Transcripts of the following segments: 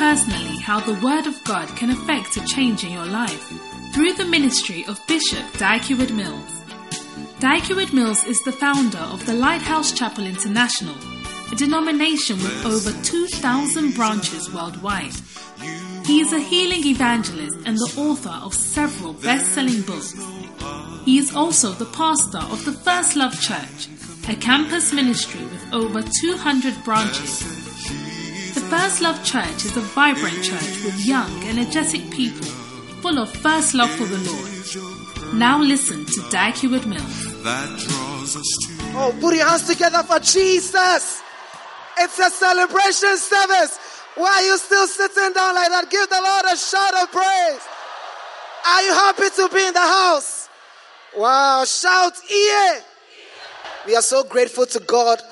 Personally how the Word of God can affect a change in your life through the ministry of Bishop Dag Heward-Mills. Dag Heward-Mills is the founder of the Lighthouse Chapel International, a denomination with over 2,000 branches worldwide. He is a healing evangelist and the author of several best selling books. He is also the pastor of the First Love Church, a campus ministry with over 200 branches. The First Love Church is a vibrant church with young, energetic people full of first love for the Lord. Now listen to Dag Heward-Mills. that draws us to Oh, put your hands together for Jesus. It's a celebration service. Why are you still sitting down like that? Give the Lord a shout of praise. Are you happy to be in the house? Wow, shout, yeah. We are so grateful to God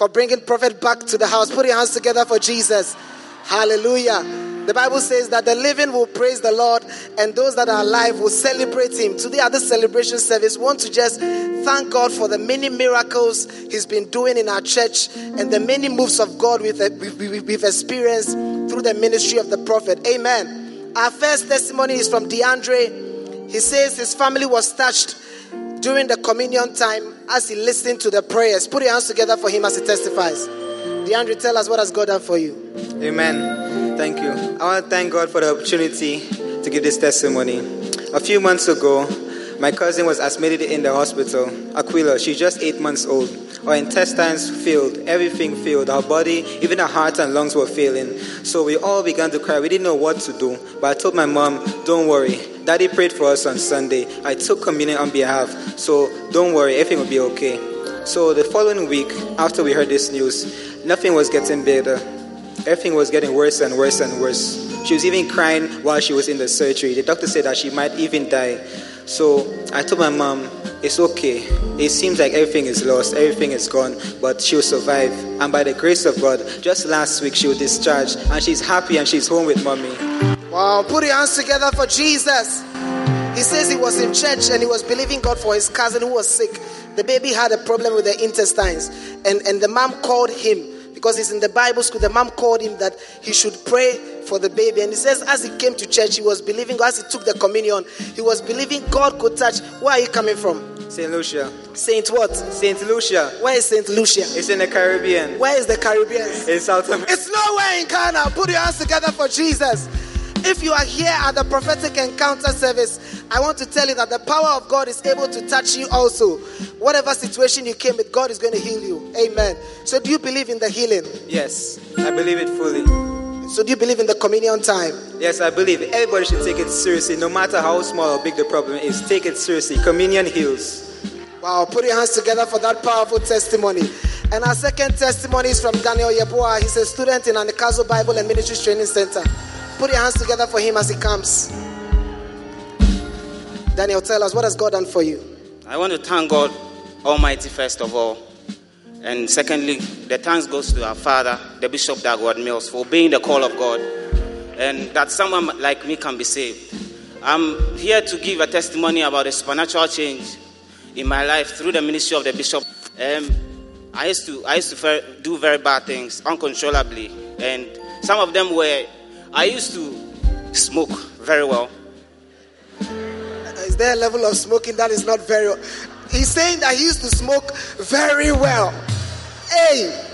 for bringing Prophet back to the house. Put your hands together for Jesus. Hallelujah. The Bible says that the living will praise the Lord and those that are alive will celebrate Him. Today at this celebration service, we want to just thank God for the many miracles He's been doing in our church and the many moves of God we've, we've, we've experienced through the ministry of the prophet. Amen. Our first testimony is from DeAndre. He says his family was touched during the communion time as he listened to the prayers. Put your hands together for him as he testifies. DeAndre, tell us what has God done for you. Amen. Thank you. I want to thank God for the opportunity to give this testimony. A few months ago, my cousin was admitted in the hospital. Aquila, she's just eight months old. Our intestines failed, everything failed. Our body, even our heart and lungs were failing. So we all began to cry. We didn't know what to do. But I told my mom, don't worry. Daddy prayed for us on Sunday. I took communion on behalf. So don't worry, everything will be okay. So the following week, after we heard this news, nothing was getting better. Everything was getting worse and worse and worse. She was even crying while she was in the surgery. The doctor said that she might even die. So I told my mom, it's okay. It seems like everything is lost, everything is gone, but she'll survive. And by the grace of God, just last week she was discharged and she's happy and she's home with mommy. Wow, put your hands together for Jesus. He says he was in church and he was believing God for his cousin who was sick. The baby had a problem with the intestines, and, and the mom called him because he's in the Bible school. The mom called him that he should pray for the baby. And he says, as he came to church, he was believing, as he took the communion, he was believing God could touch. Where are you coming from? St. Lucia. Saint what? St. Lucia. Where is Saint Lucia? It's in the Caribbean. Where is the Caribbean? In South America. It's nowhere in Ghana. Put your hands together for Jesus. If you are here at the prophetic encounter service, I want to tell you that the power of God is able to touch you also. Whatever situation you came with, God is going to heal you. Amen. So, do you believe in the healing? Yes, I believe it fully. So, do you believe in the communion time? Yes, I believe. Everybody should take it seriously, no matter how small or big the problem is. Take it seriously. Communion heals. Wow, put your hands together for that powerful testimony. And our second testimony is from Daniel Yeboah. He's a student in Anagkazo Bible and Ministries Training Center. Put your hands together for him as he comes. Daniel, tell us what has God done for you? I want to thank God Almighty first of all. And secondly, the thanks goes to our father, the Bishop Dag Heward-Mills, for obeying the call of God. And that someone like me can be saved. I'm here to give a testimony about a supernatural change in my life through the ministry of the bishop. Um, I used to I used to do very bad things uncontrollably, and some of them were I used to smoke very well. Is there a level of smoking that is not very He's saying that he used to smoke very well. Hey!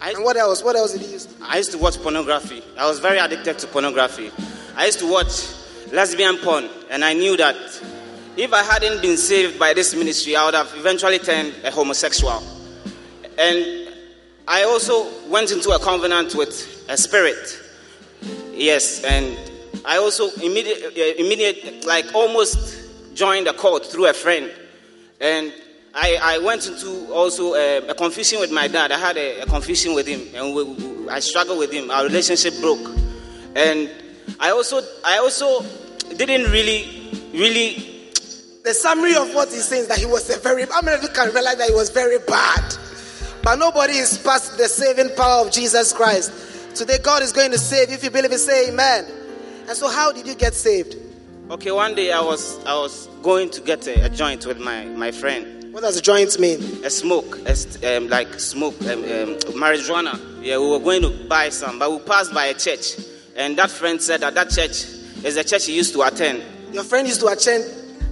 I, And what else? What else did he use? I used to watch pornography. I was very addicted to pornography. I used to watch lesbian porn, and I knew that if I hadn't been saved by this ministry, I would have eventually turned a homosexual. And I also went into a covenant with a spirit. Yes, and I also immediate, uh, immediate, like almost joined a cult through a friend. And I, I went into also uh, a confusion with my dad. I had a, a confusion with him, and we, we- I struggled with him. Our relationship broke, and I also I also didn't really really The summary of what he's saying is that he was a very, how many of you can realize that he was very bad? But nobody is past the saving power of Jesus Christ. Today, God is going to save. You if you believe it, say amen. And so, how did you get saved? Okay, one day I was I was going to get a, a joint with my, my friend. What does joint mean? A smoke, a um, like smoke, um, um, marijuana. Yeah, we were going to buy some, but we passed by a church, and that friend said that that church is the church he used to attend. Your friend used to attend,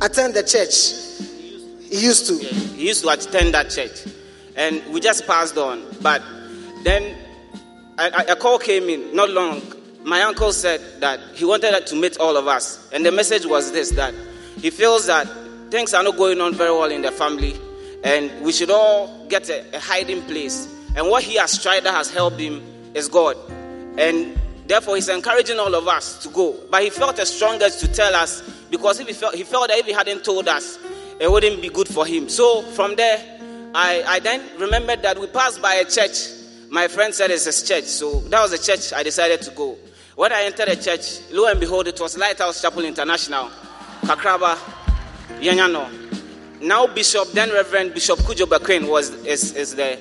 attend the church. He used to. He used to attend that church, and we just passed on. But then a- a call came in, not long. My uncle said that he wanted to meet all of us, and the message was this: that he feels that things are not going on very well in the family, and we should all get a, a hiding place. And what he has tried that has helped him is God, and therefore he's encouraging all of us to go. But he felt a strong urge to tell us because if he felt, he felt that if he hadn't told us, it wouldn't be good for him. So from there, I, I then remembered that we passed by a church. My friend said it's a church, so that was the church I decided to go. When I entered the church, lo and behold, it was Lighthouse Chapel International, Kakraba, Yanyano. Now Bishop, then Reverend Bishop Kujo Bakwin was is, is the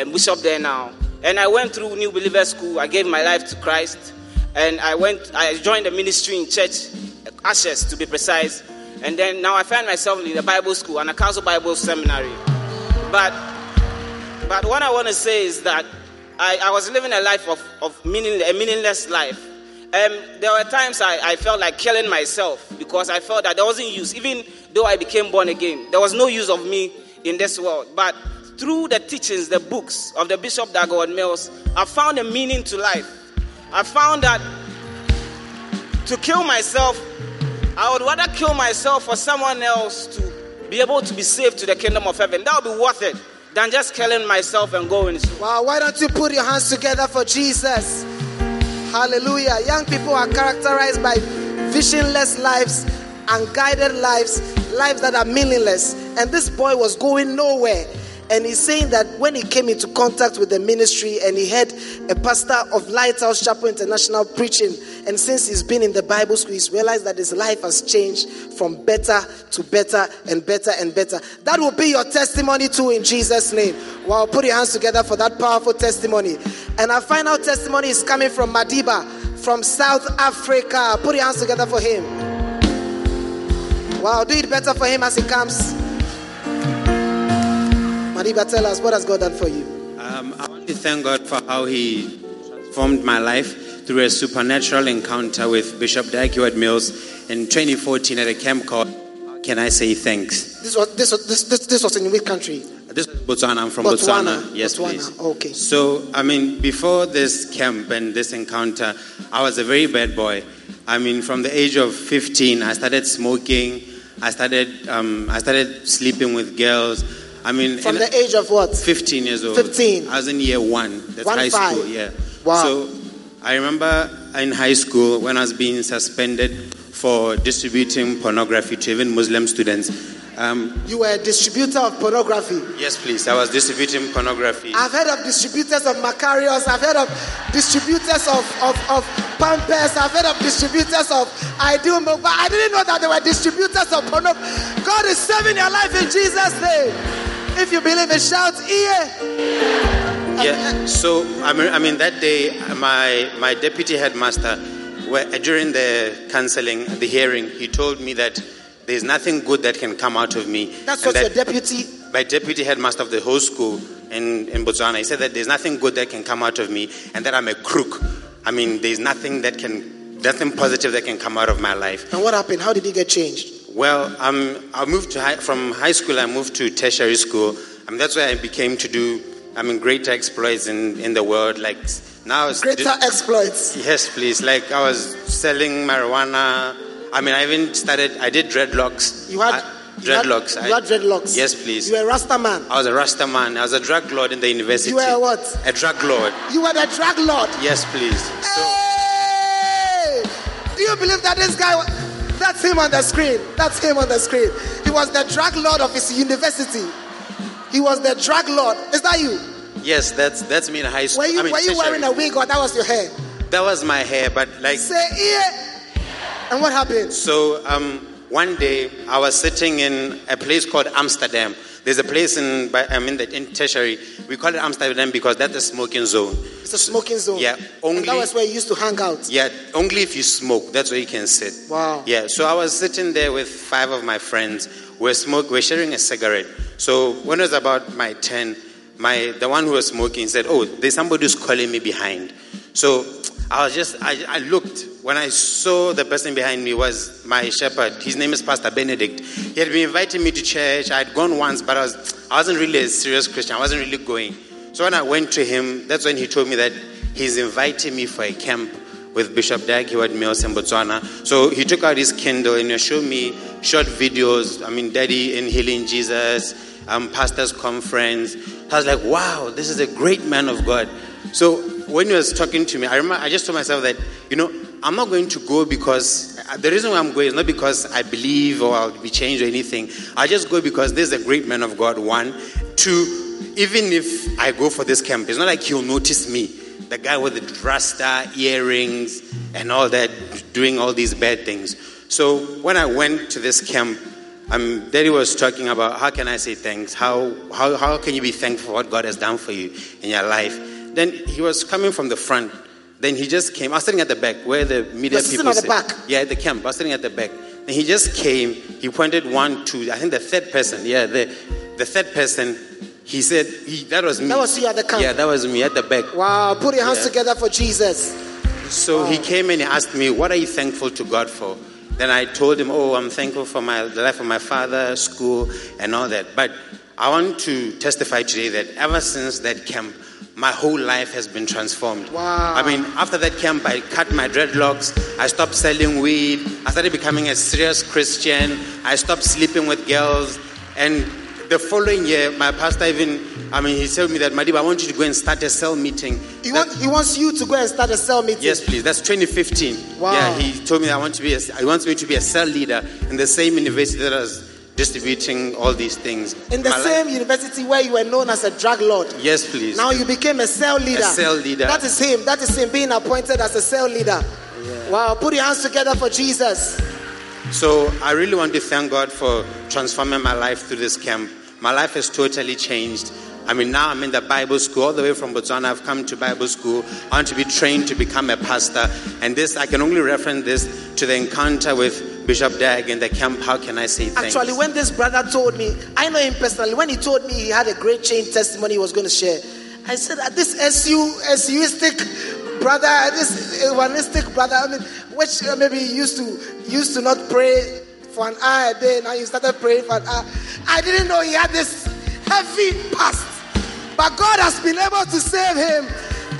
um, bishop there now. And I went through New Believer School. I gave my life to Christ, and I went. I joined the ministry in church, Ashes to be precise. And then now I find myself in the Bible school and a Council Bible Seminary. But but what I want to say is that I, I was living a life of, of meaning, a meaningless life. Um, there were times I, I felt like killing myself because I felt that there wasn't use. Even though I became born again, there was no use of me in this world. But through the teachings, the books of the Bishop Dag Heward-Mills, I found a meaning to life. I found that to kill myself, I would rather kill myself for someone else to be able to be saved to the kingdom of heaven. That would be worth it than just killing myself and going. Wow, why don't you put your hands together for Jesus? Hallelujah. Young people are characterized by visionless lives, unguided lives, lives that are meaningless. And this boy was going nowhere. And he's saying that when he came into contact with the ministry and he heard a pastor of Lighthouse Chapel International preaching, and since he's been in the Bible school, he's realized that his life has changed from better to better and better and better. That will be your testimony too in Jesus' name. Wow, put your hands together for that powerful testimony. And our final testimony is coming from Madiba from South Africa. Put your hands together for him. Wow, do it better for him as he comes. Madiba, tell us what has God done for you? Um, I want to thank God for how He transformed my life through a supernatural encounter with Bishop Heward Mills in 2014 at a camp called Can I Say Thanks? This was this was, this, this, this was in which country? This is Botswana. I'm from Botswana. Botswana. Yes, Botswana. please. Okay. So, I mean, before this camp and this encounter, I was a very bad boy. I mean, from the age of 15, I started smoking. I started, um, I started sleeping with girls. I mean, From the age of what? 15 years old. 15. I was in year one. That's One high five. school, yeah. Wow. So I remember in high school when I was being suspended for distributing pornography to even Muslim students. Um, You were a distributor of pornography. yes, please. I was distributing pornography. I've heard of distributors of Macarios. I've heard of distributors of, of, of Pampers. I've heard of distributors of Ideal Milk. But I didn't know that they were distributors of pornography. God is saving your life in Jesus' name. If you believe it, shout, yeah. Yeah. So I mean, I mean that day, my my deputy headmaster, where, during the counseling, the hearing, he told me that there's nothing good that can come out of me. That's what your deputy. my deputy headmaster of the whole school in, in Botswana, he said that there's nothing good that can come out of me and that I'm a crook. I mean, there's nothing that can, nothing positive that can come out of my life. And what happened? How did he get changed? Well, um, I moved to high, from high school, I moved to tertiary school. I mean, that's where I became to do, I mean, greater exploits in, in the world. Like now, it's Greater exploits. Yes, please. Like I was selling marijuana. I mean, I even started. I did dreadlocks. You had I- you had- dreadlocks. You had, dreadlocks. Yes, please. You were a Rasta man. I was a Rasta man. I was a drug lord in the university. You were a what? A drug lord. You were the drug lord. Yes, please. So, Hey! Do you believe that this guy? That's him on the screen. That's him on the screen. He was the drug lord of his university. He was the drug lord. Is that you? Yes, that's that's me in high school. Were you, I mean, were you wearing a wig or that was your hair? That was my hair, but like Say yeah. And what happened? So um, one day I was sitting in a place called Amsterdam. There's a place in, by- I mean, the, in tertiary. We call it Amsterdam because that's a smoking zone. It's a smoking zone. Yeah, And that was where you used to hang out. Yeah, only if you smoke, that's where you can sit. Wow. Yeah, so I was sitting there with five of my friends. We're smoke, we're sharing a cigarette. So when it was about my turn, my the one who was smoking said, "Oh, there's somebody who's calling me behind." So I was just, I, I looked. When I saw the person behind me was my shepherd. His name is Pastor Benedict. He had been inviting me to church. I had gone once, but I was, I wasn't really a serious Christian. I wasn't really going. So when I went to him, that's when he told me that he's inviting me for a camp with Bishop Dag Heward Mills in Botswana. So he took out his Kindle and he showed me short videos. I mean, Daddy in Healing Jesus, um, Pastor's Conference. I was like, wow, this is a great man of God. So when he was talking to me, I remember I just told myself that, you know, I'm not going to go because uh, the reason why I'm going is not because I believe or I'll be changed or anything. I just go because this is a great man of God, one. Two, even if I go for this camp, it's not like he'll notice me. The guy with the rasta, earrings, and all that, doing all these bad things. So when I went to this camp, um, Daddy was talking about how can I say thanks? How, how, how can you be thankful for what God has done for you in your life? Then he was coming from the front. Then he just came. I was sitting at the back where the media sitting people at the back? Yeah, at the camp. I was sitting at the back. And he just came. He pointed one, two. I think the third person. Yeah, the the third person. He said he, that was me. That was you at the camp? Yeah, that was me at the back. Wow. Put your hands Yeah. together for Jesus. So he came and he asked me, What are you thankful to God for? Then I told him, Oh, I'm thankful for my, the life of my father, school, and all that. But I want to testify today that ever since that camp, my whole life has been transformed. Wow. I mean, after that camp, I cut my dreadlocks, I stopped selling weed, I started becoming a serious Christian, I stopped sleeping with girls, and the following year, my pastor even, I mean, he told me that, Madiba, I want you to go and start a cell meeting. He, That- want, he wants you to go and start a cell meeting. Yes, please. That's 2015. Wow. Yeah, he told me I want to be. A, he wants me to be a cell leader in the same university that I was distributing all these things. In the My life- same university where you were known as a drug lord. yes, please. Now you became a cell leader. cell leader. That is him. That is him being appointed as a cell leader. Wow. Put your hands together for Jesus. So I really want to thank God for transforming my life through this camp. My life has totally changed. I mean, now I'm in the Bible school, all the way from Botswana. I've come to Bible school. I want to be trained to become a pastor. And this, I can only reference this to the encounter with Bishop Dag in the camp. How can I say thanks? Actually, when this brother told me, I know him personally, when he told me he had a great chain testimony he was going to share, I said, "Ah, this SU, SUistic brother, this Evanistic brother, I mean, which uh, maybe he used to used to not pray for an hour a day, now you started praying for an hour. I didn't know he had this heavy past. But God has been able to save him,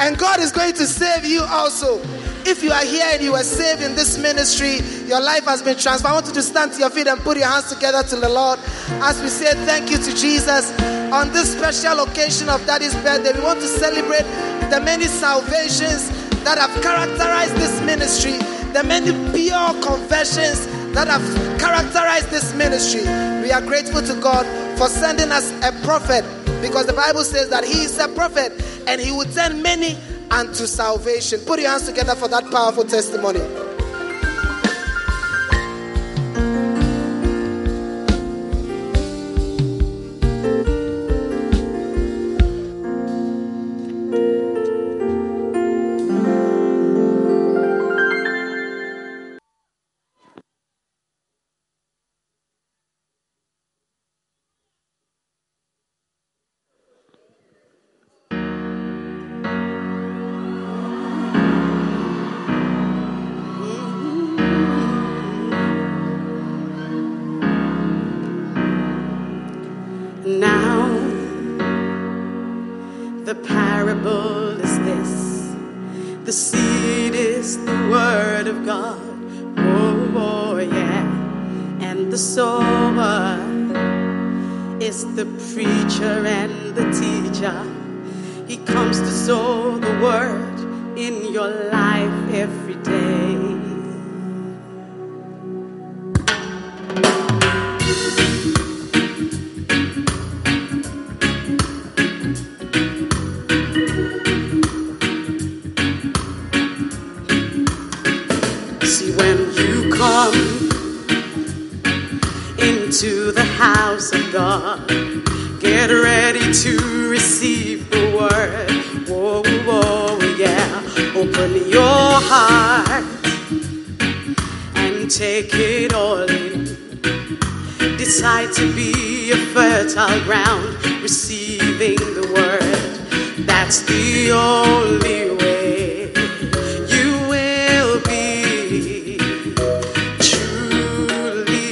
and God is going to save you also. If you are here and you were saved in this ministry, your life has been transformed. I want you to stand to your feet and put your hands together to the Lord as we say thank you to Jesus on this special occasion of Daddy's birthday. We want to celebrate the many salvations that have characterized this ministry, the many pure confessions that have characterized this ministry. We are grateful to God for sending us a prophet because the Bible says that he is a prophet and he would send many unto salvation. Put your hands together for that powerful testimony. The preacher and the teacher. He comes to sow the word in your life every day. Take it all in. Decide to be a fertile ground, receiving the word. That's the only way you will be truly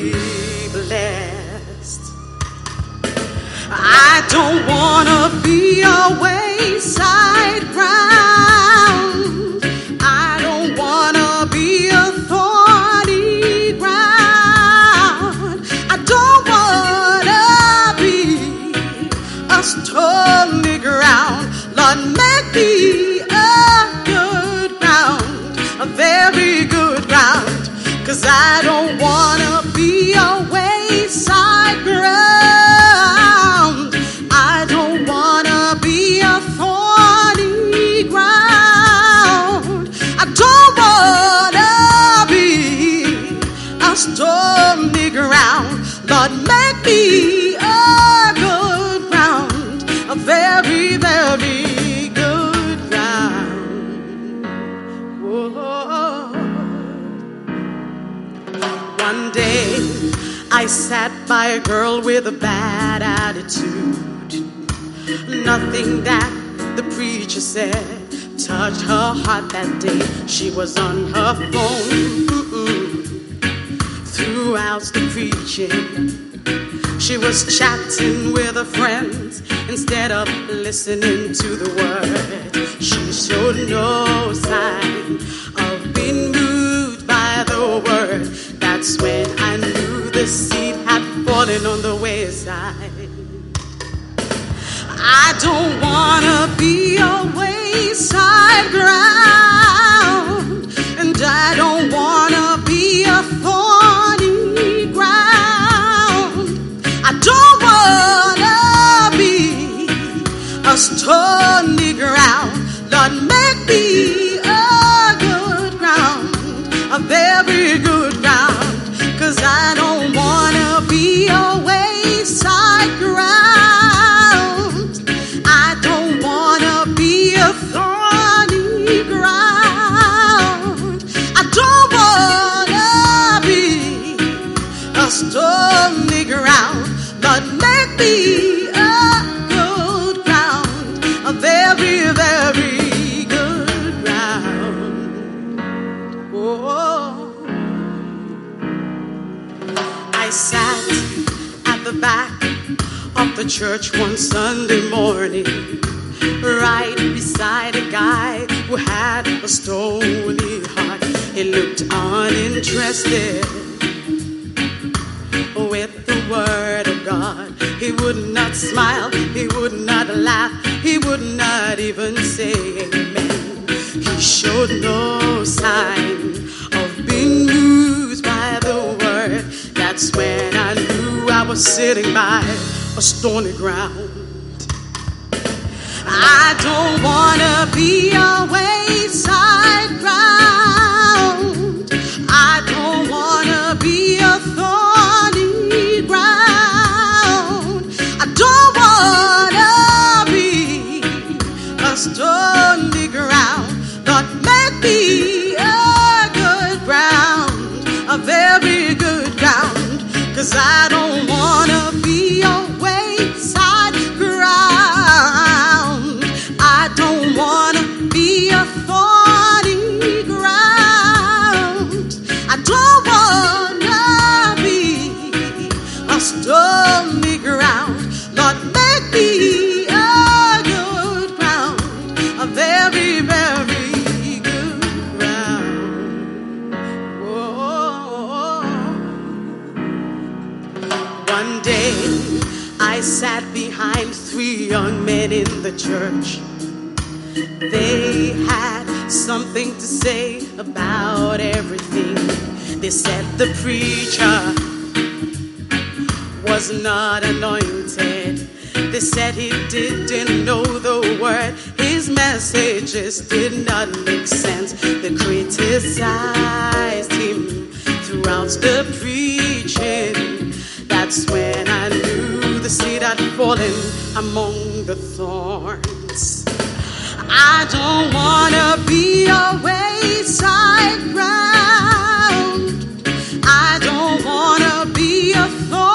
blessed. I don't wanna be a wayside sat by a girl with a bad attitude. Nothing that the preacher said touched her heart that day. She was on her phone throughout the preaching. She was chatting with her friends instead of listening to the word. She showed no sign of being moved by the word. That's when I had on the wayside. I don't wanna be a wayside ground, and I don't wanna be a thorny ground. I don't wanna be a stony ground. Stony ground. Make me a good ground, a very, very good ground. Oh, I sat at the back of the church one Sunday morning, right beside a guy who had a stony heart. He looked uninterested with the word of God. He would not smile, he would not laugh, he would not even say amen. He showed no sign of being moved by the word. That's when I knew I was sitting by a stony ground. I don't wanna be a wayside ground. I don't wanna ground. Young men in the church. They had something to say about everything. They said the preacher was not anointed. They said he didn't know the word. His messages did not make sense. They criticized him throughout the preaching. That's when I knew seed had fallen among the thorns. I don't wanna be a wayside ground. I don't wanna be a thorny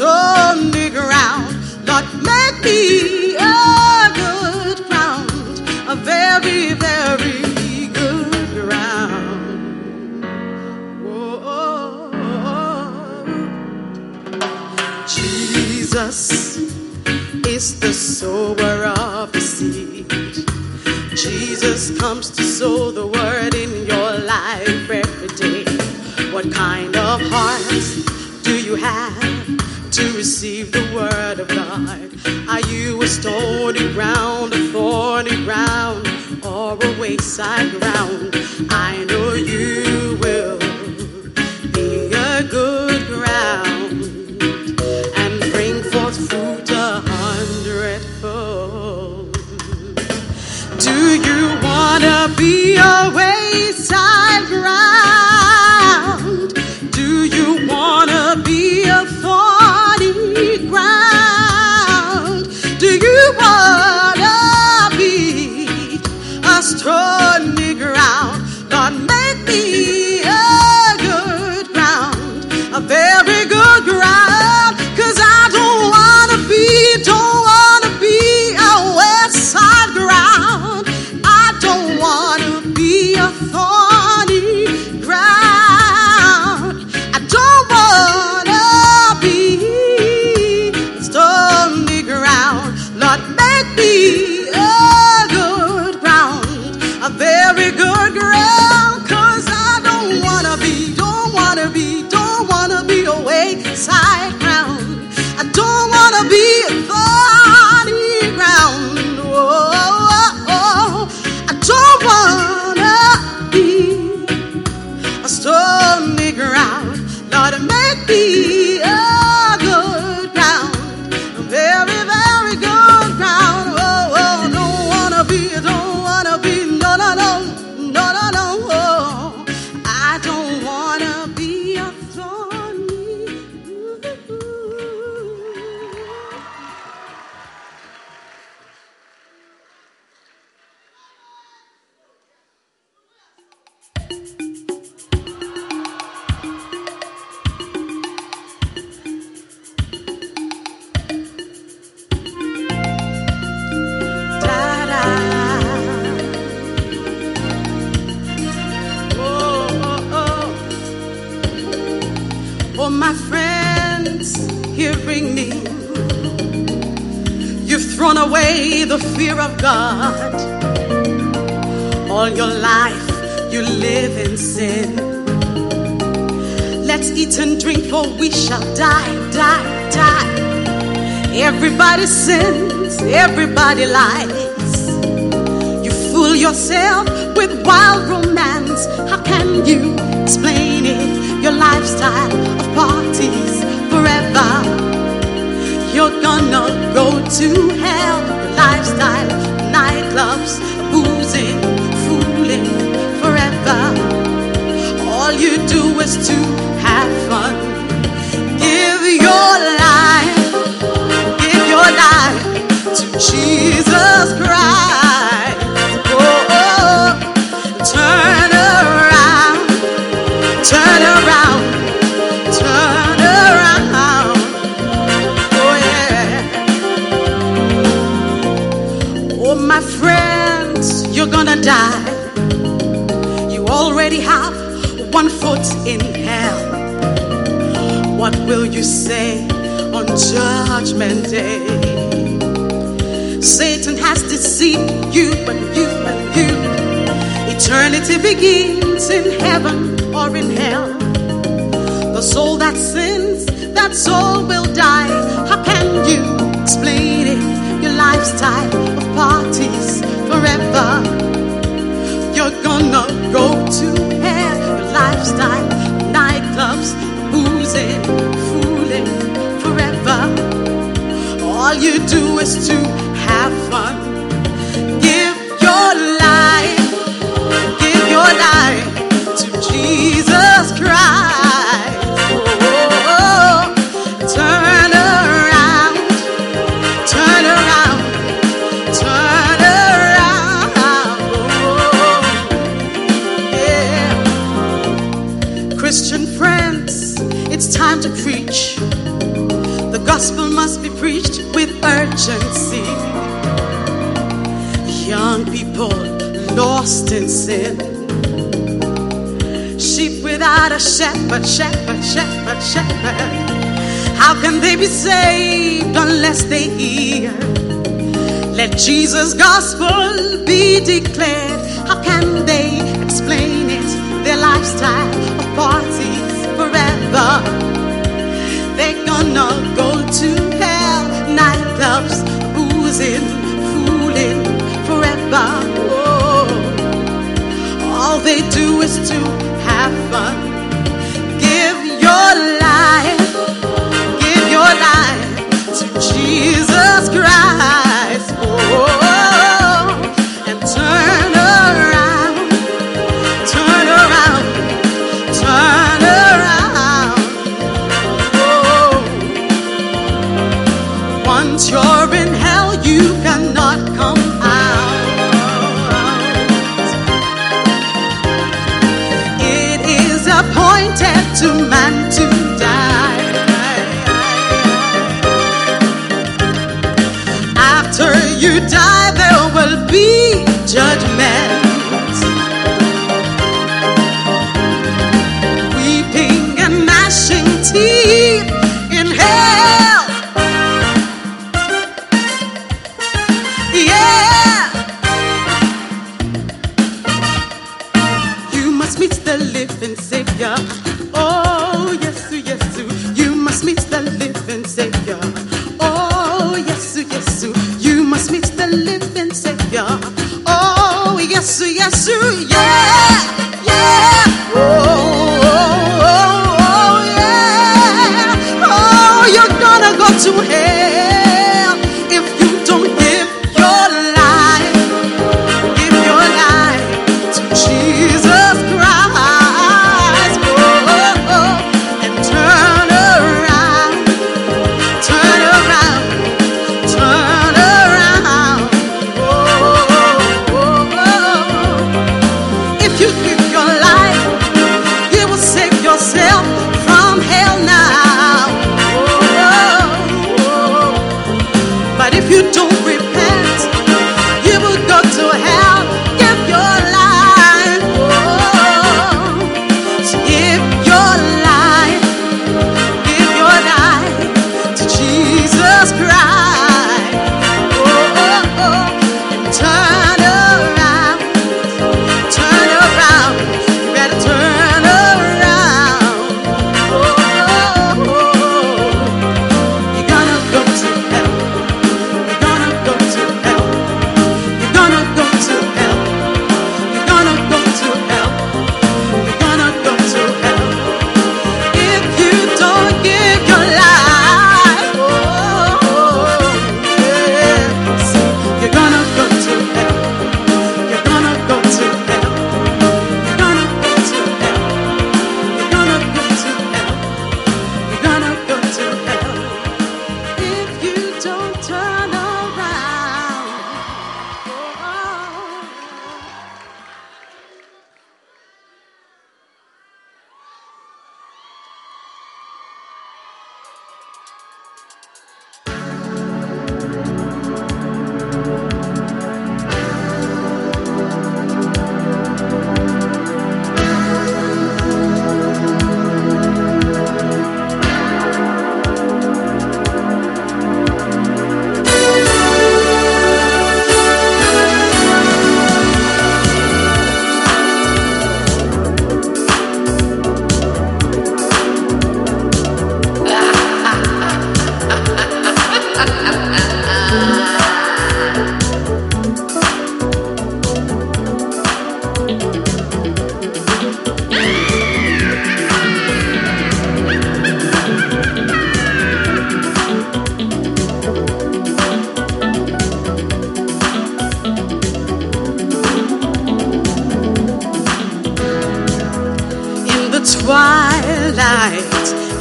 a stony ground. Lord, make me a good ground, a very, very good ground. Whoa. Jesus is the sower of the seed. Jesus comes to sow the word in your life every day. What kind of heart do you have to receive the word of God? Are you a stony ground, a thorny ground, or a wayside ground? I know you will be a good ground and bring forth fruit a hundredfold. Do you wanna be a wayside ground? Do you wanna be a a stony ground? The fear of God. All your life you live in sin. Let's eat and drink, for we shall die, die, die. Everybody sins, everybody lies. You fool yourself with wild romance. How can you explain it? Your lifestyle of parties forever. You're gonna go to hell. Lifestyle, nightclubs, boozing, fooling forever. All you do is to have fun. Give your life, give your life to Jesus Christ. courts in hell. What will you say on Judgment Day? Satan has deceived you and you and you. Eternity begins in heaven or in hell. The soul that sins, that soul will die. How can you explain it? Your lifestyle of parties forever. You're gonna go to lifestyle, nightclubs, boozing, fooling forever. All you do is to Jesus' gospel be declared. How can they explain it? Their lifestyle of parties forever. They're gonna go to hell. Nightclubs, boozing, fooling forever. Oh. All they do is to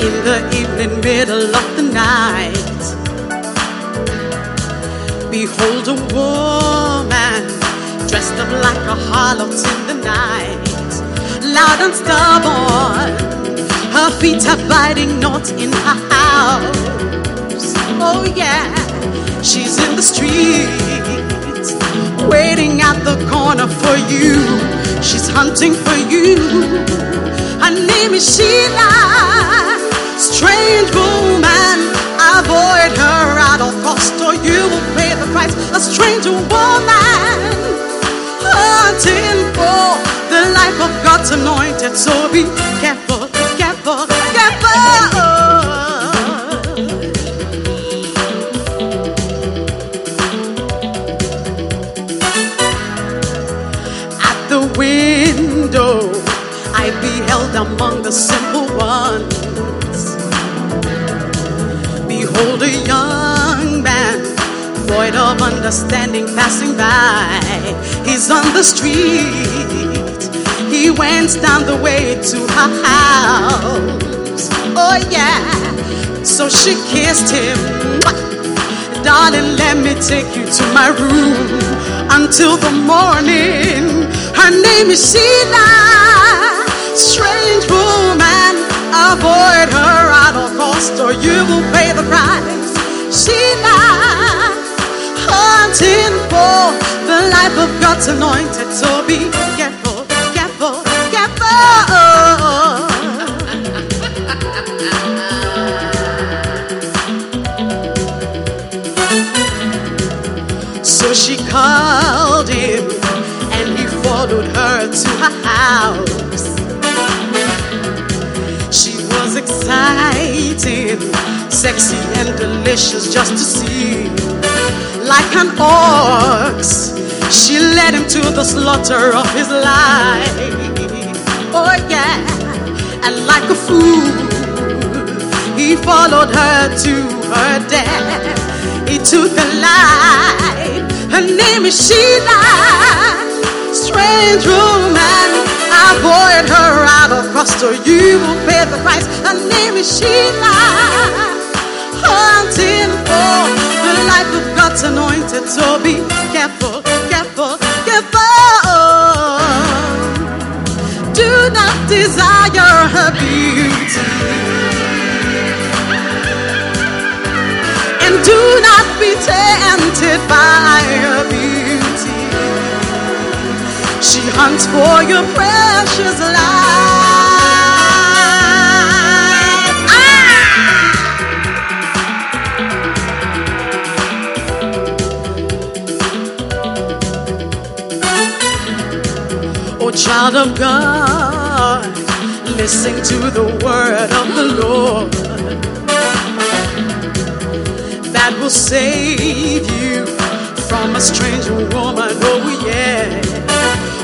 in the evening, middle of the night. Behold a woman dressed up like a harlot in the night, loud and stubborn. Her feet are biting knots in her house. Oh yeah, she's in the streets, waiting at the corner for you. She's hunting for you. Her name is Sheila. Strange woman, avoid her at all cost, or you will pay the price. A strange woman, hunting for the life of God's anointed. So be careful, careful, careful. At the window, I beheld among the simple ones. Behold, a young man, void of understanding, passing by. He's on the street. He went down the way to her house. Oh, yeah. So she kissed him. Darling, let me take you to my room until the morning. Her name is Sheila. Strange woman, avoid her cost, or you will pay the price. Sheila, hunting for the life of God's anointed. So be careful, careful, careful. So she called him and he followed her to her house. She was sexy and delicious just to see. Like an ox, she led him to the slaughter of his life. Oh, yeah, and like a fool, he followed her to her death. He took a life. Her name is Sheila. Strange woman, I avoid her all cost, or you will pay the price. Name is Sheila. Hunting oh, for the life of God's anointed. So be careful, careful, careful. Do not desire her beauty. and do not be tempted by her beauty. She hunts for your precious life. Child of God, listen to the word of the Lord that will save you from a strange woman. Oh, yeah.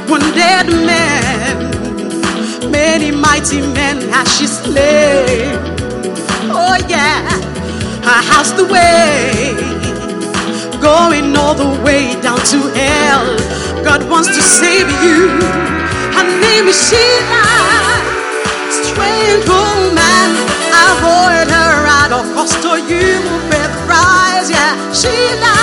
One dead man, many mighty men has she slain. Oh, yeah. Her house the way, going all the way down to hell. God wants to save you. Her name is Sheila. Strange woman, avoid her at all cost, or you will pay the. Yeah, Sheila,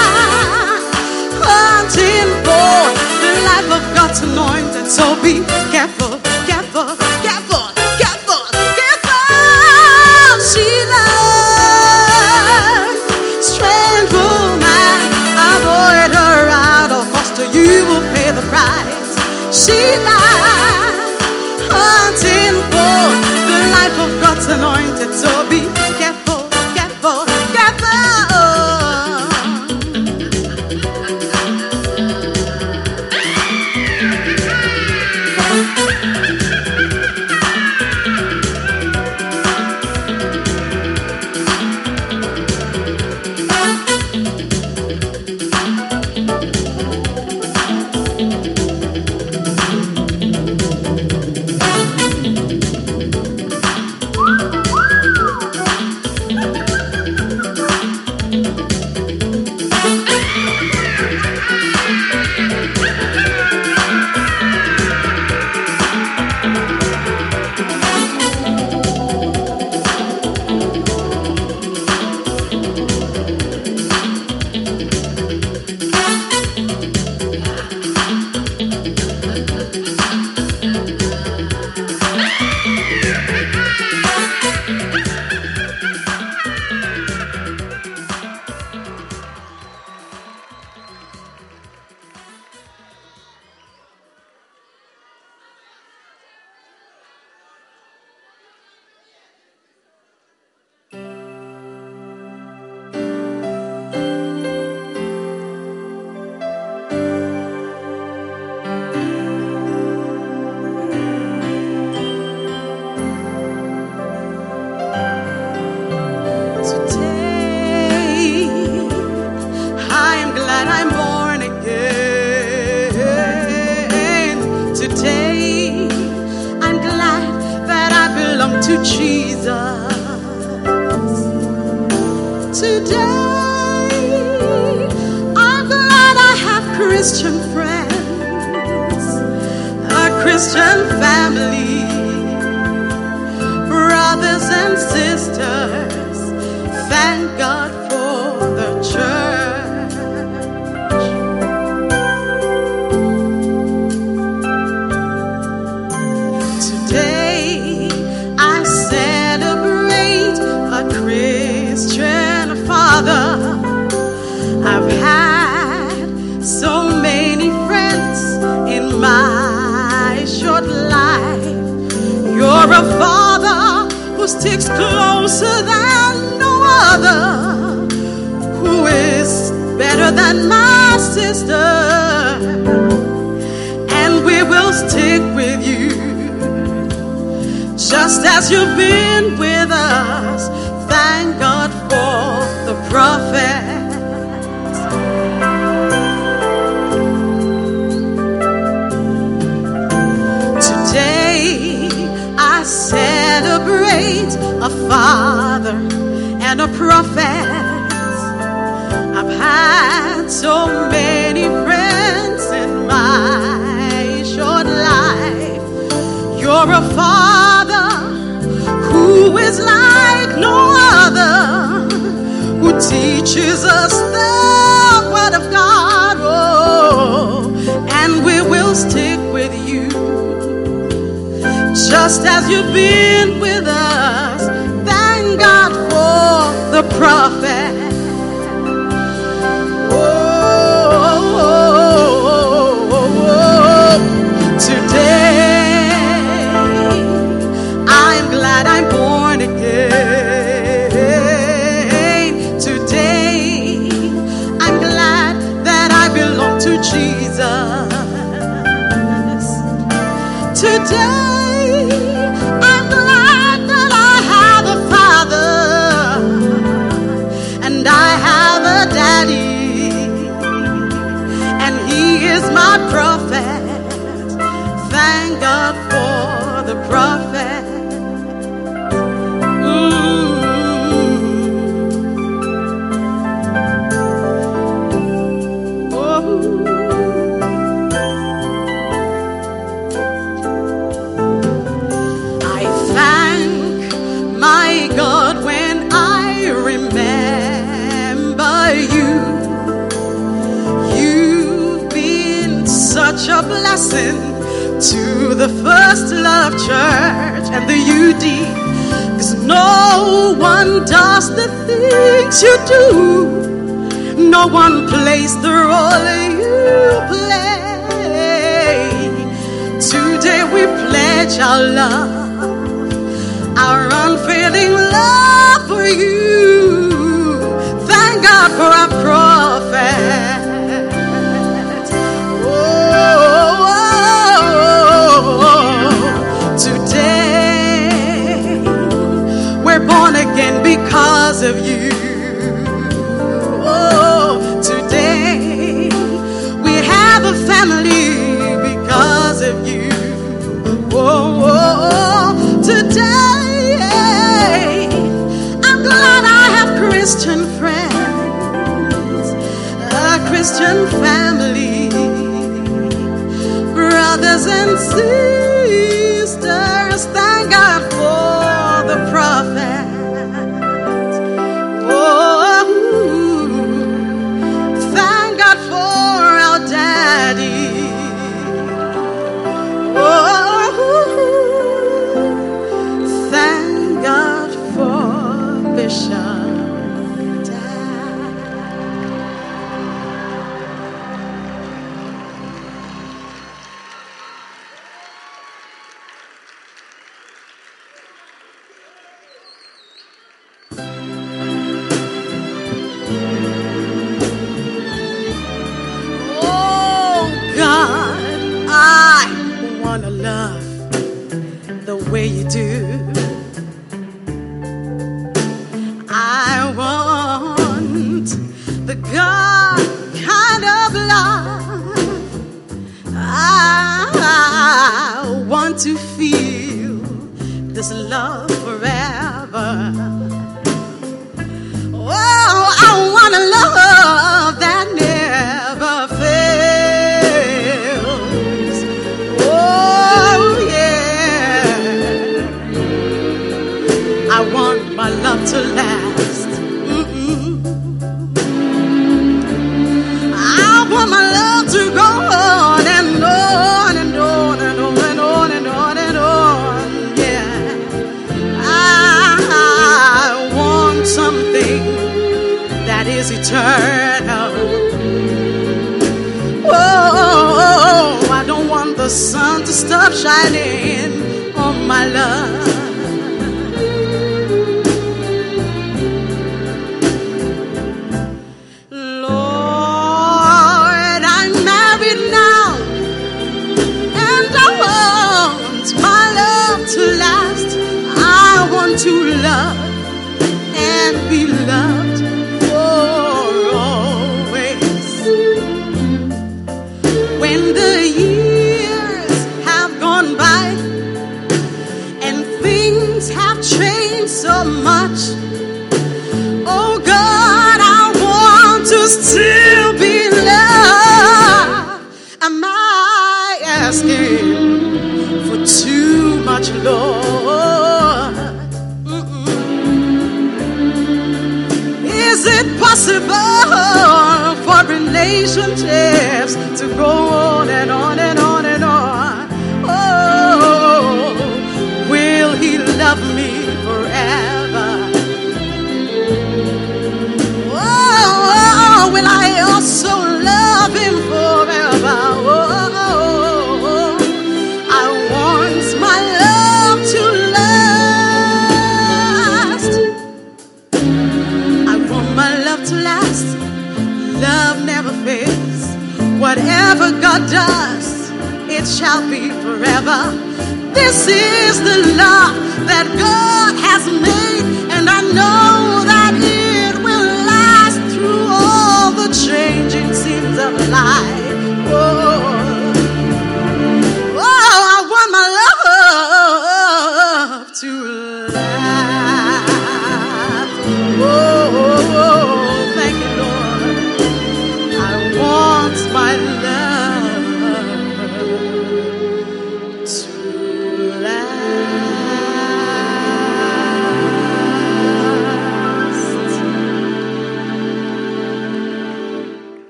hunting for the life of God's anointed. So be careful, careful,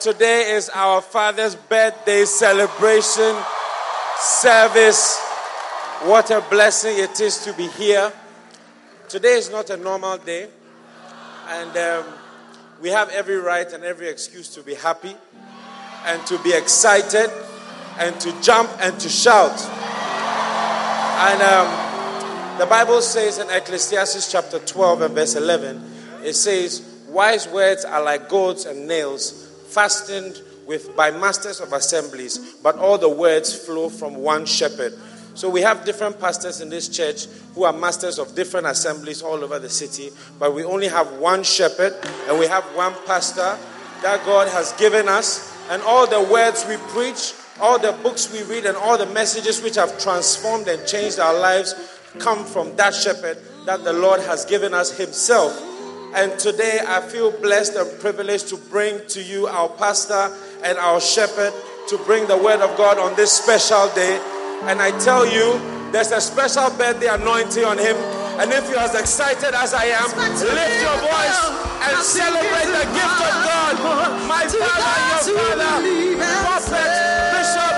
today is our Father's birthday celebration service. What a blessing it is to be here. Today is not a normal day, and um, we have every right and every excuse to be happy and to be excited and to jump and to shout. And um, the Bible says in Ecclesiastes chapter 12 and verse 11, it says, Wise words are like goads and nails, fastened with by masters of assemblies, but all the words flow from one shepherd. So we have different pastors in this church who are masters of different assemblies all over the city, but we only have one shepherd and we have one pastor that God has given us. And all the words we preach, all the books we read, and all the messages which have transformed and changed our lives come from that shepherd that the Lord has given us Himself. And today I feel blessed and privileged to bring to you our pastor and our shepherd to bring the word of God on this special day. And I tell you, there's a special birthday anointing on him. And if you're as excited as I am, lift your voice and celebrate the gift of God. My father, your father, prophet, bishop,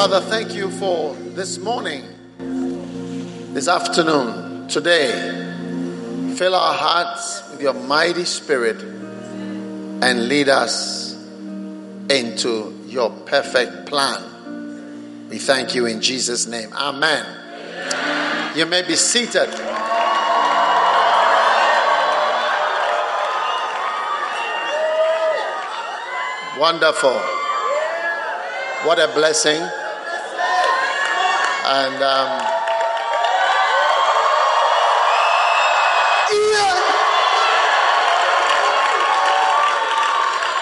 Father, thank you for this morning, this afternoon, today. Fill our hearts with your mighty spirit and lead us into your perfect plan. We thank you in Jesus' name. Amen. You may be seated. Wonderful. What a blessing. And um,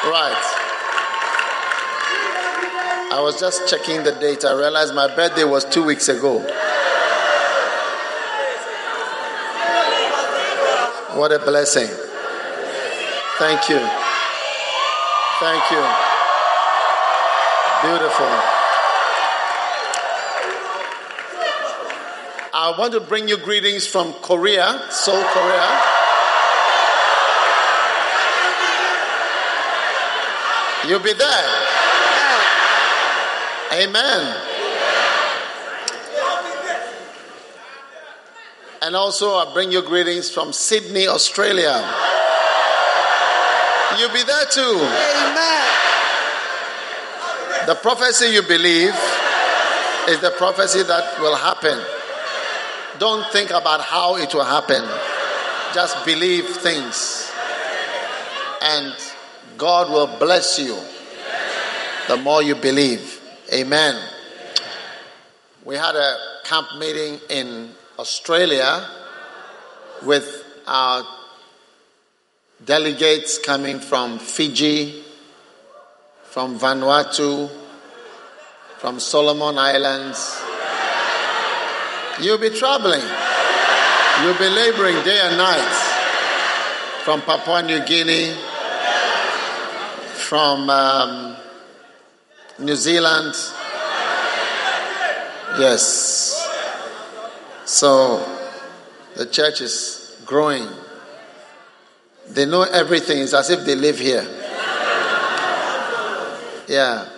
right. I was just checking the date. I realized my birthday was two weeks ago. What a blessing. Thank you. Thank you. Beautiful. I want to bring you greetings from Korea, Seoul, Korea. You'll be there. Amen. And also, I bring you greetings from Sydney, Australia. You'll be there too. Amen. The prophecy you believe is the prophecy that will happen. Don't think about how it will happen. Just believe things. And God will bless you the more you believe. Amen. We had a camp meeting in Australia with our delegates coming from Fiji, from Vanuatu, from Solomon Islands. You'll be traveling. You'll be laboring day and night from Papua New Guinea, from um, New Zealand. Yes. So the church is growing. They know everything. It's as if they live here. Yeah.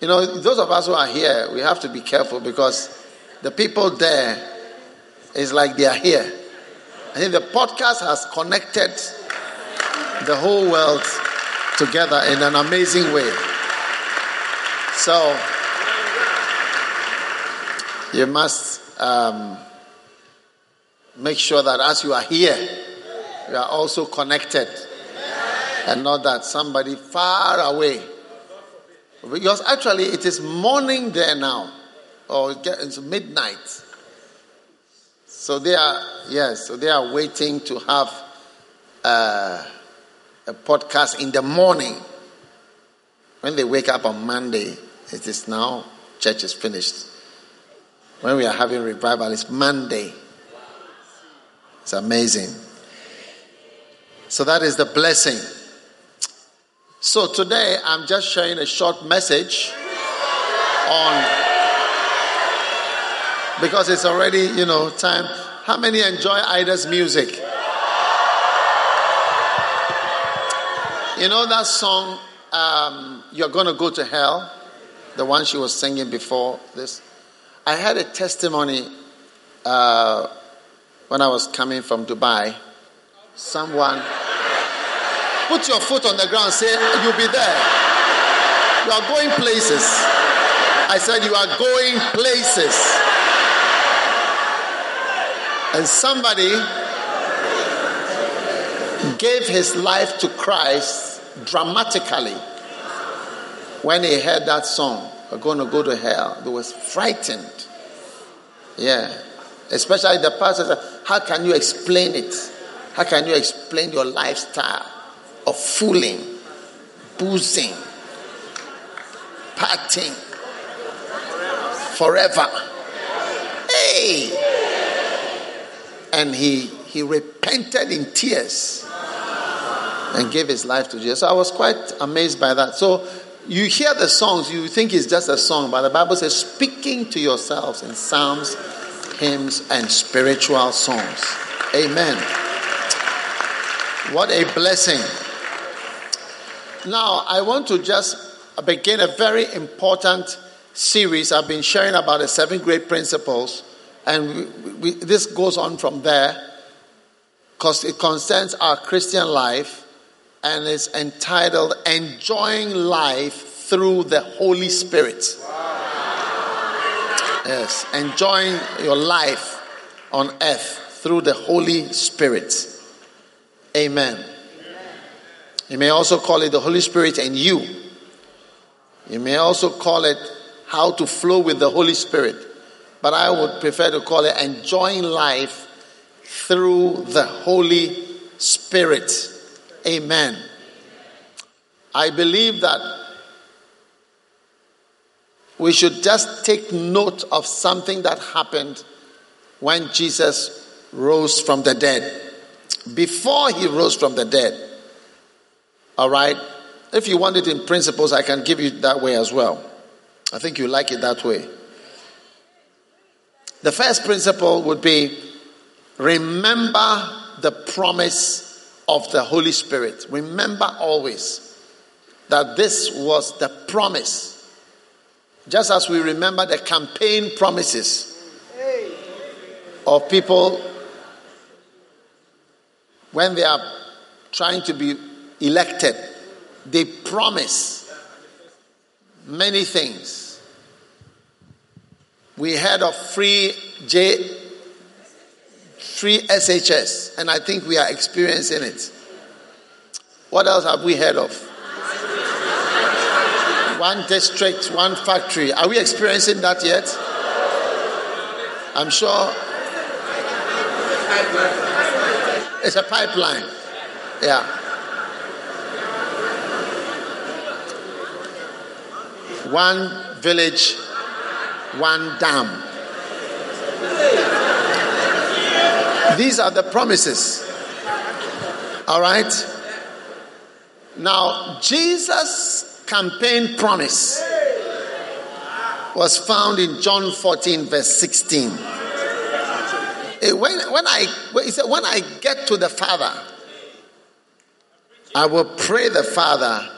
You know, those of us who are here, we have to be careful because the people there is like they are here. I think the podcast has connected the whole world together in an amazing way. So, you must um, make sure that as you are here, you are also connected and not that somebody far away. Because actually, it is morning there now, or it's midnight. So they are, yes, so they are waiting to have uh, a podcast in the morning. When they wake up on Monday, it is now, church is finished. When we are having revival, it's Monday. It's amazing. So that is the blessing. So today I'm just sharing a short message on because it's already, you know, time. How many enjoy Ida's music? You know that song, um, You're Gonna Go to Hell? The one she was singing before this. I had a testimony uh, when I was coming from Dubai. Someone put your foot on the ground, say, You'll be there. You are going places. I said, You are going places. And somebody gave his life to Christ dramatically when he heard that song, We're going to go to hell. He was frightened. Yeah. Especially the pastor How can you explain it? How can you explain your lifestyle of fooling, boozing, partying forever. Hey! And he, he repented in tears and gave his life to Jesus. So I was quite amazed by that. So you hear the songs, you think it's just a song, but the Bible says, speaking to yourselves in psalms, hymns, and spiritual songs. Amen. What a blessing. Now, I want to just begin a very important series. I've been sharing about the seven great principles, and we, this goes on from there because it concerns our Christian life and is entitled Enjoying Life Through the Holy Spirit. Yes, enjoying your life on earth through the Holy Spirit. Amen. You may also call it the Holy Spirit and you. You may also call it how to flow with the Holy Spirit. But I would prefer to call it enjoying life through the Holy Spirit. Amen. I believe that we should just take note of something that happened when Jesus rose from the dead before he rose from the dead. All right? If you want it in principles, I can give you that way as well. I think you like it that way. The first principle would be remember the promise of the Holy Spirit. Remember always that this was the promise. Just as we remember the campaign promises of people when they are trying to be elected, they promise many things. We heard of free J, free SHS, and I think we are experiencing it. What else have we heard of? One district, one factory. Are we experiencing that yet? I'm sure it's a pipeline. Yeah. One village, one dam. These are the promises. All right? Now, Jesus' campaign promise was found in John 14, verse 16. Eh, when, when I he said, when I get to the Father, I will pray the Father,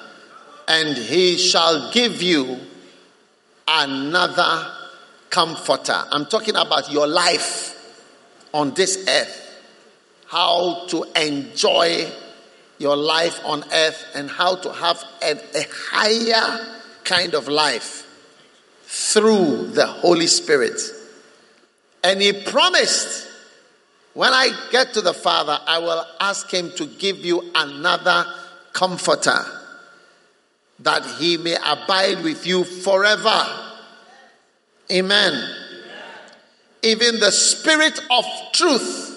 and he shall give you another comforter. I'm talking about your life on this earth. How to enjoy your life on earth and how to have a, a higher kind of life through the Holy Spirit. And he promised when I get to the Father, I will ask him to give you another comforter that he may abide with you forever. Amen. Even the Spirit of truth,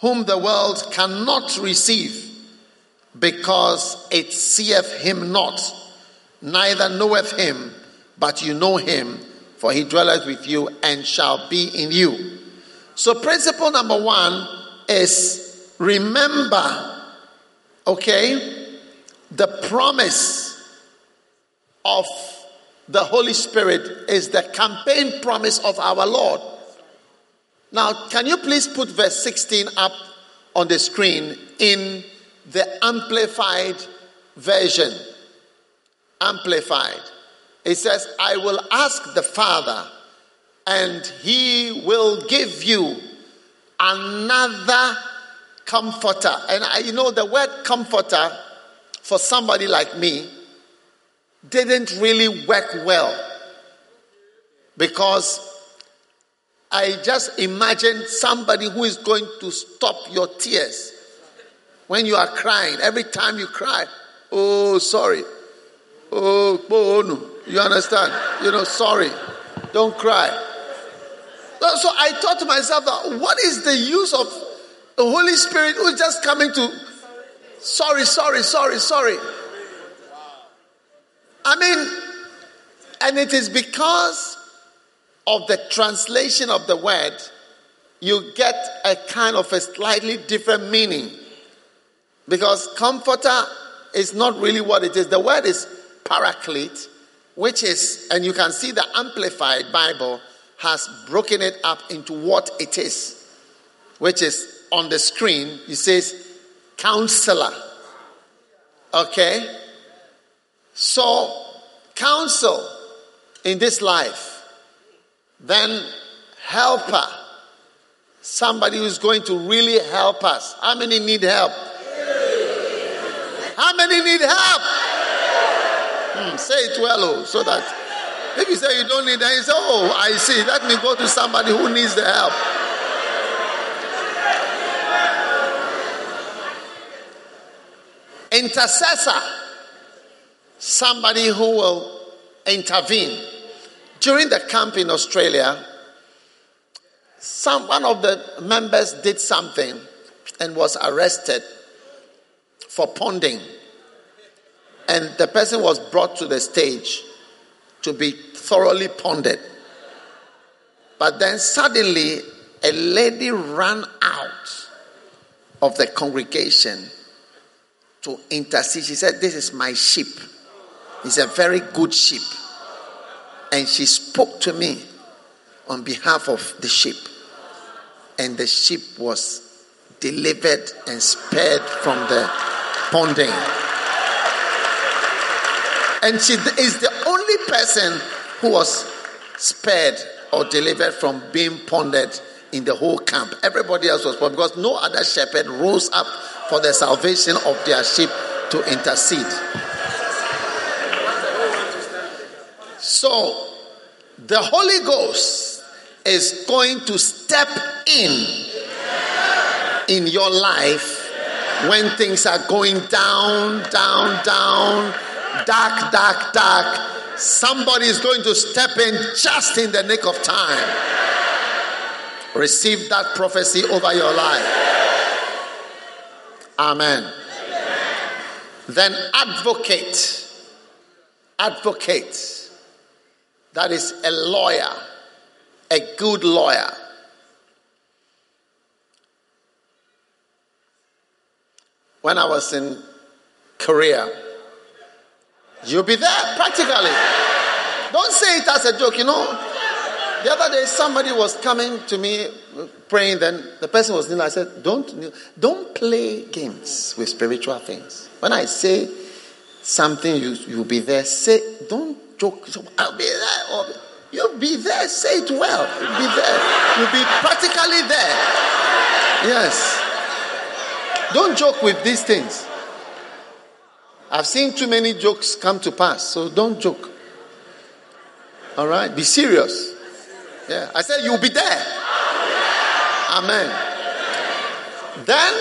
whom the world cannot receive, because it seeth him not, neither knoweth him, but you know him, for he dwelleth with you and shall be in you. So, principle number one is remember, okay, the promise of the Holy Spirit is the campaign promise of our Lord. Now, can you please put verse 16 up on the screen in the amplified version? Amplified. It says, I will ask the Father and he will give you another comforter. And I, you know, the word comforter for somebody like me didn't really work well because I just imagined somebody who is going to stop your tears when you are crying. Every time you cry, oh, sorry. Oh, oh no. You understand? You know, sorry. Don't cry. So I thought to myself what is the use of the Holy Spirit who's just coming to sorry, sorry, sorry, sorry. I mean, and it is because of the translation of the word, you get a kind of a slightly different meaning. Because comforter is not really what it is. The word is paraclete, which is, and you can see the Amplified Bible has broken it up into what it is, which is on the screen. It says counselor. Okay? So, counsel in this life, then helper, somebody who's going to really help us. How many need help? How many need help? Hmm, say it well, oh, so that if you say you don't need help, you say, Oh, I see. Let me go to somebody who needs the help. Intercessor, somebody who will intervene. During the camp in Australia, some, one of the members did something and was arrested for ponding. And the person was brought to the stage to be thoroughly ponded. But then suddenly, a lady ran out of the congregation to intercede. She said, This is my sheep. It's a very good sheep. And she spoke to me on behalf of the sheep. And the sheep was delivered and spared from the ponding. And she is the only person who was spared or delivered from being ponded in the whole camp. Everybody else was ponded because no other shepherd rose up for the salvation of their sheep to intercede. So, the Holy Ghost is going to step in in your life when things are going down, down, down, dark, dark, dark. Somebody is going to step in just in the nick of time. Receive that prophecy over your life. Amen. Then advocate. Advocate. That is a lawyer, a good lawyer. When I was in Korea, you'll be there practically. Don't say it as a joke, you know. The other day, somebody was coming to me praying. Then the person was kneeling. I said, "Don't, don't play games with spiritual things. When I say something, you you'll be there. Say, don't So I'll be there. Or you'll be there. Say it well. You'll be there. You'll be practically there. Yes. Don't joke with these things. I've seen too many jokes come to pass, so don't joke. All right? Be serious. Yeah. I said you'll be there. Amen. Then,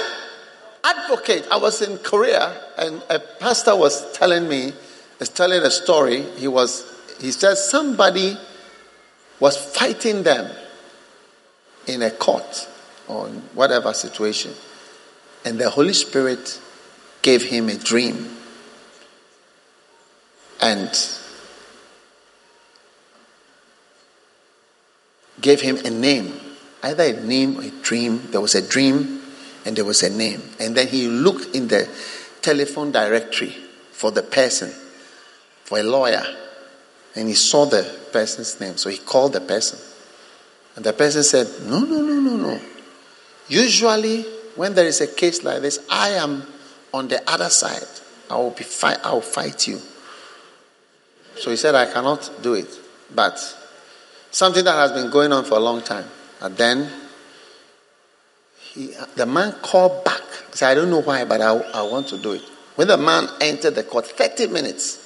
advocate. I was in Korea and a pastor was telling me, was telling a story. He was, he said somebody was fighting them in a court or in whatever situation. And the Holy Spirit gave him a dream. And gave him a name. Either a name or a dream. There was a dream and there was a name. And then he looked in the telephone directory for the person, for a lawyer. And he saw the person's name. So he called the person. And the person said, No, no, no, no, no. Usually, when there is a case like this, I am on the other side. I will be fight, I will fight you. So he said, I cannot do it. But something that has been going on for a long time. And then he, the man called back. He said, I don't know why, but I, I want to do it. When the man entered the court, 30 minutes,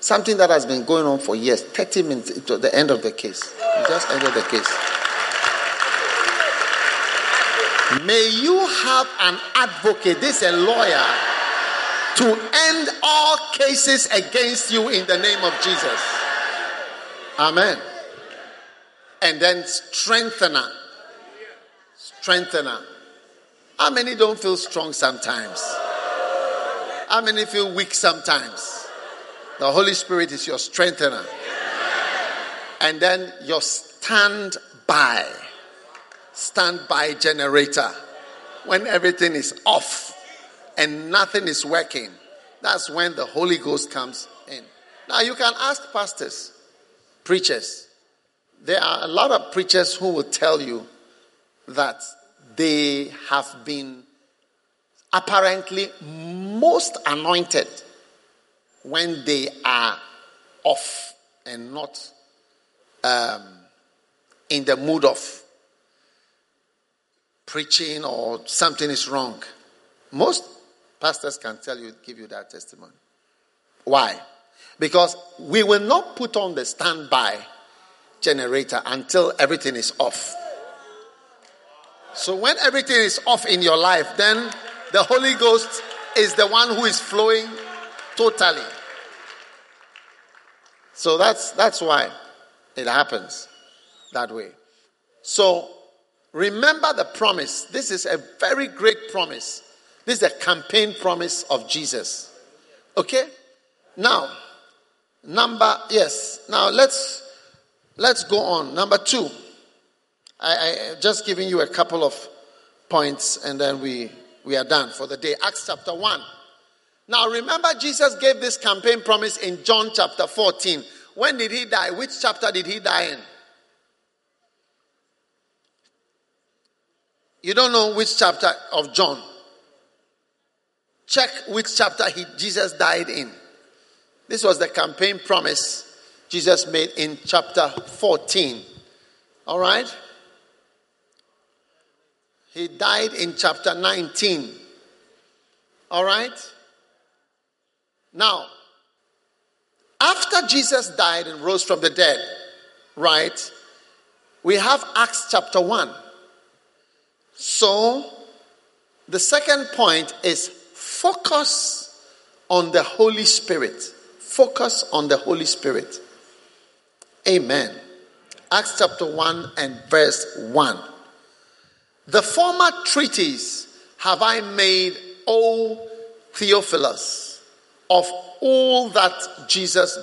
something that has been going on for years, 30 minutes, was the end of the case. He just ended the case. May you have an advocate, this is a lawyer, to end all cases against you in the name of Jesus. Amen. And then strengthener. Strengthener. How many don't feel strong sometimes? How many feel weak sometimes? The Holy Spirit is your strengthener. And then your standby, standby generator. When everything is off and nothing is working, that's when the Holy Ghost comes in. Now you can ask pastors, preachers. There are a lot of preachers who will tell you that they have been apparently most anointed when they are off and not um, in the mood of preaching or something is wrong. Most pastors can tell you, give you that testimony. Why? Because we will not put on the standby generator until everything is off. So when everything is off in your life, then the Holy Ghost is the one who is flowing totally. So that's that's why it happens that way. So remember the promise. This is a very great promise. This is a campaign promise of Jesus. Okay? Now, number yes. Now let's let's go on. Number two. I, I just giving you a couple of points and then we we are done for the day. Acts chapter 1. Now remember, Jesus gave this campaign promise in John chapter 14. When did he die? Which chapter did he die in? You don't know which chapter of John. Check which chapter he, Jesus died in. This was the campaign promise Jesus made in chapter 14. All right? He died in chapter 19. All right? Now, after Jesus died and rose from the dead, right, we have Acts chapter 1. So, the second point is focus on the Holy Spirit. Focus on the Holy Spirit. Amen. Acts chapter 1 and verse 1. The former treatise have I made, O Theophilus, of all that Jesus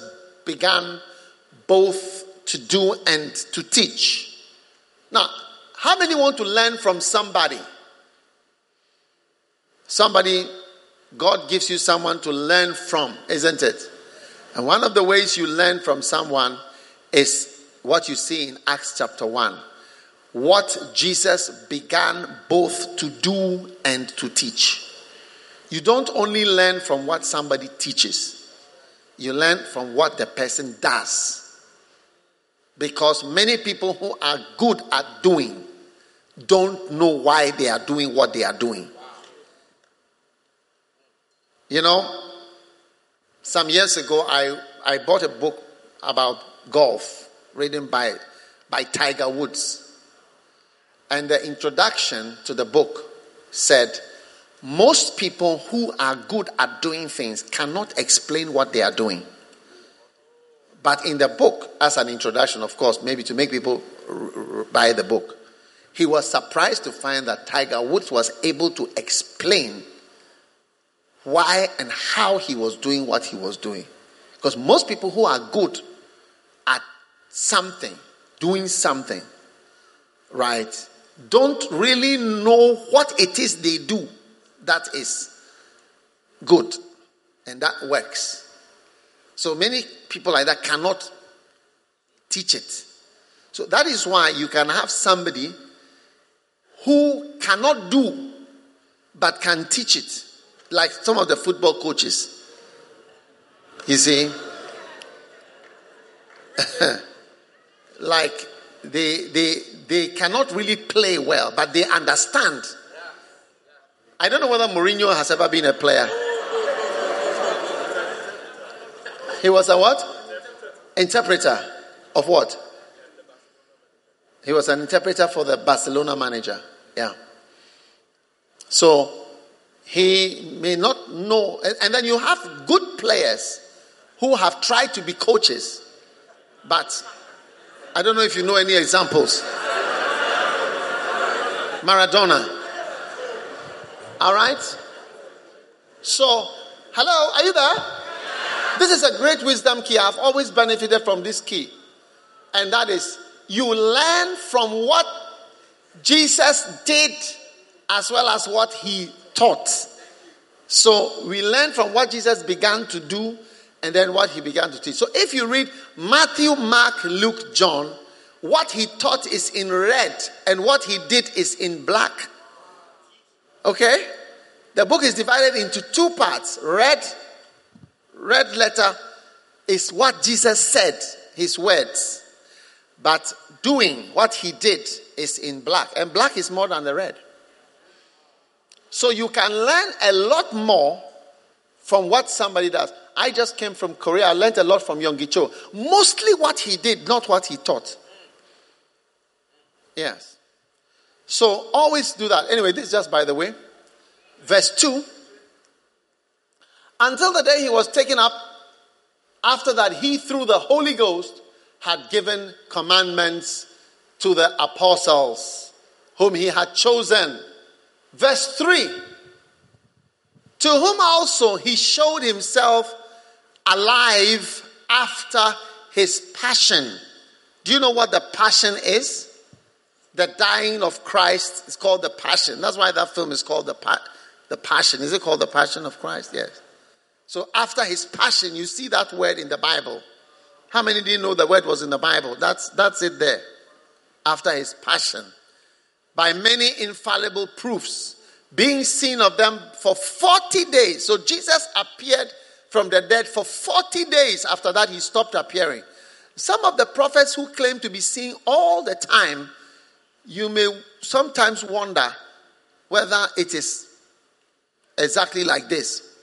began both to do and to teach. Now, how many want to learn from somebody? Somebody, God gives you someone to learn from, isn't it? And one of the ways you learn from someone is what you see in Acts chapter 1 what Jesus began both to do and to teach. You don't only learn from what somebody teaches, you learn from what the person does. Because many people who are good at doing don't know why they are doing what they are doing. You know, some years ago, I, I bought a book about golf written by, by Tiger Woods. And the introduction to the book said, most people who are good at doing things cannot explain what they are doing. But in the book, as an introduction, of course, maybe to make people r- r- buy the book, he was surprised to find that Tiger Woods was able to explain why and how he was doing what he was doing. Because most people who are good at something, doing something, right, don't really know what it is they do that is good and that works. So many people like that cannot teach it. So that is why you can have somebody who cannot do but can teach it, like some of the football coaches. You see? like they, they, they cannot really play well, but they understand. I don't know whether Mourinho has ever been a player. He was a what? Interpreter of what? He was an interpreter for the Barcelona manager. Yeah. So he may not know. And then you have good players who have tried to be coaches, but I don't know if you know any examples. Maradona. All right? So, hello, are you there? This is a great wisdom key. I've always benefited from this key. and that is you learn from what Jesus did as well as what he taught. So we learn from what Jesus began to do and then what he began to teach. So if you read Matthew, Mark, Luke, John, what he taught is in red and what he did is in black. Okay? The book is divided into two parts. Red, red letter is what Jesus said, his words. But doing what he did is in black. And black is more than the red. So you can learn a lot more from what somebody does. I just came from Korea. I learned a lot from Yonggi Cho. Mostly what he did, not what he taught. Yes. So always do that. Anyway, this is just by the way. Verse 2. Until the day he was taken up, after that, he, through the Holy Ghost, had given commandments to the apostles whom he had chosen. Verse 3 To whom also he showed himself alive after his passion. Do you know what the passion is? The dying of Christ is called the passion. That's why that film is called the, pa- the passion. Is it called the passion of Christ? Yes. So after his passion, you see that word in the Bible. How many didn't know the word was in the Bible? That's, that's it there. After his passion. By many infallible proofs, being seen of them for 40 days. So Jesus appeared from the dead for 40 days. After that, he stopped appearing. Some of the prophets who claim to be seen all the time, you may sometimes wonder whether it is exactly like this.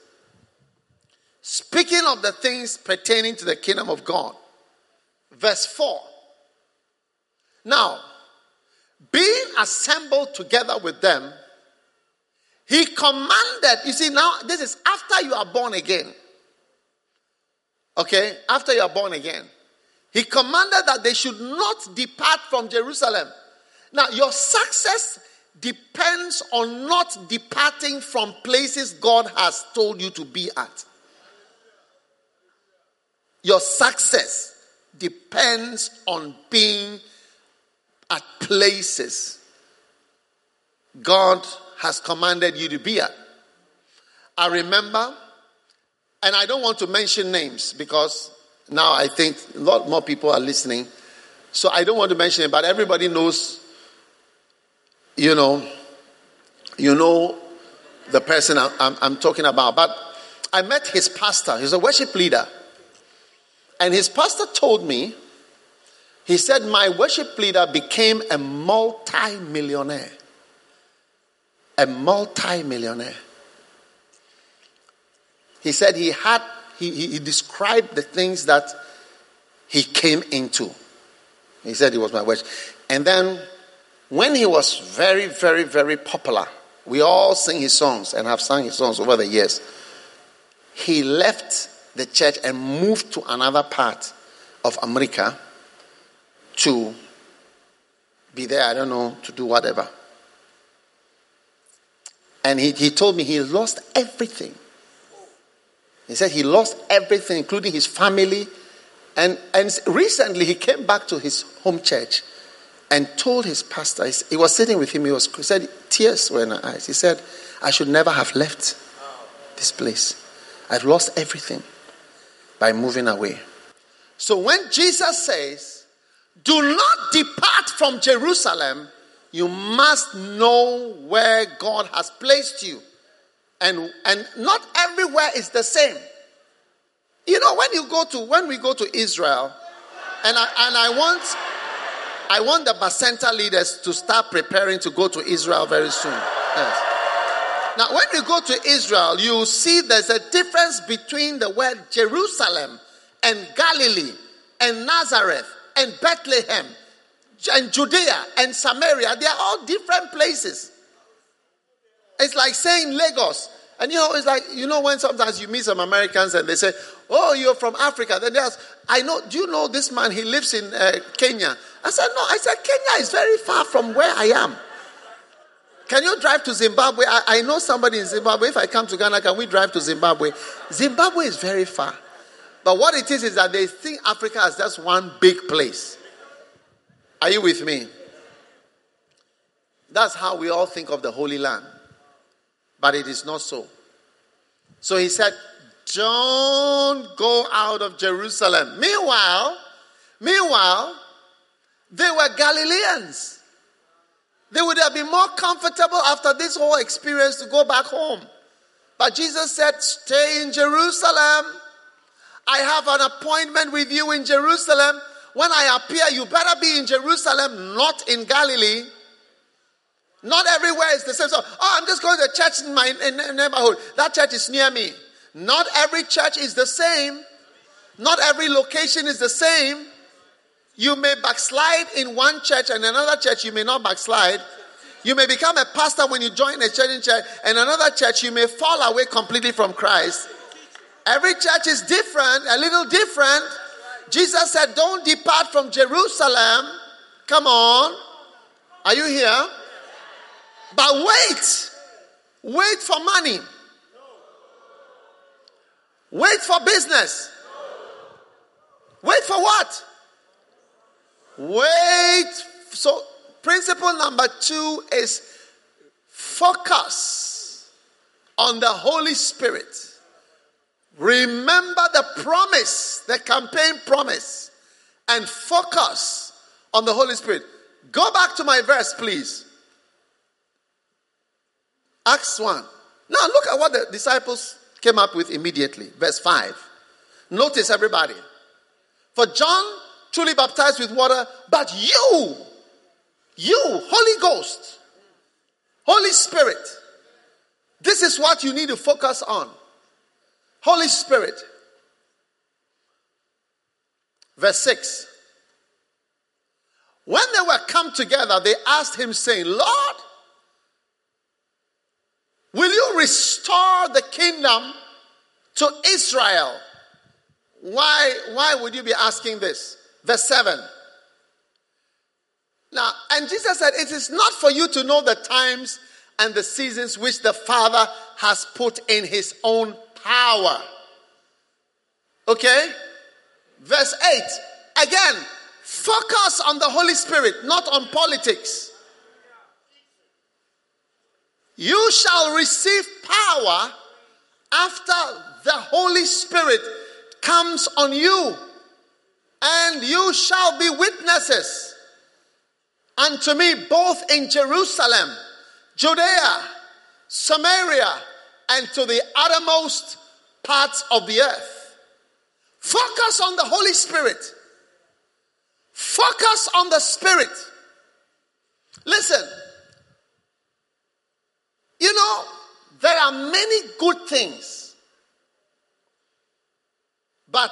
Speaking of the things pertaining to the kingdom of God. Verse 4. Now, being assembled together with them, he commanded, you see, now this is after you are born again. Okay, after you are born again. He commanded that they should not depart from Jerusalem. Now, your success depends on not departing from places God has told you to be at. Your success depends on being at places God has commanded you to be at. I remember, and I don't want to mention names because now I think a lot more people are listening. So I don't want to mention it, but everybody knows, you know, you know the person I'm, I'm, I'm talking about. But I met his pastor, he's a worship leader. And his pastor told me, he said, My worship leader became a multi millionaire. A multi millionaire. He said he had, he, he, described the things that he came into. He said he was my worship. And then when he was very, very, very popular, we all sing his songs and have sung his songs over the years. He left the church and moved to another part of America to be there, I don't know, to do whatever. And he, he told me he lost everything. He said he lost everything, including his family. And, and recently he came back to his home church and told his pastor, he was sitting with him, he, was, he said, tears were in her eyes. He said, I should never have left this place. I've lost everything by moving away. So when Jesus says, Do not depart from Jerusalem, you must know where God has placed you. And, and not everywhere is the same. You know, when you go to when we go to Israel, and I and I want I want the Bacenta leaders to start preparing to go to Israel very soon. Yes. Now, when you go to Israel, you see there's a difference between the word Jerusalem and Galilee and Nazareth and Bethlehem and Judea and Samaria. They are all different places. It's like saying Lagos. And you know, it's like, you know, when sometimes you meet some Americans and they say, Oh, you're from Africa. Then they ask, I know, do you know this man? He lives in uh, Kenya. I said, No, I said, Kenya is very far from where I am. Can you drive to Zimbabwe? I, I, know somebody in Zimbabwe. If I come to Ghana, can we drive to Zimbabwe? Zimbabwe is very far. But what it is is that they think Africa is just one big place. Are you with me? That's how we all think of the Holy Land. But it is not so. So he said, Don't go out of Jerusalem. Meanwhile, meanwhile, they were Galileans. They would have been more comfortable after this whole experience to go back home. But Jesus said, Stay in Jerusalem. I have an appointment with you in Jerusalem. When I appear, you better be in Jerusalem, not in Galilee. Not everywhere is the same. So, oh, I'm just going to church in my neighborhood. That church is near me. Not every church is the same. Not every location is the same. You may backslide in one church and another church you may not backslide. You may become a pastor when you join a church in church, and another church you may fall away completely from Christ. Every church is different, a little different. Jesus said, Don't depart from Jerusalem. Come on. Are you here? But wait. Wait for money. Wait for business. Wait for what? Wait. So, principle number two is focus on the Holy Spirit. Remember the promise, the campaign promise, and focus on the Holy Spirit. Go back to my verse, please. Acts 1. Now look at what the disciples came up with immediately. Verse 5. Notice, everybody. For John truly baptized with water, but you, you, Holy Ghost, Holy Spirit, this is what you need to focus on. Holy Spirit. Verse 6. When they were come together, they asked him, saying, Lord, will you restore the kingdom to Israel? Why, why would you be asking this? Verse 7. Now, and Jesus said, It is not for you to know the times and the seasons which the Father has put in his own power. Okay? Verse 8. Again, focus on the Holy Spirit, not on politics. You shall receive power after the Holy Spirit comes on you, and you shall be witnesses unto me both in Jerusalem, Judea, Samaria, and to the uttermost parts of the earth. Focus on the Holy Spirit. Focus on the Spirit. Listen, you know, there are many good things, but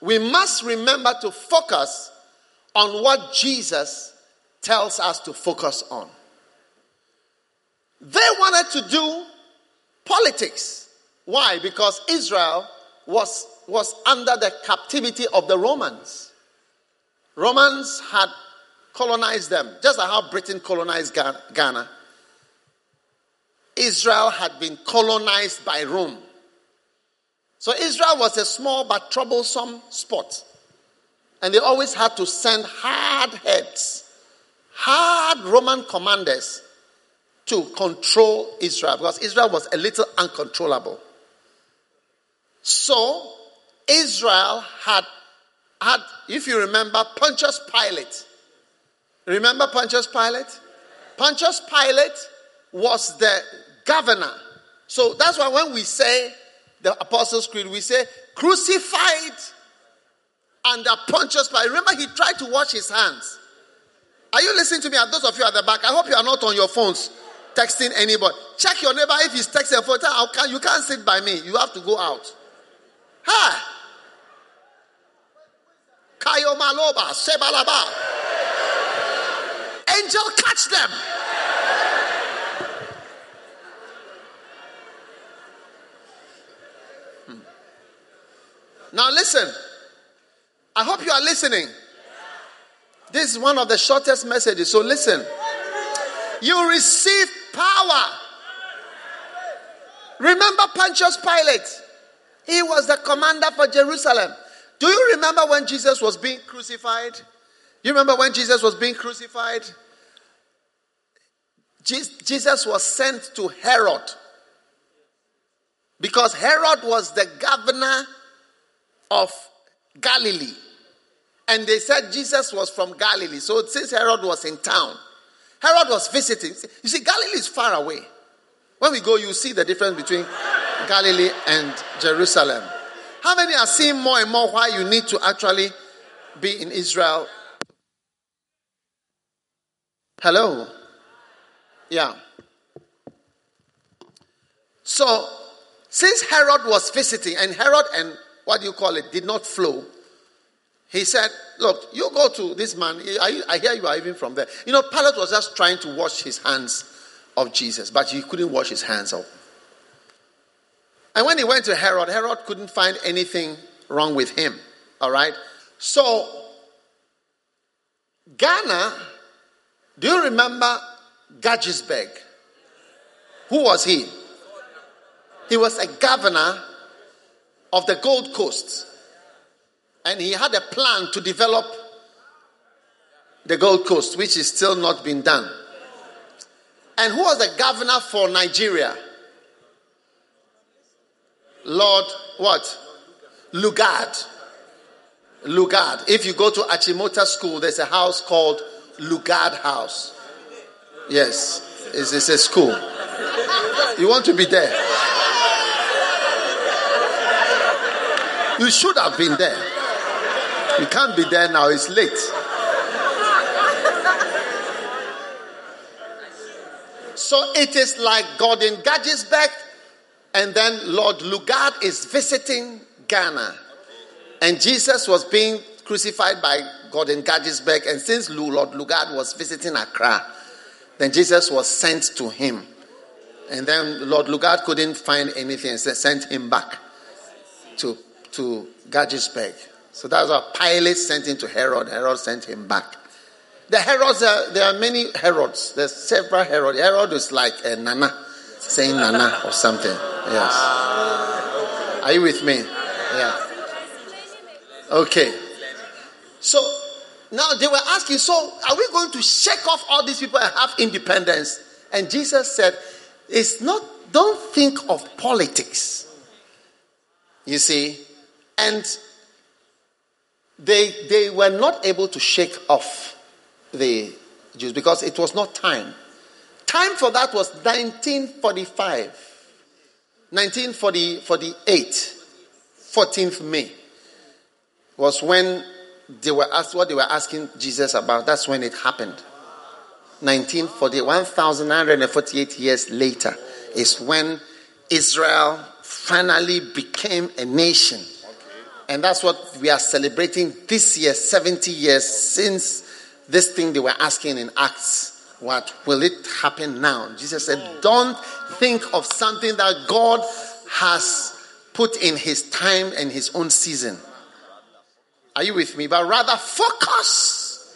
we must remember to focus on what Jesus tells us to focus on. They wanted to do politics. Why? Because Israel was, was under the captivity of the Romans. Romans had colonized them, just like how Britain colonized Ghana. Israel had been colonized by Rome. So Israel was a small but troublesome spot. And they always had to send hard heads, hard Roman commanders to control Israel because Israel was a little uncontrollable. So Israel had had, if you remember, Pontius Pilate. Remember Pontius Pilate? Pontius Pilate was the governor. So that's why when we say the Apostles' Creed, we say crucified under Pontius Pilate. Remember, he tried to wash his hands. Are you listening to me? And those of you at the back, I hope you are not on your phones texting anybody. Check your neighbor if he's texting a phone. You can't sit by me. You have to go out. Ha! Kayo Maloba, Sebalaba. Angel, catch them. Now listen. I hope you are listening. This is one of the shortest messages, so listen. You receive power. Remember Pontius Pilate? He was the commander for Jerusalem. Do you remember when Jesus was being crucified You remember when Jesus was being crucified? Jesus was sent to Herod because Herod was the governor of Galilee. And they said Jesus was from Galilee. So since Herod was in town, Herod was visiting. You see, Galilee is far away. When we go, you see the difference between Galilee and Jerusalem. How many are seeing more and more why you need to actually be in Israel? Hello? Yeah. So, since Herod was visiting, and Herod and what do you call it did not flow, he said, Look, you go to this man. I, hear you are even from there. You know, Pilate was just trying to wash his hands of Jesus, but he couldn't wash his hands off. And when he went to Herod, Herod couldn't find anything wrong with him. All right? So, Ghana, do you remember Guggisberg? Who was he? He was a governor of the Gold Coast. And he had a plan to develop the Gold Coast, which is still not been done. And who was the governor for Nigeria? Lord, what? Lugard. Lugard. If you go to Achimota School, there's a house called Lugard House. Yes, it's, it's a school. You want to be there? You should have been there. You can't be there now, it's late. So it is like Gordon Guggisberg and then Lord Lugard is visiting Ghana. And Jesus was being crucified by Gordon Guggisberg. And since Lord Lugard was visiting Accra, then Jesus was sent to him. And then Lord Lugard couldn't find anything, so sent him back to, to Guggisberg. So that's why Pilate sent him to Herod. Herod sent him back. The Herods, are, there are many Herods. There's several Herods. Herod is like a Nana, saying Nana or something. Yes. Are you with me? Yeah. Okay. So now they were asking, so are we going to shake off all these people and have independence? And Jesus said, it's not, don't think of politics. You see? And they, they were not able to shake off the Jews because it was not time. Time for that was 1945. 1948, 14th May, was when they were asked what they were asking Jesus about. That's when it happened. 1940, 1948 years later is when Israel finally became a nation. And that's what we are celebrating this year, 70 years since this thing they were asking in Acts what will it happen now? Jesus said, Don't think of something that God has put in his time and his own season. Are you with me? But rather focus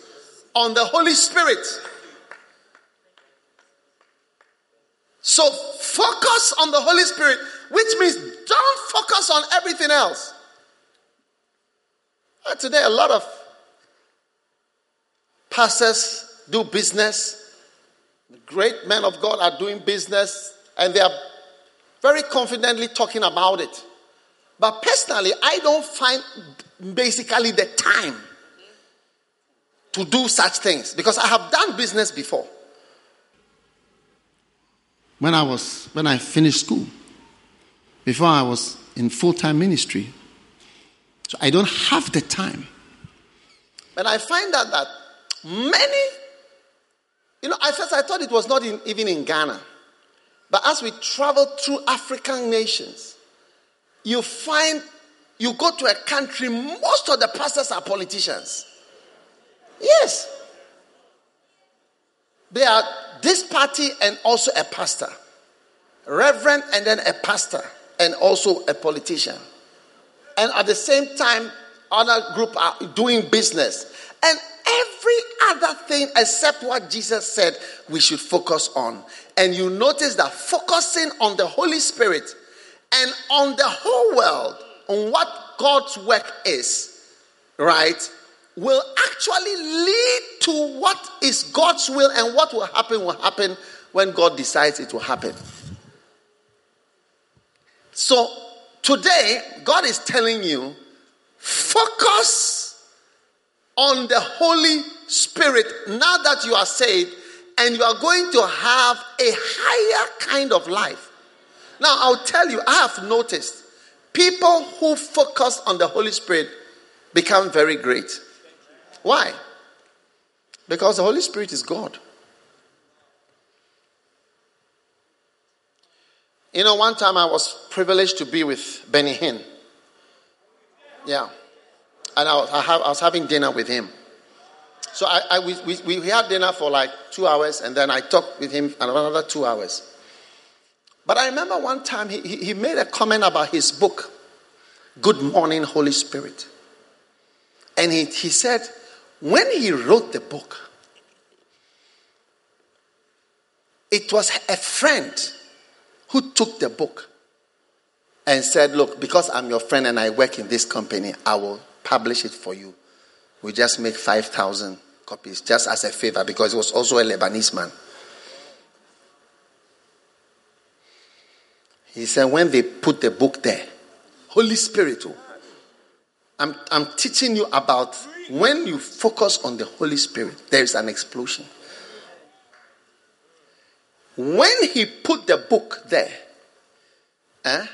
on the Holy Spirit. So focus on the Holy Spirit, which means don't focus on everything else. Today, a lot of pastors do business great men of God are doing business and they are very confidently talking about it. But personally, I don't find basically the time to do such things because I have done business before. When I was when I finished school, before I was in full-time ministry, so I don't have the time. And I find out that many you know, at first I thought it was not in, even in Ghana. But as we travel through African nations, you find you go to a country, most of the pastors are politicians. Yes. They are this party and also a pastor, reverend and then a pastor, and also a politician. And at the same time, other group are doing business. And every other thing except what Jesus said we should focus on. And you notice that focusing on the Holy Spirit and on the whole world, on what God's work is, right, will actually lead to what is God's will and what will happen will happen when God decides it will happen. So today, God is telling you focus on the Holy Spirit now that you are saved, and you are going to have a higher kind of life. Now, I'll tell you, I have noticed people who focus on the Holy Spirit become very great. Why? Because the Holy Spirit is God. You know, one time I was privileged to be with Benny Hinn. Yeah. And I was, I, have, I was having dinner with him. So I, I we, we, we had dinner for like two hours, and then I talked with him another two hours. But I remember one time he, he, he made a comment about his book, Good Morning, Holy Spirit. And he, he said, when he wrote the book, it was a friend who took the book and said, Look, because I'm your friend and I work in this company, I will publish it for you. We just make 5,000 copies just as a favor because he was also a Lebanese man. He said, When they put the book there, Holy Spirit, oh, I'm, I'm teaching you about when you focus on the Holy Spirit, there is an explosion. When he put the book there, eh,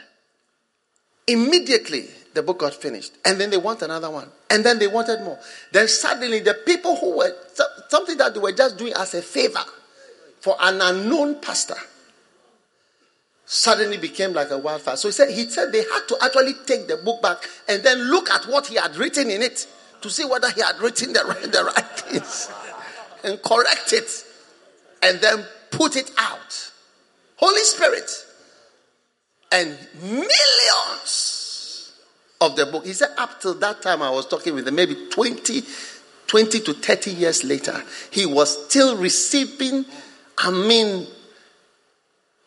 immediately the book got finished. And then they want another one. And then they wanted more. Then suddenly the people who were something that they were just doing as a favor for an unknown pastor suddenly became like a wildfire. So he said he said they had to actually take the book back and then look at what he had written in it to see whether he had written the right, the right things and correct it and then put it out. Holy Spirit. And millions of the book. He said, up till that time, I was talking with him, maybe 20, 20 to 30 years later, he was still receiving, I mean,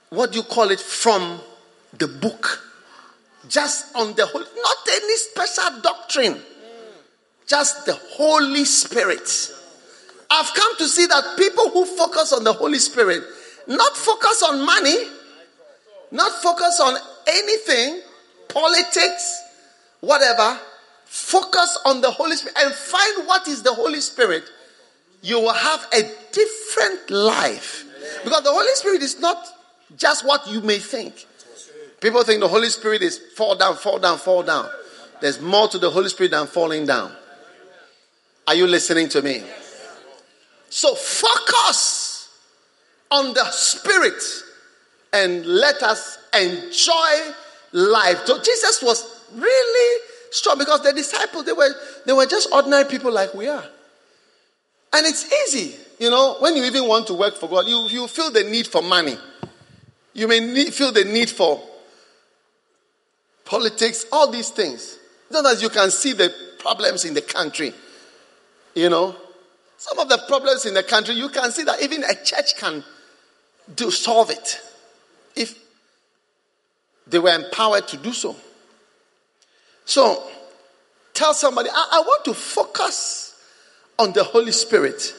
what do you call it, from the book. Just on the whole, not any special doctrine, just the Holy Spirit. I've come to see that people who focus on the Holy Spirit, not focus on money, not focus on anything, politics, whatever, focus on the Holy Spirit and find what is the Holy Spirit, you will have a different life. Because the Holy Spirit is not just what you may think. People think the Holy Spirit is fall down, fall down, fall down. There's more to the Holy Spirit than falling down. Are you listening to me? So focus on the Spirit and let us enjoy life. So Jesus was really strong because the disciples they were they were just ordinary people like we are. And it's easy, you know, when you even want to work for God, you, you feel the need for money. You may need, feel the need for politics, all these things. Sometimes you can see the problems in the country. You know, some of the problems in the country, you can see that even a church can do solve it if they were empowered to do so. So, tell somebody, I, I want to focus on the Holy Spirit.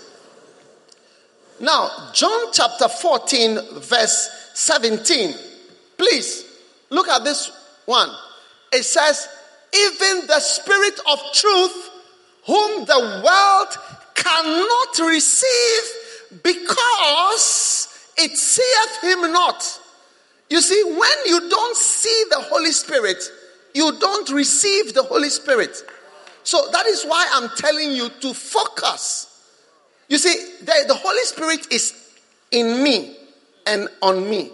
Now, John chapter 14, verse 17. Please look at this one. It says, Even the Spirit of truth, whom the world cannot receive because it seeth him not. You see, when you don't see the Holy Spirit, you don't receive the Holy Spirit. So that is why I'm telling you to focus. You see, the, the Holy Spirit is in me and on me.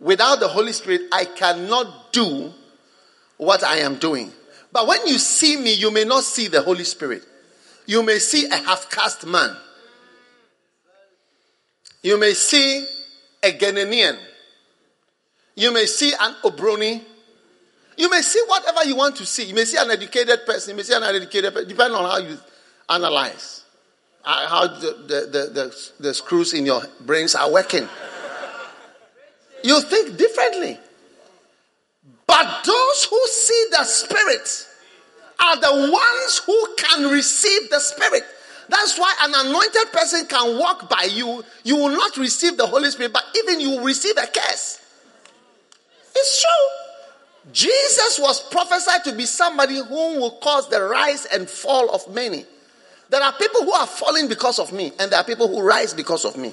Without the Holy Spirit, I cannot do what I am doing. But when you see me, you may not see the Holy Spirit. You may see a half caste man. You may see a Ghanaian. You may see an Obroni. You may see whatever you want to see. You may see an educated person. You may see an uneducated person, depending on how you analyze, uh, how the, the, the, the, the screws in your brains are working. You think differently. But those who see the Spirit are the ones who can receive the Spirit. That's why an anointed person can walk by you. You will not receive the Holy Spirit, but even you will receive a curse. It's true. Jesus was prophesied to be somebody who will cause the rise and fall of many. There are people who are falling because of me, and there are people who rise because of me.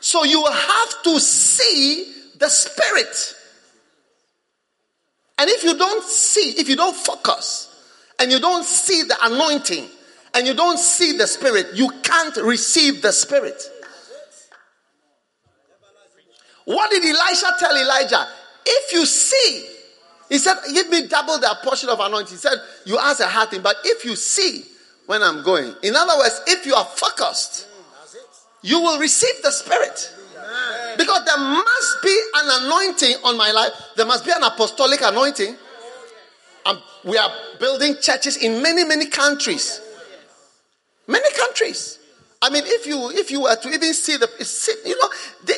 So you have to see the Spirit. And if you don't see, if you don't focus, and you don't see the anointing, and you don't see the Spirit, you can't receive the Spirit. What did Elisha tell Elijah? If you see, he said, Give me double the portion of anointing. He said, You ask a hard thing, but if you see when I'm going, in other words, if you are focused, you will receive the Spirit. Because there must be an anointing on my life, there must be an apostolic anointing. Um, we are building churches in many, many countries. Many countries. I mean, if you if you were to even see the, you know, they,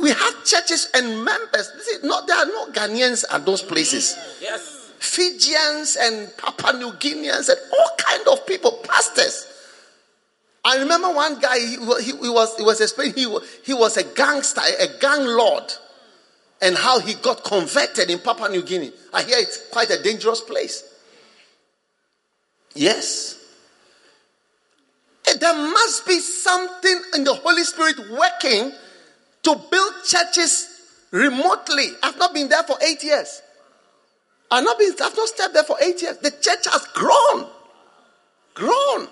we have churches and members. No, there are no Ghanaians at those places. Yes. Fijians and Papua New Guineans and all kind of people, pastors. I remember one guy. He, he, he was he was explaining he, he was a gangster, a gang lord, and how he got converted in Papua New Guinea. I hear it's quite a dangerous place. Yes. There must be something in the Holy Spirit working to build churches remotely. I've not been there for eight years. I've not been, I've not stepped there for eight years. The church has grown. Grown.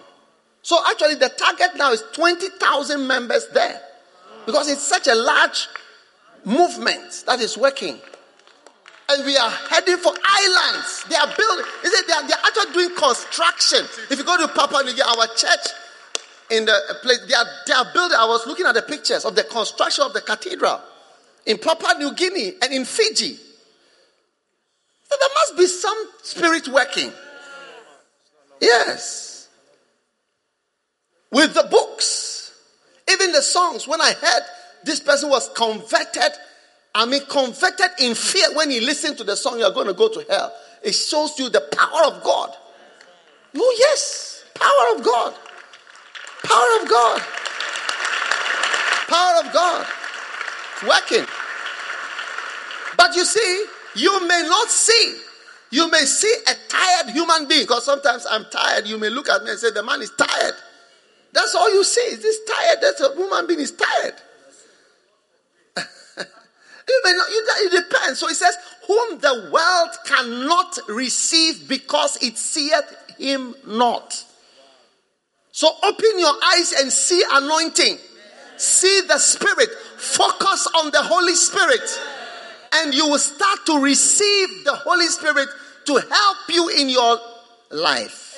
So actually the target now is 20,000 members there. Because it's such a large movement that is working. And we are heading for islands. They are building, is it? They are, they are actually doing construction. If you go to Papua New Guinea, our church in the uh, place. They are, they are building. I was looking at the pictures of the construction of the cathedral in Papua New Guinea and in Fiji. So there must be some spirit working. Yes. With the books, even the songs, when I heard this person was converted, I mean, converted in fear when he listened to the song, you're going to go to hell. It shows you the power of God. Oh, yes, power of God. Power of God. Power of God. It's working. But you see, you may not see. You may see a tired human being because sometimes I'm tired. You may look at me and say, The man is tired. That's all you see. Is this tired? That's a human being is tired. may not, it depends. So he says, Whom the world cannot receive because it seeth him not. So open your eyes and see anointing. See the Spirit. Focus on the Holy Spirit. And you will start to receive the Holy Spirit to help you in your life.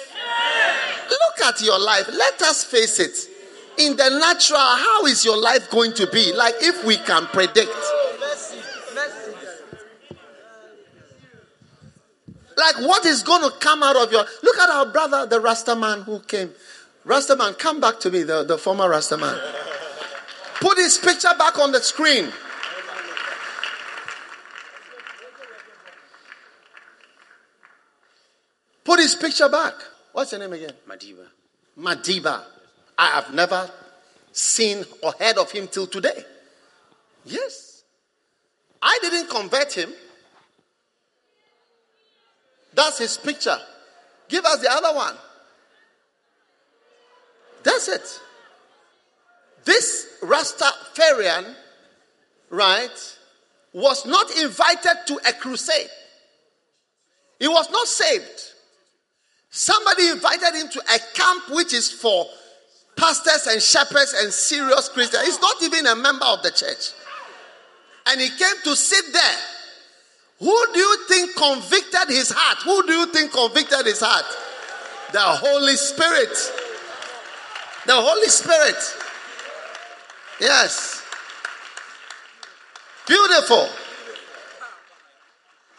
Look at your life. Let us face it. In the natural, how is your life going to be? Like if we can predict. Like what is going to come out of your. Look at our brother, the Rasta man who came. Rastaman, come back to me, the, the former Rastaman. Put his picture back on the screen. Put his picture back. What's your name again? Madiba. Madiba. I have never seen or heard of him till today. Yes. I didn't convert him. That's his picture. Give us the other one. That's it. This Rastafarian, right, was not invited to a crusade. He was not saved. Somebody invited him to a camp which is for pastors and shepherds and serious Christians. He's not even a member of the church. And he came to sit there. Who do you think convicted his heart? Who do you think convicted his heart? The Holy Spirit. The Holy Spirit. Yes. Beautiful.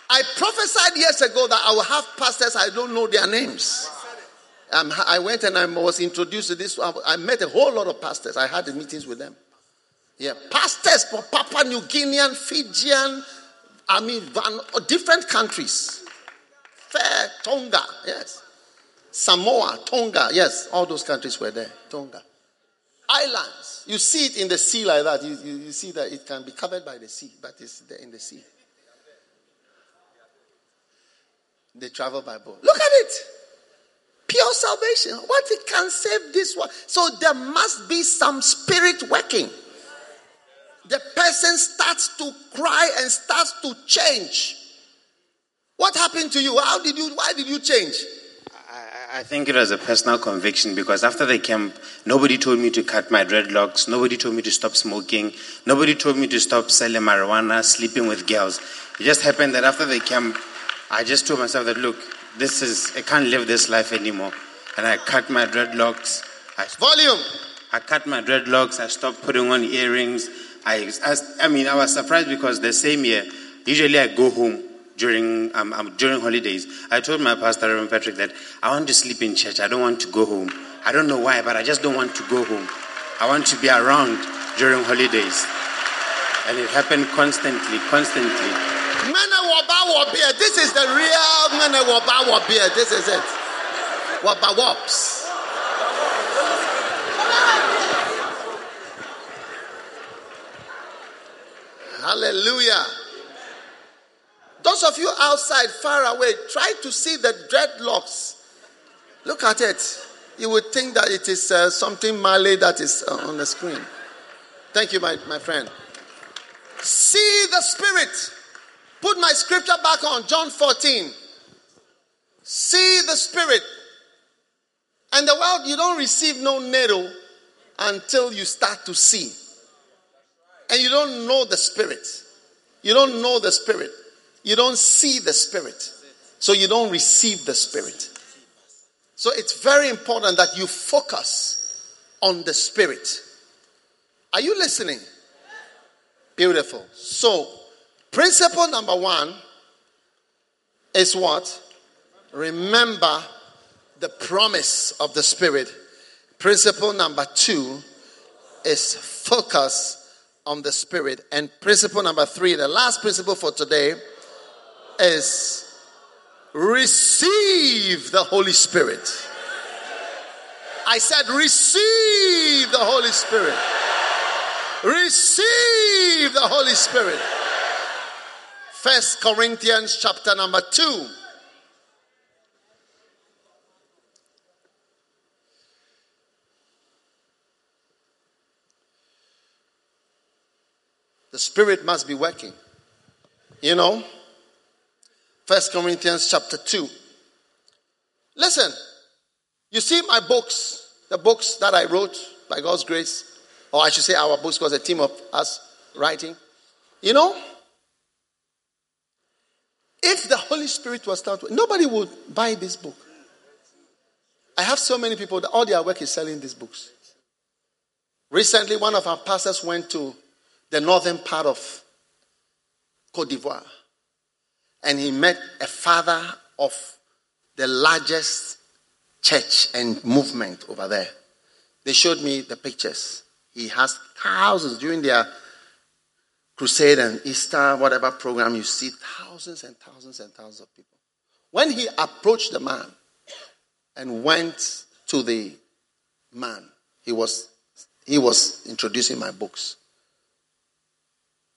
I prophesied years ago that I will have pastors, I don't know their names. Um, I went and I was introduced to this. I met a whole lot of pastors. I had meetings with them. Yeah, pastors for Papua New Guinean, Fijian, I mean, different countries. Fair, Tonga, yes. Samoa, Tonga, yes, all those countries were there. Tonga. Islands. You see it in the sea like that. You, you, you see that it can be covered by the sea, but it's there in the sea. They travel by boat. Look at it. Pure salvation. What it can save this one. So there must be some spirit working. The person starts to cry and starts to change. What happened to you? How did you why did you change? I think it was a personal conviction because after the camp, nobody told me to cut my dreadlocks, nobody told me to stop smoking, nobody told me to stop selling marijuana, sleeping with girls. It just happened that after the camp, I just told myself that look, this is I can't live this life anymore, and I cut my dreadlocks. I, Volume. I cut my dreadlocks. I stopped putting on earrings. I, I, I mean, I was surprised because the same year, usually I go home during um, um, during holidays. I told my pastor, Reverend Patrick, that I want to sleep in church. I don't want to go home. I don't know why, but I just don't want to go home. I want to be around during holidays, and it happened constantly, constantly. Mene waba wabia. This is the real mene waba wabia. This is it. Waba wops. Hallelujah. Those of you outside, far away, try to see the dreadlocks. Look at it. You would think that it is uh, something Malay that is uh, on the screen. Thank you, my, my friend. See the Spirit. Put my scripture back on, John 14. See the Spirit. And the world, you don't receive no needle until you start to see. And you don't know the Spirit. You don't know the Spirit. You don't see the Spirit. So you don't receive the Spirit. So it's very important that you focus on the Spirit. Are you listening? Beautiful. So, principle number one is what? Remember the promise of the Spirit. Principle number two is focus on the Spirit. And principle number three, the last principle for today, is receive the Holy Spirit. I said, receive the Holy Spirit. Receive the Holy Spirit. First Corinthians chapter number 2. The Spirit must be working. You know? First Corinthians chapter 2. Listen, you see my books, the books that I wrote by God's grace, or I should say our books because a team of us writing. You know, if the Holy Spirit was not, nobody would buy this book. I have so many people that all their work is selling these books. Recently, one of our pastors went to the northern part of Cote d'Ivoire and he met a father of the largest church and movement over there. They showed me the pictures. He has thousands during their crusade and Easter, whatever program, you see thousands and thousands and thousands of people. When he approached the man and went to the man, he was he was introducing my books.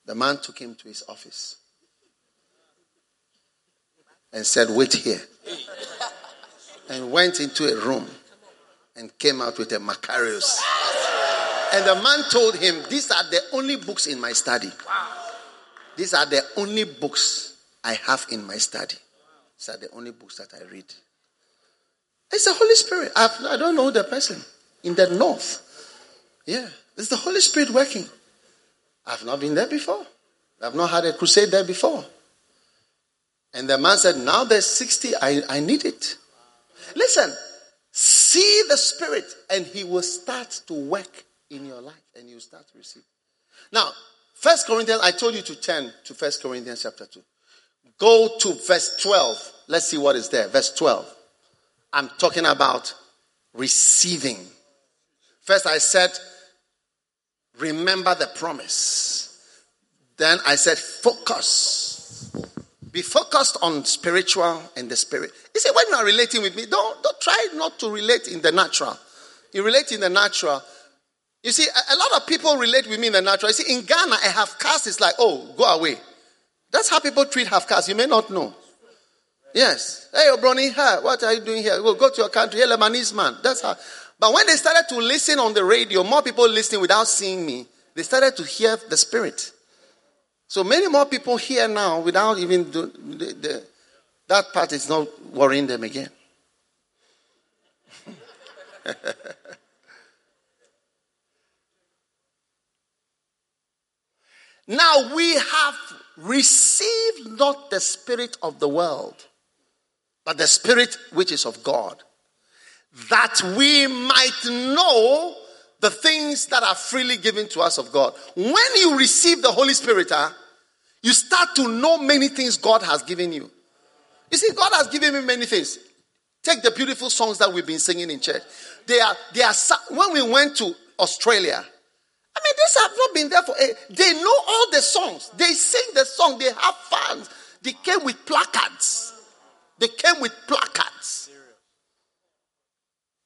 The man took him to his office and said, Wait here. And went into a room and came out with a Macarius. And the man told him, These are the only books in my study. These are the only books I have in my study. These are the only books that I read. It's the Holy Spirit. I've, I do not know the person in the north. Yeah, it's the Holy Spirit working. I've not been there before. I've not had a crusade there before. And the man said, Now there's 60, I, I need it. Listen, see the Spirit, and He will start to work in your life, and you start to receive. Now, First Corinthians, I told you to turn to First Corinthians chapter 2. Go to verse 12. Let's see what is there. Verse 12. I'm talking about receiving. First, I said, remember the promise. Then I said, focus Be focused on spiritual and the spirit. You see, when you are relating with me, don't, don't try not to relate in the natural. You relate in the natural. You see, a, lot of people relate with me in the natural. You see, in Ghana, a half caste is like, oh, go away. That's how people treat half caste. You may not know. Yes. Hey, Obroni, hi, what are you doing here? Go, go to your country. Hey, Lebanese man. That's how. But when they started to listen on the radio, more people listening without seeing me, they started to hear the spirit. So many more people here now without even the, the, that part is not worrying them again. now we have received not the spirit of the world, but the spirit which is of God, that we might know the things that are freely given to us of God. When you receive the Holy Spirit, huh, you start to know many things God has given you. You see, God has given me many things. Take the beautiful songs that we've been singing in church. They are, they are, when we went to Australia, I mean, these have not been there for, a, they know all the songs. They sing the song. They have fans. They came with placards. They came with placards.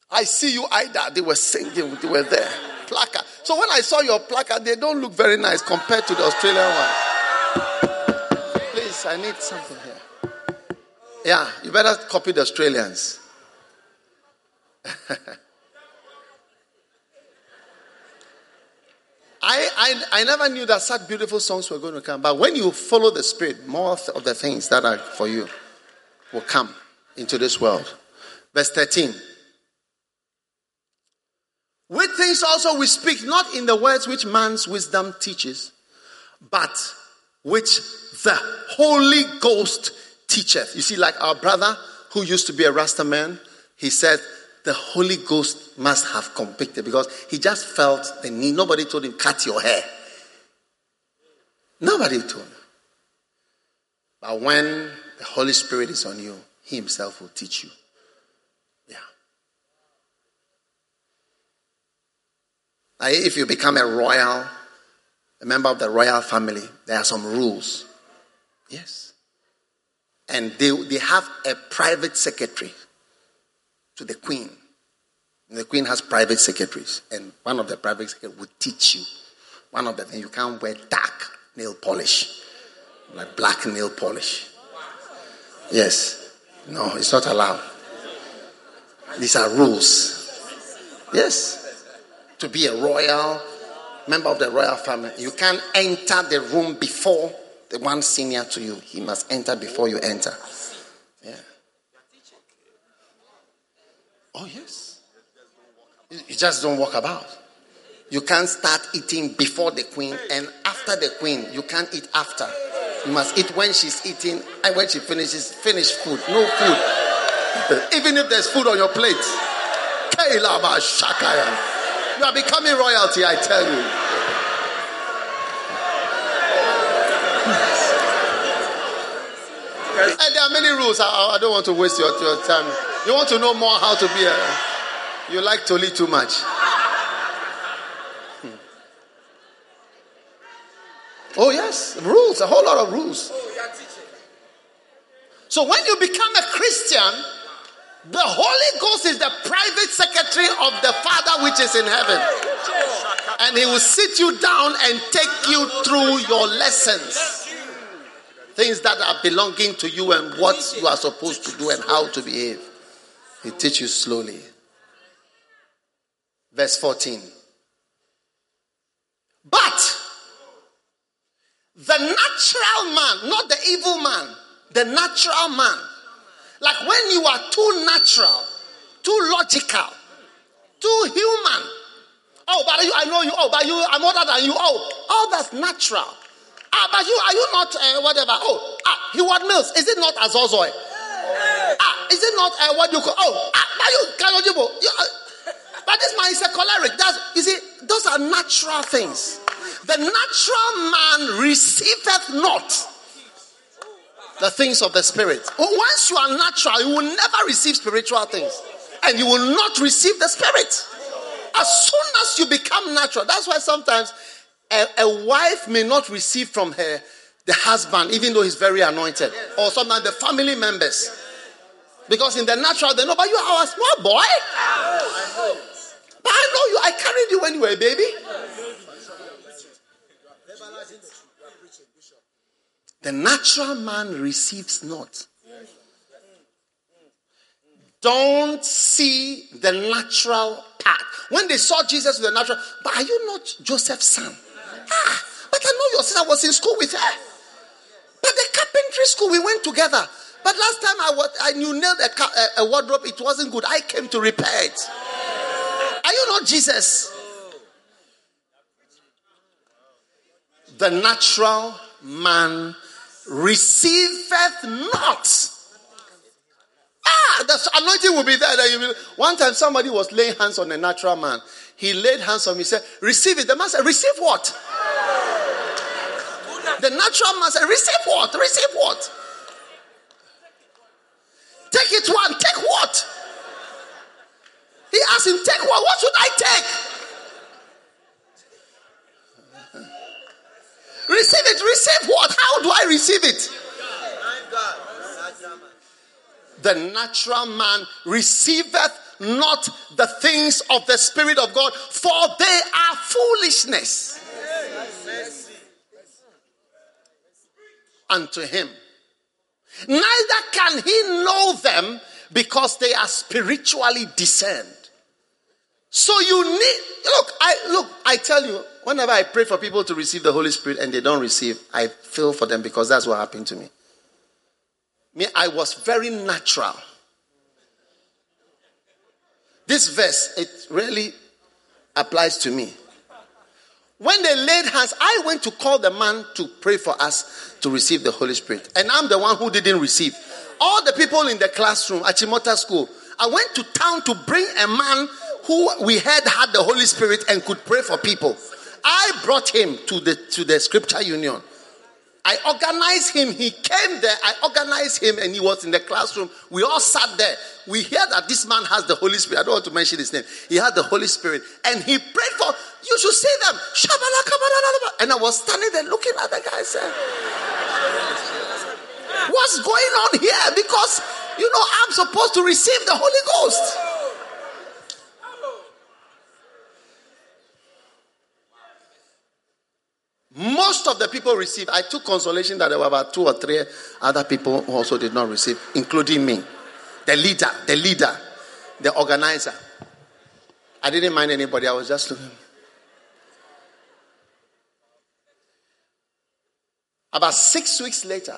I see you, either. They were singing. They were there. Placard. So when I saw your placard, they don't look very nice compared to the Australian one. Please, I need something here. Yeah, you better copy the Australians. I, I, I never knew that such beautiful songs were going to come. But when you follow the Spirit, more of the things that are for you will come into this world. Verse 13. With things also we speak, not in the words which man's wisdom teaches, but which the Holy Ghost teacheth. You see, like our brother who used to be a Rasta man, he said, the Holy Ghost must have convicted because he just felt the need. Nobody told him, cut your hair. Nobody told him. But when the Holy Spirit is on you, he himself will teach you. Yeah. If you become a royal, a member of the royal family, there are some rules. Yes. And they, they have a private secretary to the queen. And the queen has private secretaries, and one of the private secretaries will teach you. One of the things you can't wear dark nail polish, like black nail polish. Yes, no, it's not allowed. These are rules. Yes, to be a royal member of the royal family, you can't enter the room before the one senior to you. He must enter before you enter. Oh, yes. You just don't walk about. You can't start eating before the queen and after the queen. You can't eat after. You must eat when she's eating and when she finishes, finish food. No food. Even if there's food on your plate. You are becoming royalty, I tell you. And there are many rules. I, I don't want to waste your, your time. You want to know more how to be a. You like to lead too much. Hmm. Oh, yes, rules, a whole lot of rules. So when you become a Christian, the Holy Ghost is the private secretary of the Father which is in heaven. And he will sit you down and take you through your lessons. Things that are belonging to you and what you are supposed to do and how to behave. He teach you slowly. Verse 14. But the natural man, not the evil man, the natural man, like when you are too natural, too logical, too human. Oh, but you, I know you. Oh, but you, I'm older than you. Oh, all that's natural. Ah, but you, are you not uh, whatever? Oh, ah, Heward Mills, is it not Azozoi? Ah, is it not uh, what you call? Oh, ah, but you. You, uh, but this man is a choleric. That's you see, those are natural things. The natural man receiveth not the things of the spirit. Once you are natural, you will never receive spiritual things, and you will not receive the spirit. As soon as you become natural, that's why sometimes a, a wife may not receive from her the husband, even though he's very anointed, or sometimes the family members. Because in the natural, they know, but you are a small boy. But I know you, I carried you when you were a baby. The natural man receives not. Don't see the natural part. When they saw Jesus with the natural, but are you not Joseph's son? Ah, but I know your sister was in school with her. But the carpentry school, we went together. But last time I was, I knew nailed a, a, a wardrobe, it wasn't good. I came to repair it. Are you not Jesus? The natural man receiveth not. Ah, the anointing will be there. That you will. One time somebody was laying hands on a natural man. He laid hands on me, said, Receive it. The man said, Receive what? The natural man said, Receive what? Receive what? Take it one. Take what? He asked him, Take what? What should I take? Receive it. Receive what? How do I receive it? The natural man receiveth not the things of the Spirit of God, for they are foolishness unto him. Neither can he know them because they are spiritually discerned. So you need look, I look, I tell you, whenever I pray for people to receive the Holy Spirit and they don't receive, I feel for them because that's what happened to me. Me, I was very natural. This verse, it really applies to me. When they laid hands, I went to call the man to pray for us to receive the Holy Spirit. And I'm the one who didn't receive. All the people in the classroom at Achimota School, I went to town to bring a man who we heard had the Holy Spirit and could pray for people. I brought him to the to the scripture union. I organized him. He came there. I organized him and he was in the classroom. We all sat there. We hear that this man has the Holy Spirit. I don't want to mention his name. He had the Holy Spirit. And he prayed for, you should see them. And I was standing there looking at the guy I said, What's going on here? Because, you know, I'm supposed to receive the Holy Ghost. Most of the people received. I took consolation that there were about two or three other people who also did not receive, including me. The leader, the leader, the organizer. I didn't mind anybody, I was just looking. About six weeks later,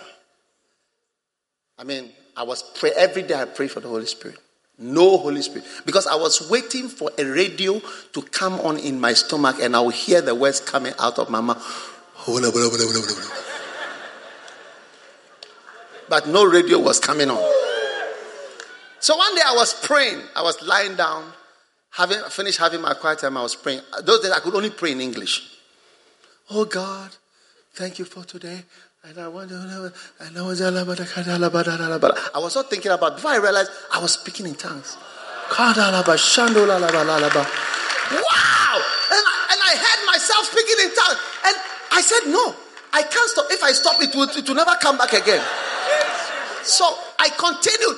I mean, I was pray every day I pray for the Holy Spirit. No Holy Spirit. Because I was waiting for a radio to come on in my stomach and I would hear the words coming out of my mouth. But no radio was coming on. So one day I was praying. I was lying down, having finished having my quiet time. I was praying. Those days I could only pray in English. Oh God, thank you for today. And I wonder, and I was I was not thinking about before I realized I was speaking in tongues. Wow! And I, and I heard myself speaking in tongues. And I said, No, I can't stop. If I stop, it will, it will never come back again. So I continued.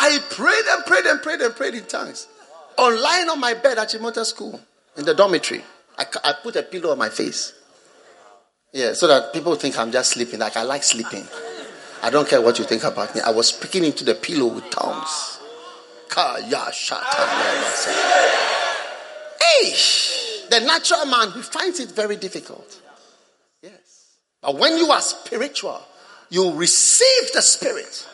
I prayed and prayed and prayed and prayed in tongues. On lying on my bed at Achimota School in the dormitory, I, I put a pillow on my face. Yeah, so that people think I'm just sleeping. Like I like sleeping. I don't care what you think about me. I was speaking into the pillow with tongues. Hey, the natural man he finds it very difficult. Yes, but when you are spiritual, you receive the spirit.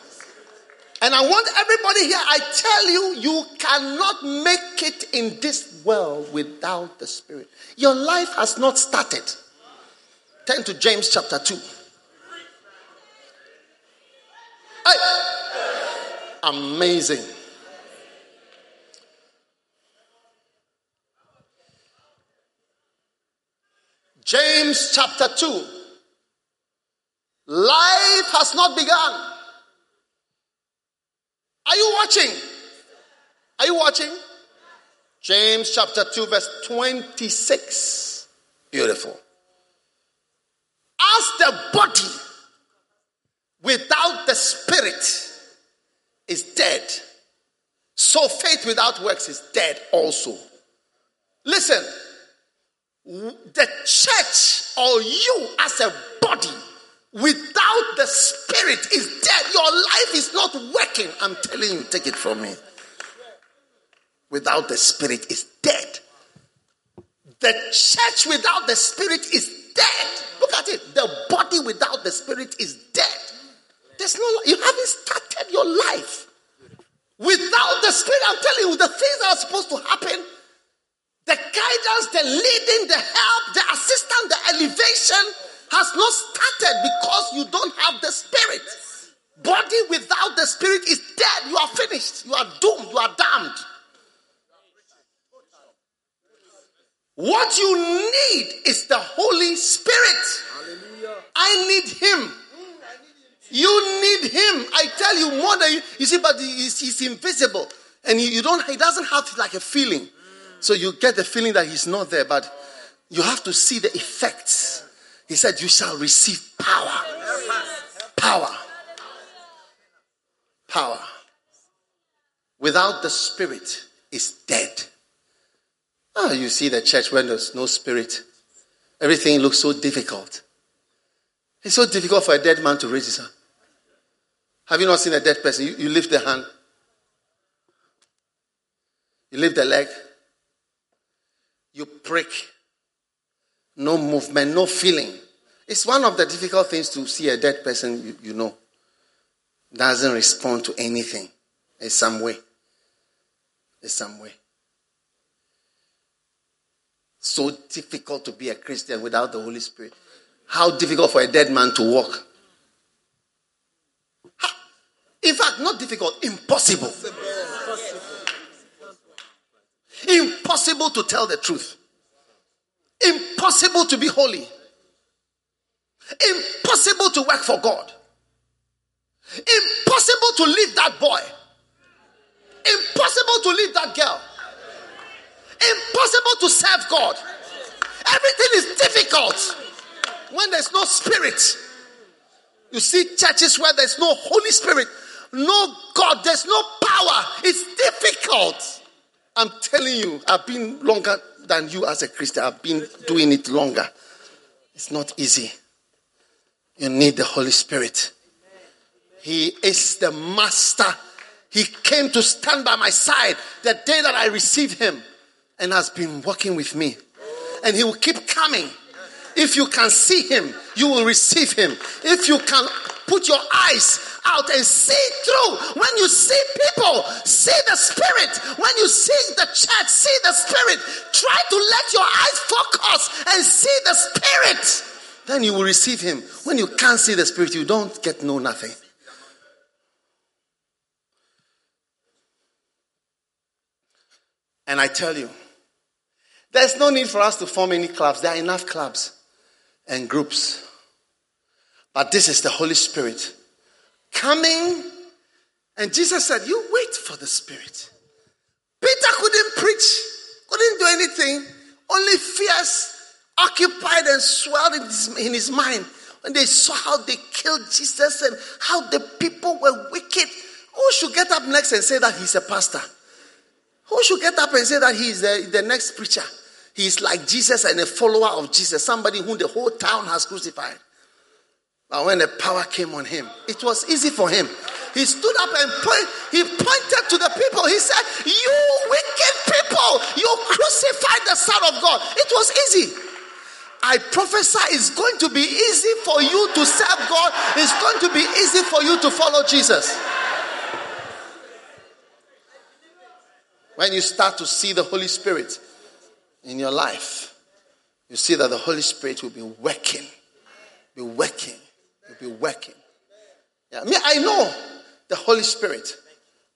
And I want everybody here, I tell you, you cannot make it in this world without the spirit. Your life has not started. Turn to James chapter 2. Hey. Amazing. James chapter 2. Life has not begun. Are you watching? Are you watching? James chapter 2, verse 26. Beautiful. As the body without the spirit is dead, so faith without works is dead also. Listen, the church or you as a body without the spirit is dead. Your life is not working. I'm telling you, take it from me. Without the spirit is dead. The church without the spirit is dead. At it. The body without the spirit is dead. There's no you haven't started your life. Without the spirit, I'm telling you, the things that are supposed to happen the guidance, the leading, the help, the assistance, the elevation has not started What you need is the Holy Spirit. I need Him. You need Him. I tell you more than you, you see, but he's, he's invisible, and you, you don't. He doesn't have like a feeling. So you get the feeling that he's not there, but you have to see the effects. He said, You shall receive power. Power. Power. Without the spirit is dead. Ah, you see the church when there's no spirit. Everything looks so difficult. It's so difficult for a dead man to raise his hand. Have you not seen a dead person? You, you lift the hand, you lift the leg, you prick. No movement, no feeling. It's one of the difficult things to see a dead person you, you know doesn't respond to anything in some way. In some way. So difficult to be a Christian without the Holy Spirit. How difficult for a dead man to walk. In fact, not difficult, impossible. Impossible to tell the truth. Impossible to be holy. Impossible to work for God. Impossible to leave that boy. Impossible to leave that girl. Impossible to serve God. Everything is difficult when there's no spirit. You see churches where there's no Holy Spirit, no God, there's no power. It's difficult. I'm telling you, I've been longer than you as a Christian. I've been doing it longer. It's not easy. You need the Holy Spirit. He is the master. He came to stand by my side the day that I received him and has been working with me. And he will keep coming. If you can see him, you will receive him. If you can put your eyes out and see through. When you see people, see the Spirit. When you see the church, see the Spirit. Try to let your eyes focus and see the Spirit. Then you will receive Him. When you can't see the Spirit, you don't get no nothing. And I tell you, there's no need for us to form any clubs. There are enough clubs and groups. But this is the Holy Spirit coming. And Jesus said, You wait for the Spirit. Peter couldn't preach, couldn't do anything, only fears occupied and swelled in his, in his mind when they saw how they killed Jesus and how the people were wicked. Who should get up next and say that he's a pastor? Who should get up and say that he's the, the next preacher? He's like Jesus and a follower of Jesus, somebody whom the whole town has crucified. But when the power came on him, it was easy for him. He stood up and point, he pointed to the people. He said, You wicked people, you crucified the Son of God. It was easy. I prophesy it's going to be easy for you to serve God. It's going to be easy for you to follow Jesus. When you start to see the Holy Spirit in your life, you see that the Holy Spirit will be working, be working You'll be working. Yeah, me, I know the Holy Spirit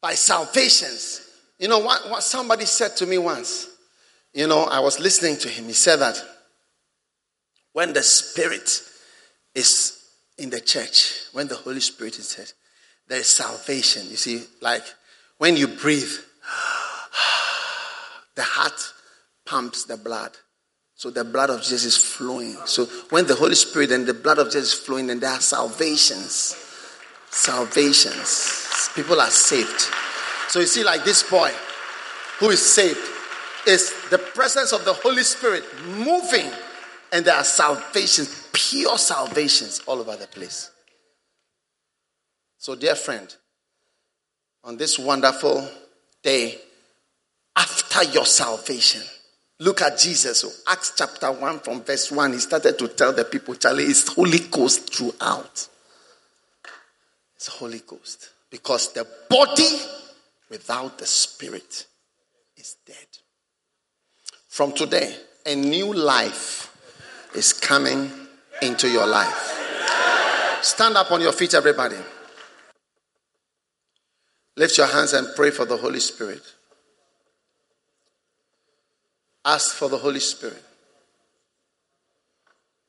by salvations. You know what, what somebody said to me once? You know, I was listening to him. He said that when the Spirit is in the church, when the Holy Spirit is there, there is salvation. You see, like when you breathe, the heart pumps the blood So the blood of Jesus is flowing. So when the Holy Spirit and the blood of Jesus is flowing, then there are salvations. Salvations. People are saved. So you see, like this boy who is saved is the presence of the Holy Spirit moving, and there are salvations, pure salvations all over the place. So, dear friend, on this wonderful day after your salvation, look at Jesus. So Acts chapter 1 from verse 1, he started to tell the people, Charlie, it's Holy Ghost throughout. It's Holy Ghost. Because the body without the spirit is dead. From today, a new life is coming into your life. Stand up on your feet, everybody. Lift your hands and pray for the Holy Spirit. Ask for the Holy Spirit.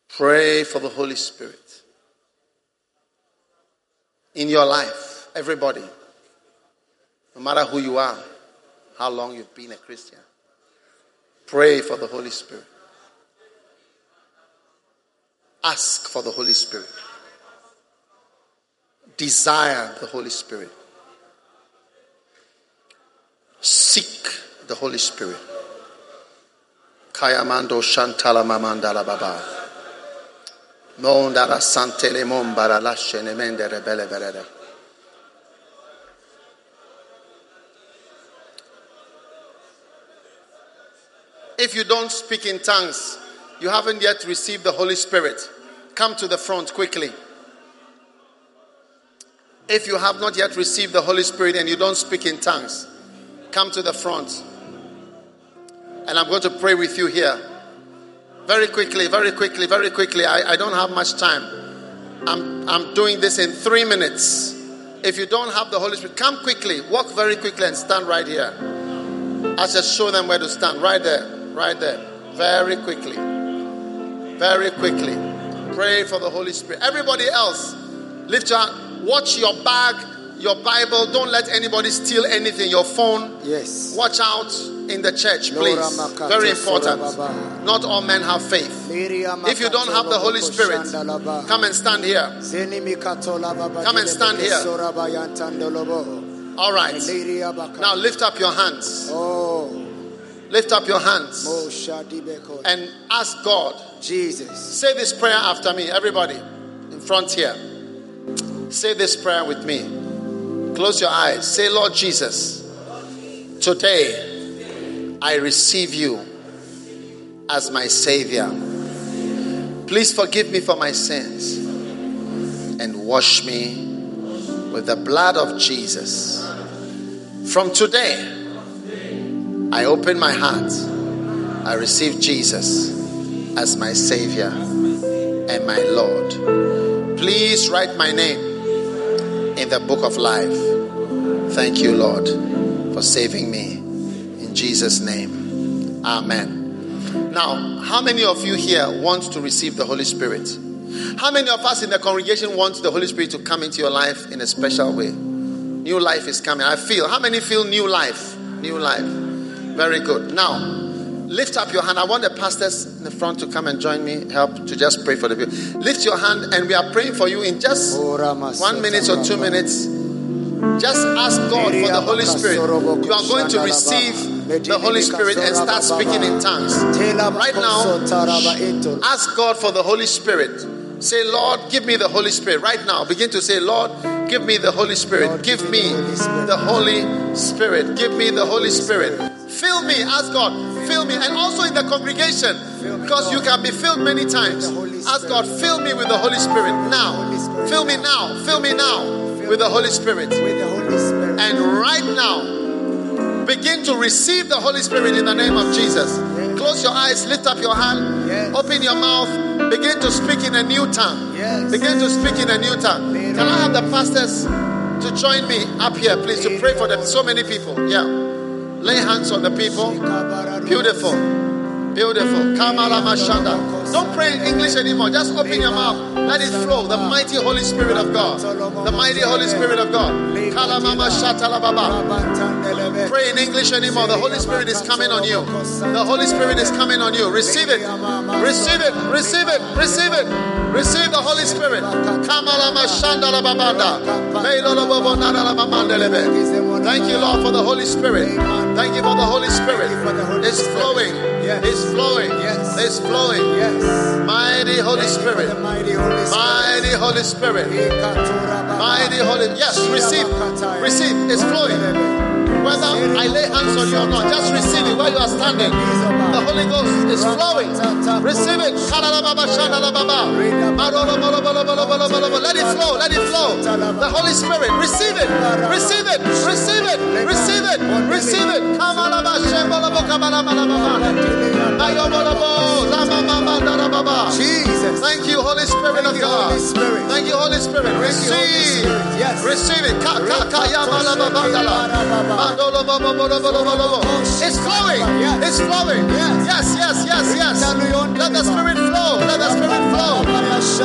Pray for the Holy Spirit. In your life, everybody, no matter who you are, how long you've been a Christian, pray for the Holy Spirit. Ask for the Holy Spirit. Desire the Holy Spirit. Seek the Holy Spirit. Kayamando Shantala Mamandala Baba. Mondara Mombara Mendere. If you don't speak in tongues, you haven't yet received the Holy Spirit. Come to the front quickly. If you have not yet received the Holy Spirit and you don't speak in tongues, come to the front. And I'm going to pray with you here. Very quickly, very quickly, very quickly. I, I don't have much time. I'm, I'm doing this in three minutes. If you don't have the Holy Spirit, come quickly. Walk very quickly and stand right here. I'll just show them where to stand. Right there. Right there. Very quickly. Very quickly. Pray for the Holy Spirit. Everybody else, lift your hand. Watch your bag, your Bible. Don't let anybody steal anything. Your phone. Yes. Watch out in the church, please. Very important. Not all men have faith. If you don't have the Holy Spirit, come and stand here. Come and stand here. All right. Now lift up your hands. Lift up your hands and ask God. Jesus. Say this prayer after me, everybody in front here. Say this prayer with me. Close your eyes. Say, Lord Jesus, today I receive you as my Savior. Please forgive me for my sins and wash me with the blood of Jesus. From today, I open my heart. I receive Jesus as my Savior and my Lord. Please write my name in the book of life. Thank you, Lord, for saving me. Jesus' name, Amen. Now, how many of you here want to receive the Holy Spirit? How many of us in the congregation want the Holy Spirit to come into your life in a special way? New life is coming. I feel. How many feel new life? New life. Very good. Now, lift up your hand. I want the pastors in the front to come and join me, help to just pray for the people. Lift your hand, and we are praying for you in just one minute or two minutes. Just ask God for the Holy Spirit. You are going to receive the Holy Spirit and start speaking in tongues. Right now, ask God for the Holy Spirit. Say, Lord, give me the Holy Spirit. Right now, begin to say, Lord, give me the Holy Spirit. Give me the Holy Spirit. Give me the Holy Spirit. Fill me, ask God, fill me. And also in the congregation, because you can be filled many times. Ask God, fill me with the Holy Spirit now. Fill me now. Fill me now with the Holy Spirit. And right now, begin to receive the Holy Spirit in the name of Jesus. Close your eyes, lift up your hand, open your mouth, begin to speak in a new tongue. Begin to speak in a new tongue. Can I have the pastors to join me up here, please, to pray for them? So many people. Yeah. Lay hands on the people. Beautiful. Beautiful. Don't pray in English anymore. Just open your mouth. Let it flow. The mighty Holy Spirit of God. The mighty Holy Spirit of God. Pray in English anymore. The Holy Spirit is coming on you. The Holy Spirit is coming on you. Receive it. Receive it. Receive it. Receive it. Receive the Holy Spirit. Thank you, Lord, for the Holy Spirit. Thank you for the Holy Spirit. It's flowing. It's flowing. Yes. It's flowing. Yes. Mighty Holy Spirit. Mighty Holy Spirit. Mighty Holy. Yes, receive. Receive. It's flowing. Whether I lay hands on you or not, just receive it where you are standing. The Holy Ghost is flowing. Receive it. Let it flow. Let it flow. The Holy Spirit. Receive it. Receive it. Receive it. Receive it. Receive it. Jesus. Thank you, Holy Spirit of God. Thank you, Holy Spirit. Receive. Yes. Receive it. It's flowing. It's flowing. Yes, yes, yes, yes. Let the Spirit flow. Let the Spirit flow.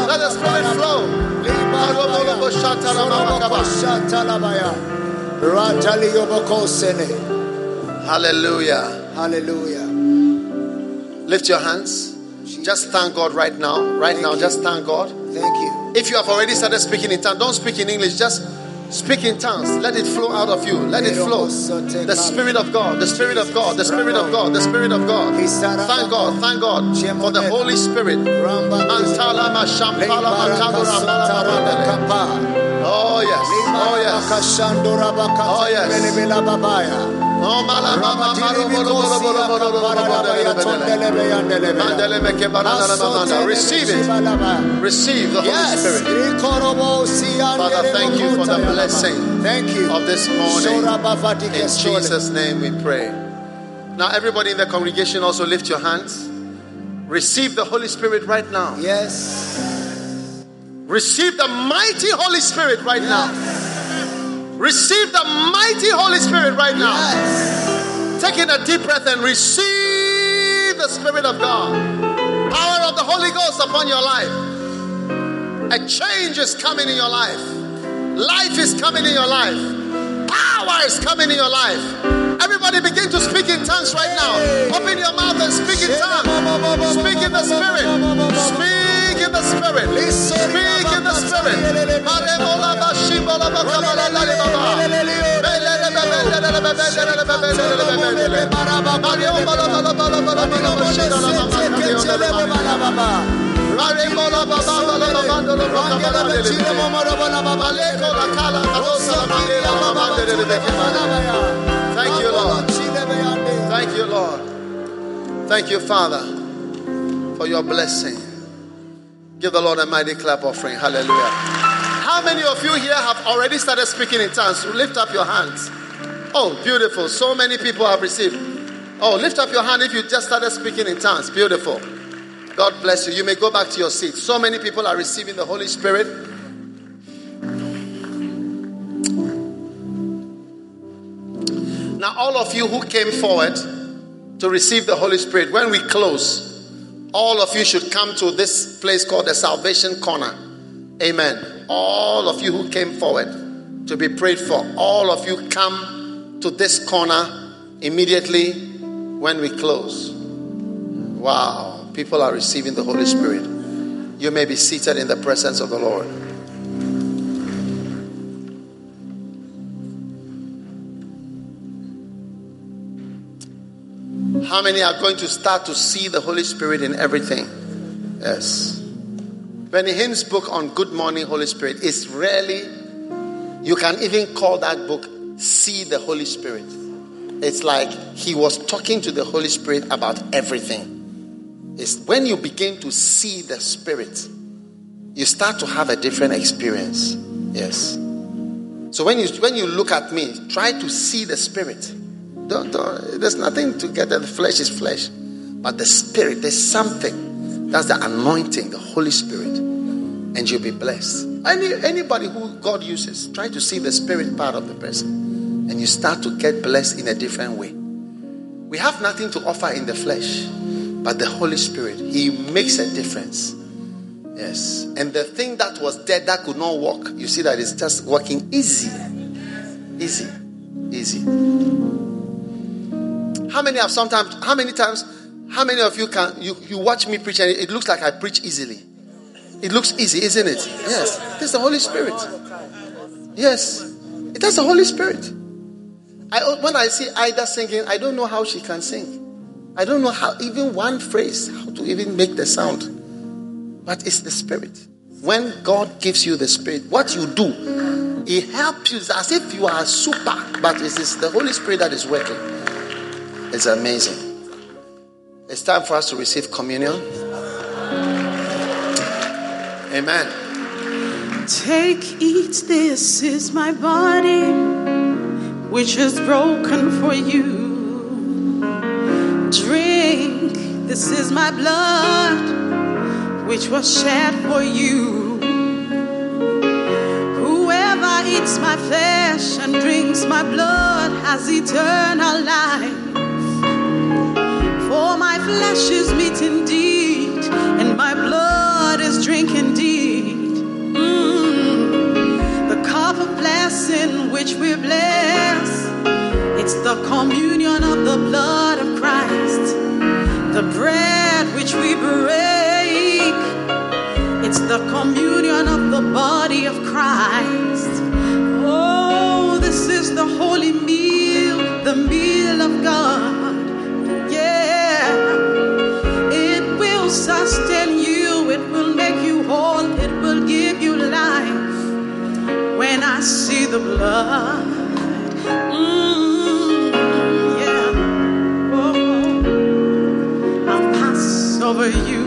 Let the Spirit flow. Hallelujah. Hallelujah. Lift your hands. Just thank God right now. Right now, just thank God. Thank you. If you have already started speaking in tongues, don't speak in English. Just speak in tongues. Let it flow out of you. Let it flow. The Spirit of God, the Spirit of God, the Spirit of God, the Spirit of God. Thank God, thank God for the Holy Spirit. Oh yes, oh yes, oh yes. Receive it. Receive the Holy Spirit. Father, thank you for the blessing Thank you. of this morning. In Jesus' name we pray. Now, everybody in the congregation also lift your hands. Receive the Holy Spirit right now. Yes. Receive the mighty Holy Spirit right now. Receive the mighty Holy Spirit right now. Take in a deep breath and receive the Spirit of God. Power of the Holy Ghost upon your life. A change is coming in your life. Life is coming in your life. Power is coming in your life. Everybody begin to speak in tongues right now. Open your mouth and speak in tongues. Speak in the Spirit. Speak in the Spirit. Speak in the Spirit. Thank you, Lord. Thank you, Lord. Thank you, Father, for your blessing. Give the Lord a mighty clap offering. Hallelujah. How many of you here have already started speaking in tongues? Lift up your hands. Oh, beautiful. So many people have received. Oh, lift up your hand if you just started speaking in tongues. Beautiful. God bless you. You may go back to your seat. So many people are receiving the Holy Spirit. Now, all of you who came forward to receive the Holy Spirit, when we close, all of you should come to this place called the Salvation Corner. Amen. All of you who came forward to be prayed for, all of you come to this corner immediately when we close. Wow, people are receiving the Holy Spirit. You may be seated in the presence of the Lord. How many are going to start to see the Holy Spirit in everything? Yes. Benny Hinn's book on Good Morning Holy Spirit is really, you can even call that book See the Holy Spirit. It's like he was talking to the Holy Spirit about everything. It's when you begin to see the Spirit, you start to have a different experience. Yes. So when you when you look at me, try to see the Spirit. Don't, don't there's nothing to get. The flesh is flesh, but the Spirit. There's something. That's the anointing, the Holy Spirit, and you'll be blessed. Any anybody who God uses, try to see the Spirit part of the person, and you start to get blessed in a different way. We have nothing to offer in the flesh. But the Holy Spirit, He makes a difference. Yes. And the thing that was dead that could not walk, you see that it's just working easy. Easy. Easy. How many have sometimes, how many times, how many of you can, you, you watch me preach and it looks like I preach easily? It looks easy, isn't it? Yes. That's the Holy Spirit. Yes. That's the Holy Spirit. I, when I see Ida singing, I don't know how she can sing. I don't know how, even one phrase, how to even make the sound. But it's the Spirit. When God gives you the Spirit, what you do, it helps you as if you are super, but it is the Holy Spirit that is working. It's amazing. It's time for us to receive communion. Amen. Take, eat, this is my body, which is broken for you. Drink, this is my blood, which was shed for you. Whoever eats my flesh and drinks my blood has eternal life. Flesh is meat indeed, and my blood is drink indeed. Mm. The cup of blessing which we bless, it's the communion of the blood of Christ. The bread which we break, it's the communion of the body of Christ. Oh, this is the holy meal, the meal of God. See the blood, Mm, yeah, oh, I'll pass over you.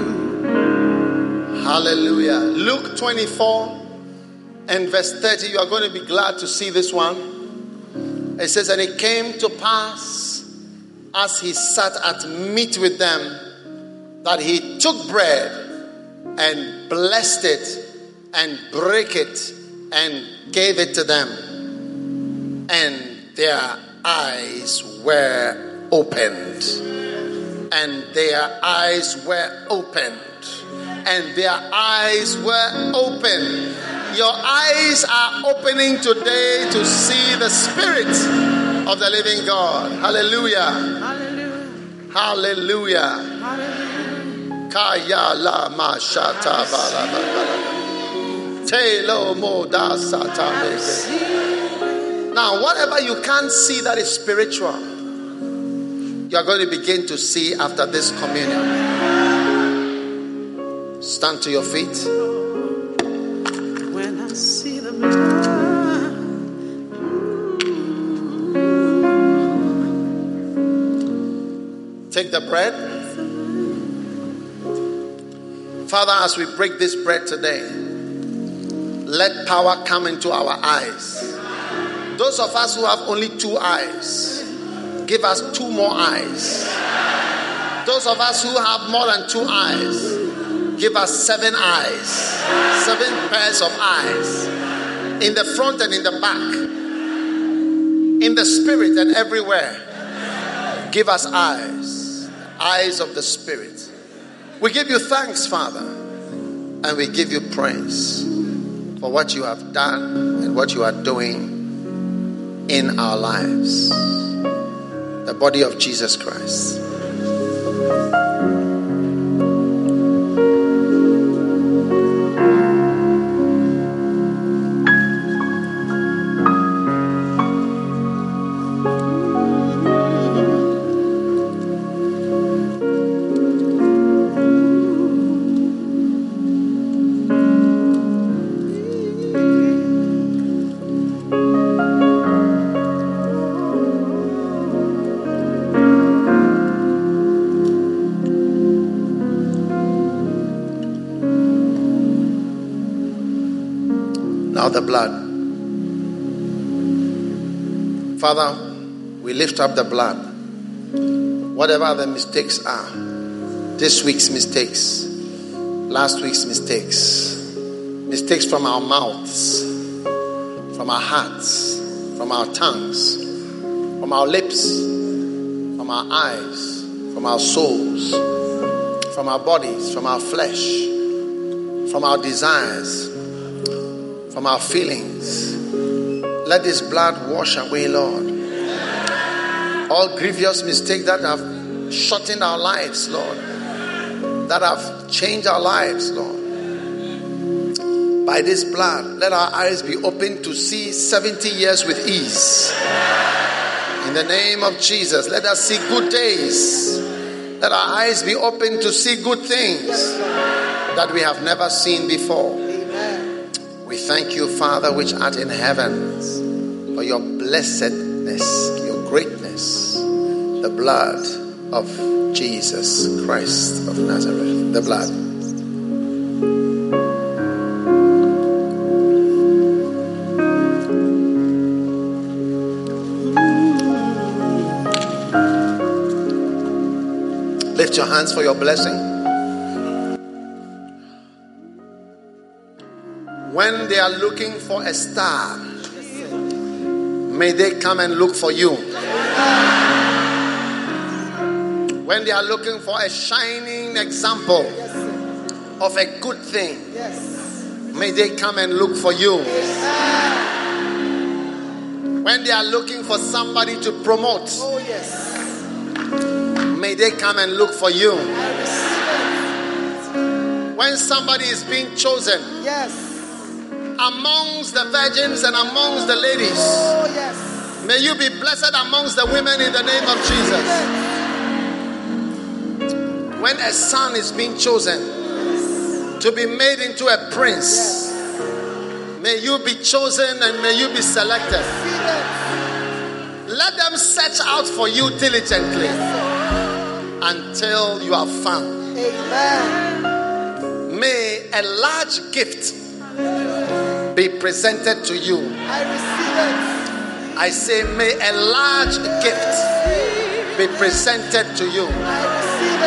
Hallelujah. Luke 24 and verse 30. You are going to be glad to see this one. It says, And it came to pass as he sat at meat with them that he took bread and blessed it and brake it and gave it to them. And their eyes were opened. And their eyes were opened and their eyes were open. Your eyes are opening today to see the Spirit of the living God. Hallelujah. Hallelujah. Hallelujah. Kaya la Now, whatever you can't see that is spiritual, you are going to begin to see after this communion. Stand to your feet. When I see the Take the bread. Father, as we break this bread today, let power come into our eyes. Those of us who have only two eyes, give us two more eyes. Those of us who have more than two eyes, give us seven eyes, seven pairs of eyes, in the front and in the back, in the spirit and everywhere. Give us eyes, eyes of the spirit. We give you thanks, Father, and we give you praise for what you have done and what you are doing in our lives. The body of Jesus Christ. Now the blood. Father, we lift up the blood. Whatever the mistakes are, this week's mistakes, last week's mistakes, mistakes from our mouths, from our hearts, from our tongues, from our lips, from our eyes, from our souls. from our bodies, from our flesh, from our desires, from our feelings. Let this blood wash away, Lord. All grievous mistakes that have shortened our lives, Lord, that have changed our lives, Lord. By this blood, let our eyes be open to see 70 years with ease. In the name of Jesus, let us see good days. Let our eyes be open to see good things that we have never seen before. We thank you, Father, which art in heaven, for your blessedness, your greatness, the blood of Jesus Christ of Nazareth. The blood. Lift your hands for your blessing. When they are looking for a star, may they come and look for you. When they are looking for a shining example of a good thing, may they come and look for you. When they are looking for somebody to promote, may they come and look for you. When somebody is being chosen, yes, amongst the virgins and amongst the ladies, oh yes, may you be blessed amongst the women in the name of Jesus. When a son is being chosen to be made into a prince, may you be chosen and may you be selected. Let them search out for you diligently until you are found. Amen. May a large gift be presented to you. I receive it. I say, may a large gift be presented to you. I receive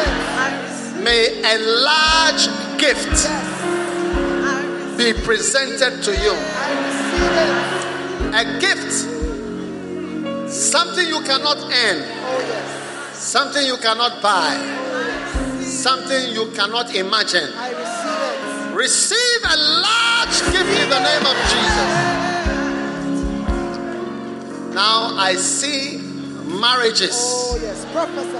it. May a large gift be presented to you. I receive it. A gift, something you cannot earn, Oh yes. something you cannot buy, something you cannot imagine. Receive a large gift in the name of Jesus. Now I see marriages Oh yes.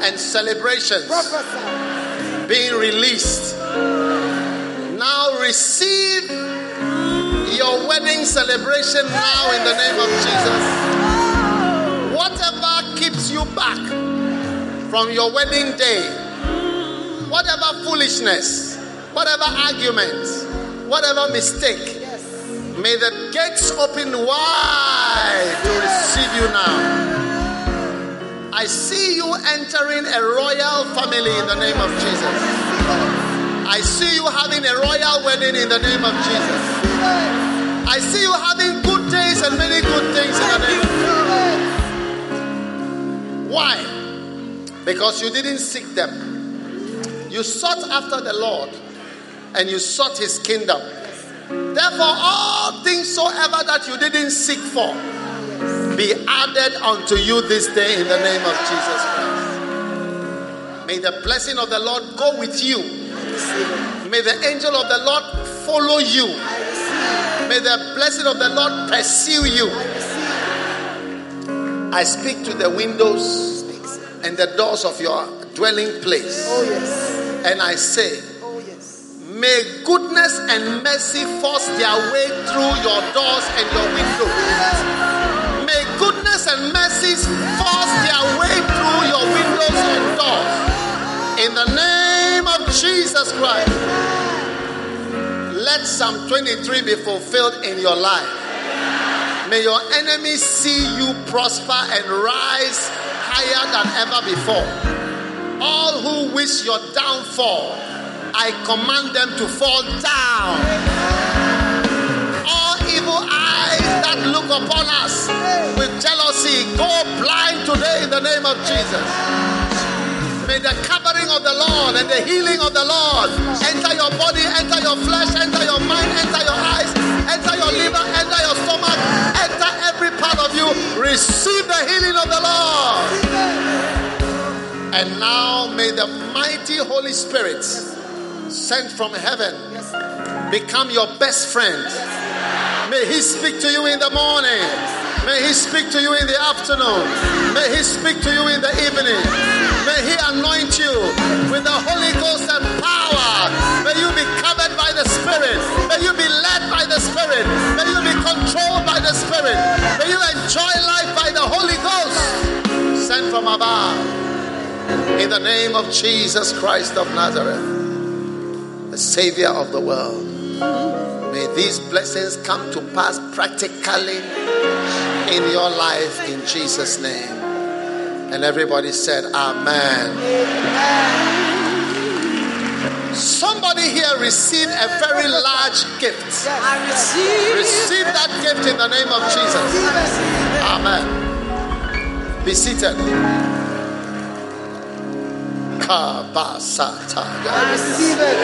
And celebrations Prophesy. being released. Now receive your wedding celebration now in the name of Jesus. Whatever keeps you back from your wedding day, whatever foolishness, whatever argument, whatever mistake, may the gates open wide to receive you now. I see you entering a royal family in the name of Jesus. I see you having a royal wedding in the name of Jesus. I see you having good days and many good things in the name of Jesus. Why? Because you didn't seek them. You sought after the Lord and you sought his kingdom. Therefore, all things soever that you didn't seek for be added unto you this day in the name of Jesus Christ. May the blessing of the Lord go with you. May the angel of the Lord follow you. May the blessing of the Lord pursue you. I speak to the windows and the doors of your dwelling place. Oh. And I say. May goodness and mercy force their way through your doors and your windows. May goodness and mercies force their way through your windows and doors. In the name of Jesus Christ. Let Psalm 23 be fulfilled in your life. May your enemies see you prosper and rise higher than ever before. All who wish your downfall, I command them to fall down. All evil eyes that look upon us with jealousy go blind today in the name of Jesus. May the covering of the Lord and the healing of the Lord enter your body, enter your flesh, enter your mind, enter your eyes, enter your liver, enter your stomach, enter every part of you. Receive the healing of the Lord. And now may the mighty Holy Spirit sent from heaven become your best friend. May He speak to you in the morning. May He speak to you in the afternoon. May He speak to you in the evening. May He anoint you with the Holy Ghost and power. May you be covered by the Spirit. May you be led by the Spirit. May you be controlled by the Spirit. May you enjoy life by the Holy Ghost sent from above. In the name of Jesus Christ of Nazareth, the Savior of the world. May these blessings come to pass practically in your life in Jesus' name. And everybody said, Amen. Somebody here received a very large gift. I receive. Receive that gift in the name of Jesus. Amen. Be seated. I receive it.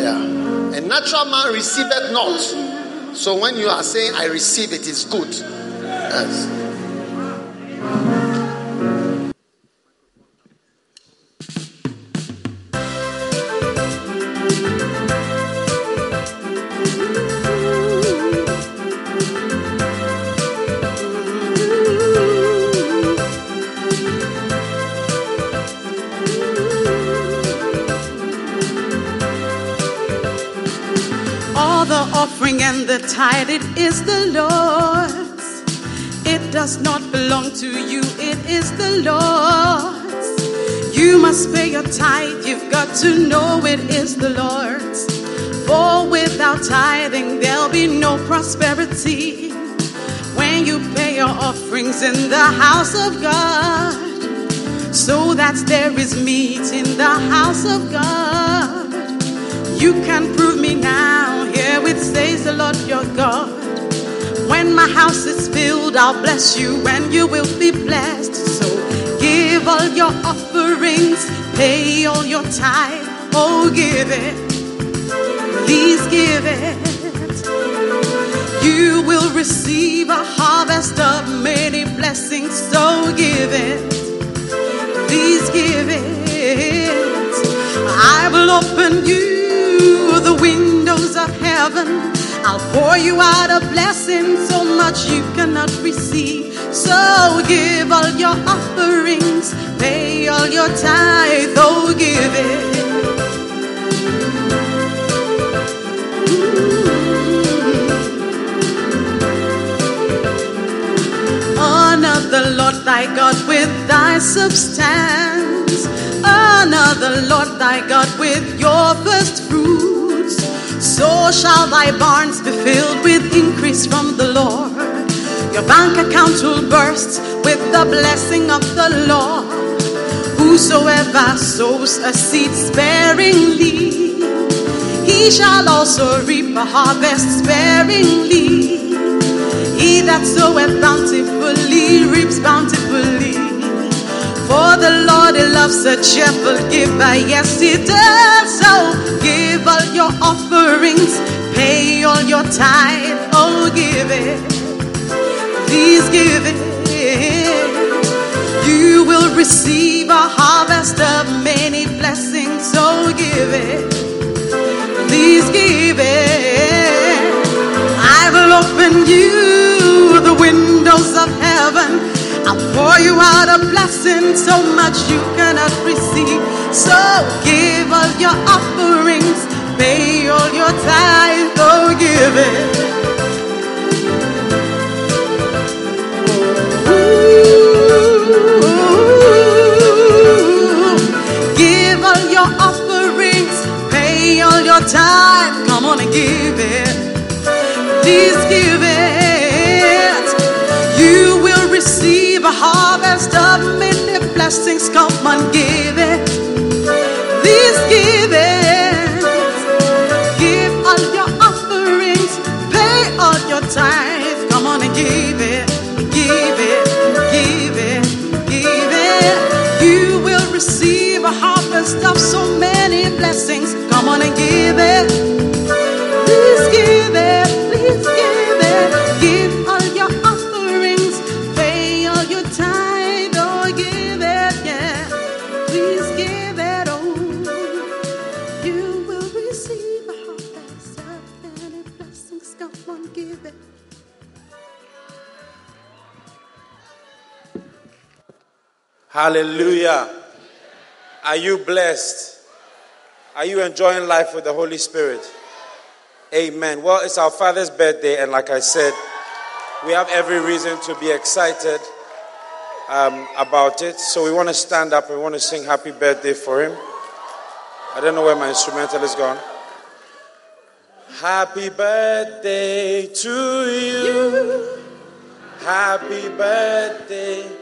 Yeah. A natural man receiveth not. So when you are saying, I receive it, it's good. Yes. The offering and the tithe, it is the Lord's. It does not belong to you, it is the Lord's. You must pay your tithe, you've got to know it is the Lord's. For without tithing, there'll be no prosperity. When you pay your offerings in the house of God, so that there is meat in the house of God. You can prove me now. It says the Lord your God. When my house is filled, I'll bless you and you will be blessed. So give all your offerings, pay all your tithe. Oh, give it. Please give it. You will receive a harvest of many blessings. So give it. Please give it. I will open you the windows of heaven. I'll pour you out a blessing so much you cannot receive. So give all your offerings, pay all your tithe, oh give it. Honor the Lord thy God with thy substance. Honor the Lord thy God with your first fruits. So shall thy barns be filled with increase from the Lord. Your bank account will burst with the blessing of the Lord. Whosoever sows a seed sparingly, he shall also reap a harvest sparingly. He that soweth bountifully reaps bountifully. For the Lord loves a cheerful giver, yes he does. So give all your offerings, pay all your tithe, oh give it, please give it. You will receive a harvest of many blessings, so give it, please give it. I will open you the windows of heaven. I'll pour you out a blessing so much you cannot receive. So give all your offerings, pay all your tithe, oh give it. Ooh. Give all your offerings, pay all your tithe. Come on and give it. Please give it. Harvest of many blessings. Come on, give it. Please give. Give all your offerings, pay all your tithe. Come on and give it. Give it. Give it. Give it. You will receive a harvest of so many blessings. Come on and give it. Hallelujah. Are you blessed? Are you enjoying life with the Holy Spirit? Amen. Well, it's our Father's birthday, and like I said, we have every reason to be excited um, about it. So we want to stand up and we want to sing happy birthday for him. I don't know where my instrumental is gone. Happy birthday to you. Happy birthday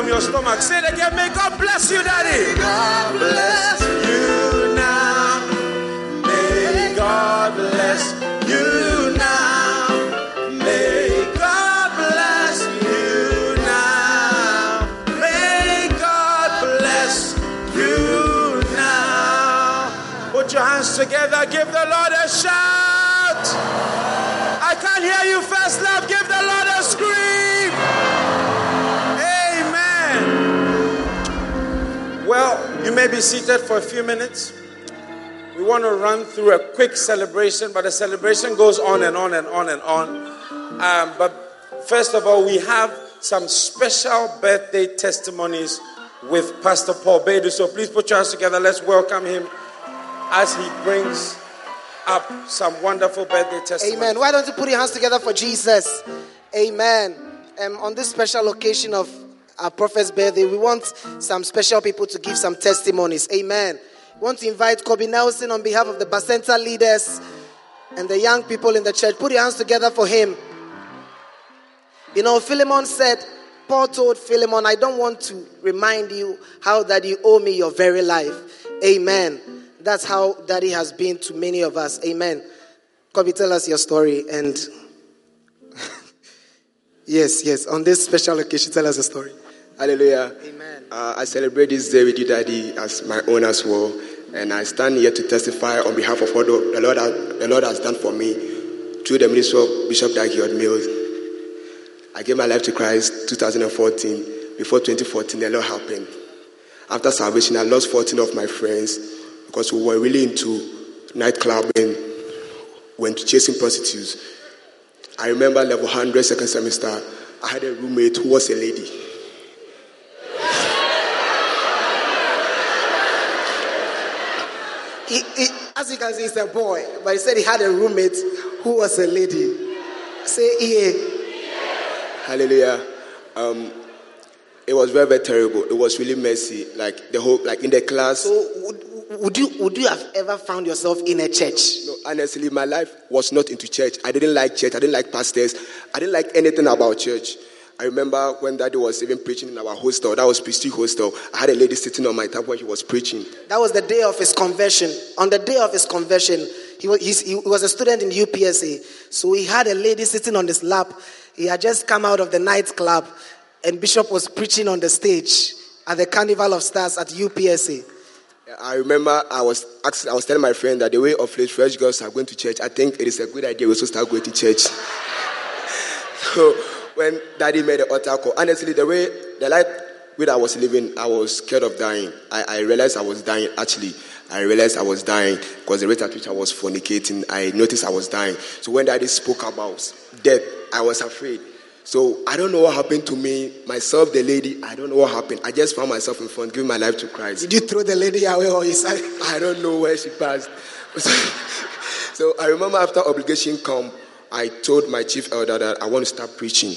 from your stomach. Say it again. May God bless you, Daddy. May God bless you now. May God bless together. Give the Lord a shout. I can't hear you first, love. Give the Lord a scream. Amen. Well, you may be seated for a few minutes. We want to run through a quick celebration, but the celebration goes on and on and on and on. Um, but first of all, we have some special birthday testimonies with Pastor Paul Bedu. So please put your hands together. Let's welcome him as he brings up some wonderful birthday testimonies. Amen. Why don't you put your hands together for Jesus? Amen. Um, on this special occasion of our prophet's birthday, we want some special people to give some testimonies. Amen. We want to invite Kobe Nelson on behalf of the Bacenta leaders and the young people in the church. Put your hands together for him. You know, Philemon said, Paul told Philemon, I don't want to remind you how that you owe me your very life. Amen. That's how daddy has been to many of us. Amen. Kobe, tell us your story. And yes, yes, on this special occasion, tell us a story. Hallelujah. Amen. Uh, I celebrate this day with you, Daddy, as my own as well. And I stand here to testify on behalf of what the Lord, has, the Lord has done for me through the ministry of Bishop Dag Mills. I gave my life to Christ 2014. Before 2014, the Lord happened. After salvation, I lost 14 of my friends because we were really into nightclub and went to chasing prostitutes. I remember level 100, second semester, I had a roommate who was a lady. He, he, as you can see, he's a boy, but he said he had a roommate who was a lady. Say, yeah. Hallelujah. Um, it was very, very terrible. It was really messy. Like the whole, like in the class. So, would, you would you have ever found yourself in a church? No, honestly, my life was not into church. I didn't like church. I didn't like pastors. I didn't like anything about church. I remember when Daddy was even preaching in our hostel. That was Prestige Hostel. I had a lady sitting on my tap when he was preaching. That was the day of his conversion. On the day of his conversion, he was, he was a student in UPSA. So he had a lady sitting on his lap. He had just come out of the nightclub, and Bishop was preaching on the stage at the Carnival of Stars at UPSA. I remember I was asking, I was telling my friend that the way of late fresh girls are going to church, I think it is a good idea we also start going to church. so when daddy made the altar call, honestly, the way the life way I was living, I was scared of dying. I, I realized I was dying actually. I realized I was dying because the rate at which I was fornicating, I noticed I was dying. So when daddy spoke about death, I was afraid. So I don't know what happened to me, myself, the lady. I don't know what happened. I just found myself in front, giving my life to Christ. Did you throw the lady away or you said? I don't know where she passed. so I remember after obligation come, I told my chief elder that I want to start preaching.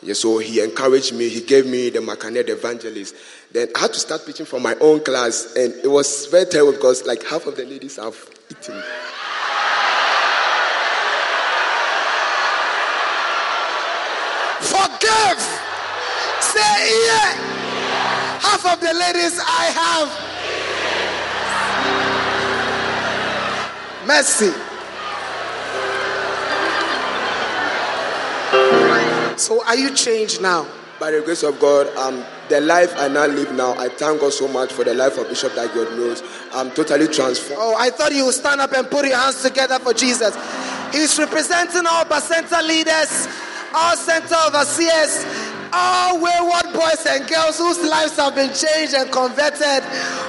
Yeah, so he encouraged me. He gave me the Macanet evangelist. Then I had to start preaching from my own class, and it was very terrible because like half of the ladies have eaten. Forgive. Say yeah. Half of the ladies I have. Mercy. So, are you changed now? By the grace of God, um, the life I now live now, I thank God so much for the life of Bishop that God knows. I'm totally transformed. Oh, I thought you would stand up and put your hands together for Jesus. He's representing all Bacenta leaders, all center overseers, all wayward boys and girls whose lives have been changed and converted,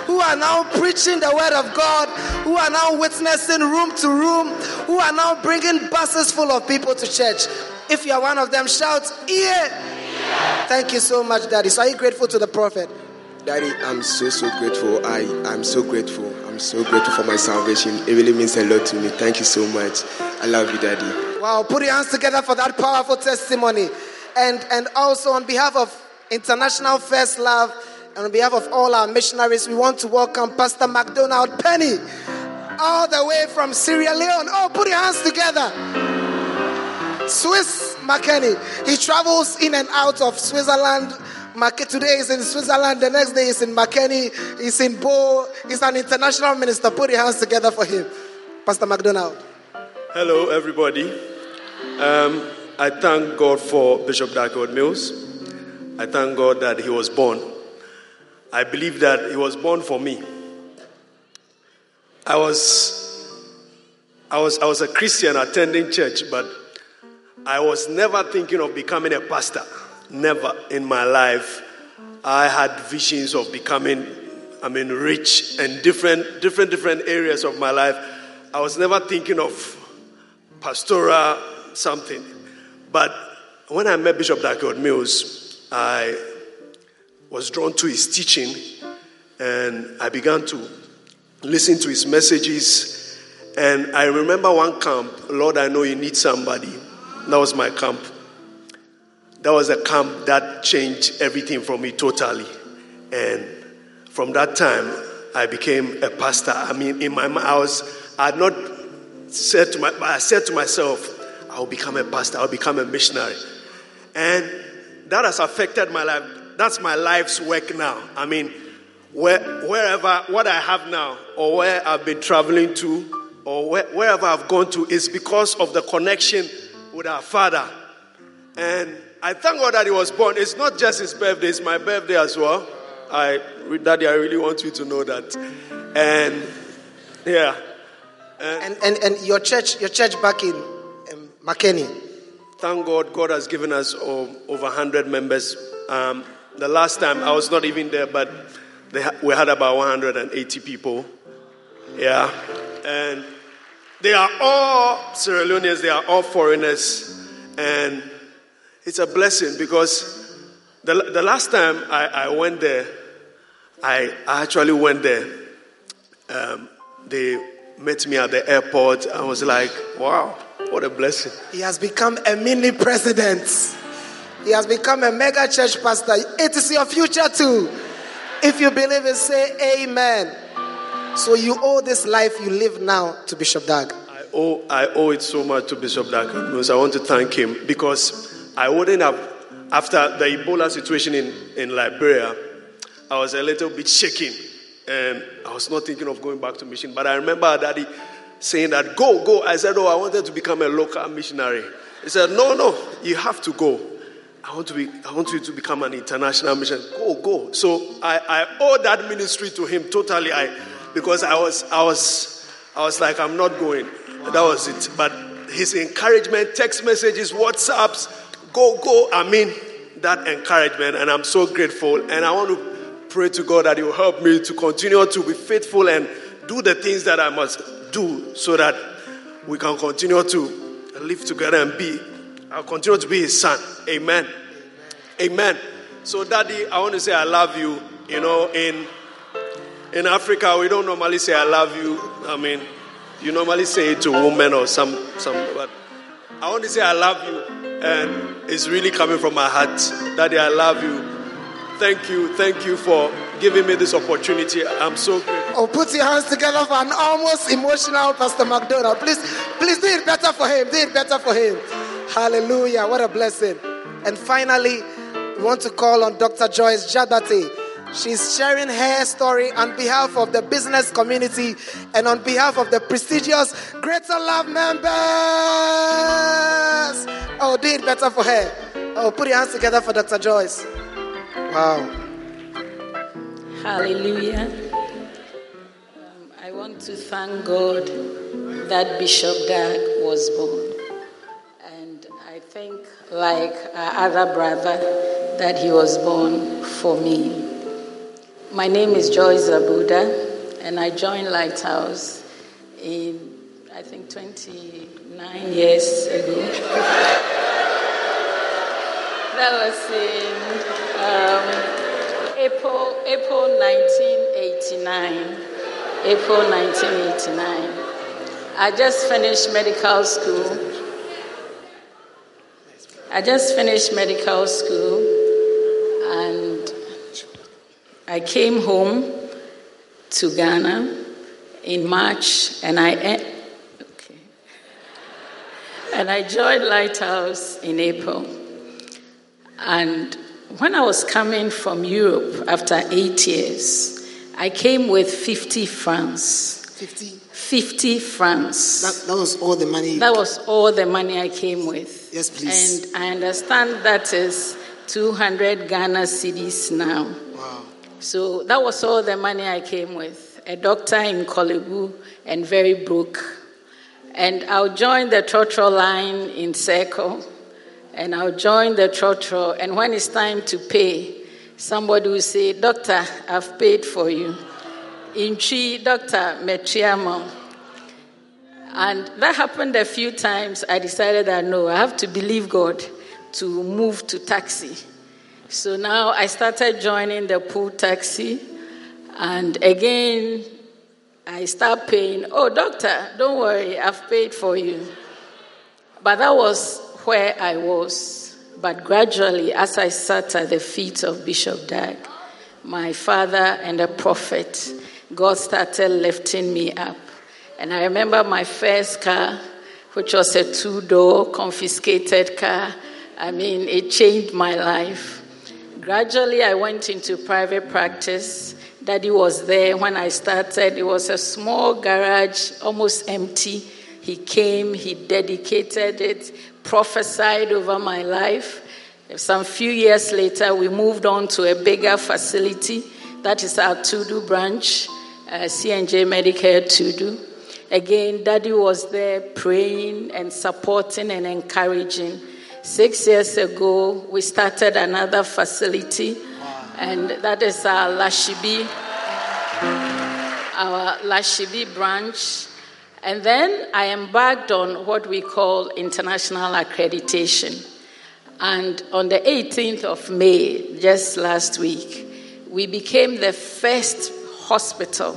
who are now preaching the word of God, who are now witnessing room to room, who are now bringing buses full of people to church. If you are one of them, shout, Yeah! Thank you so much, Daddy. So, are you grateful to the prophet? Daddy, I'm so, so grateful. I, I'm so grateful. So grateful for my salvation. It really means a lot to me. Thank you so much. I love you, Daddy. Wow, put your hands together for that powerful testimony. And, and also, on behalf of International First Love and on behalf of all our missionaries, we want to welcome Pastor McDonald Penny all the way from Sierra Leone. Oh, put your hands together. Swiss Makeni. He travels in and out of Switzerland. Today is in Switzerland, the next day is in Makeni, he's in Bo. He's an international minister. Put your hands together for him. Pastor McDonald. Hello, everybody. Um, I thank God for Bishop Dag Heward-Mills. I thank God that he was born. I believe that he was born for me. I was, I was, I was a Christian attending church, but I was never thinking of becoming a pastor. Never in my life. I had visions of becoming, I mean, rich and different, different, different areas of my life. I was never thinking of pastoral something. But when I met Bishop Dag Heward-Mills, I was drawn to his teaching and I began to listen to his messages. And I remember one camp, Lord, I know you need somebody. That was my camp. That was a camp that changed everything for me totally. And from that time, I became a pastor. I mean, in my was, I had not said to my, I said to myself, I'll become a pastor, I'll become a missionary. And that has affected my life. That's my life's work now. I mean, where, wherever, what I have now, or where I've been traveling to, or where, wherever I've gone to, is because of the connection with our father. And I thank God that he was born. It's not just his birthday, it's my birthday as well. I, Daddy, I really want you to know that. And yeah. And, and, and your church, your church back in um, Makeni. Thank God, God has given us oh, over 100 members. Um, the last time I was not even there, but ha- we had about 180 people. Yeah. And they are all Sierra Leoneans, they are all foreigners. And it's a blessing because the, the last time I, I went there, I, actually went there. Um, they met me at the airport. I was like, wow, what a blessing. He has become a mini president. He has become a mega church pastor. It is your future too. If you believe it, say amen. So you owe this life you live now to Bishop Dag. I owe, I owe it so much to Bishop Dag because I want to thank him because I wouldn't have, after the Ebola situation in, in Liberia, I was a little bit shaken and I was not thinking of going back to mission. But I remember daddy saying that, go, go. I said, oh, I wanted to become a local missionary. He said, no, no, you have to go. I want, to be, I want you to become an international missionary. Go, go. So I, I owe that ministry to him totally. I, because I was, I was, I was like, I'm not going. That was it. But his encouragement, text messages, WhatsApps, go, go. I mean, that encouragement, and I'm so grateful. And I want to pray to God that He will help me to continue to be faithful and do the things that I must do so that we can continue to live together and be, I'll continue to be His son. Amen. Amen. So, Daddy, I want to say I love you. You know, in in Africa, we don't normally say I love you. I mean, you normally say it to women or some, some, but I want to say I love you, and it's really coming from my heart. Daddy, I love you. Thank you, thank you for giving me this opportunity. I'm so grateful. Oh, put your hands together for an almost emotional Pastor McDonald. Please, please do it better for him. Do it better for him. Hallelujah. What a blessing. And finally, we want to call on Dr. Joyce Jabate. She's sharing her story on behalf of the business community and on behalf of the prestigious Greater Love members. Oh, do it better for her. Oh, put your hands together for Dr. Joyce. Wow. Hallelujah. Um, I want to thank God that Bishop Dag was born. And I think, like our other brother, that he was born for me. My name is Joyce Zabuda, and I joined Lighthouse in, I think, 29 years ago. that was in um, April, April 1989. April 1989. I just finished medical school. I just finished medical school I came home to Ghana in March and I eh, okay. and I joined Lighthouse in April. And when I was coming from Europe after eight years, I came with 50 francs. 50? 50 francs. That, that was all the money. That was all the money I came with. Yes, please. And I understand that is 200 Ghana cedis now. So that was all the money I came with. A doctor in Korle Bu and very broke. And I'll join the trotro line in Circle. And I'll join the trotro. And when it's time to pay, somebody will say, Doctor, I've paid for you. In Chi, Doctor Metriamo. And that happened a few times. I decided that no, I have to believe God to move to taxi. So now I started joining the pool taxi. And again, I start paying. Oh, doctor, don't worry, I've paid for you. But that was where I was. But gradually, as I sat at the feet of Bishop Dag, my father and the prophet, God started lifting me up. And I remember my first car, which was a two door confiscated car. I mean, it changed my life. Gradually, I went into private practice. Daddy was there when I started. It was a small garage, almost empty. He came, he dedicated it, prophesied over my life. Some few years later, we moved on to a bigger facility. That is our Tudu branch, uh, CNJ Medicare Tudu. Again, Daddy was there praying and supporting and encouraging. Six years ago, we started another facility, and that is our Lashibi, our Lashibi branch. And then I embarked on what we call international accreditation. And on the 18th of May, just last week, we became the first hospital,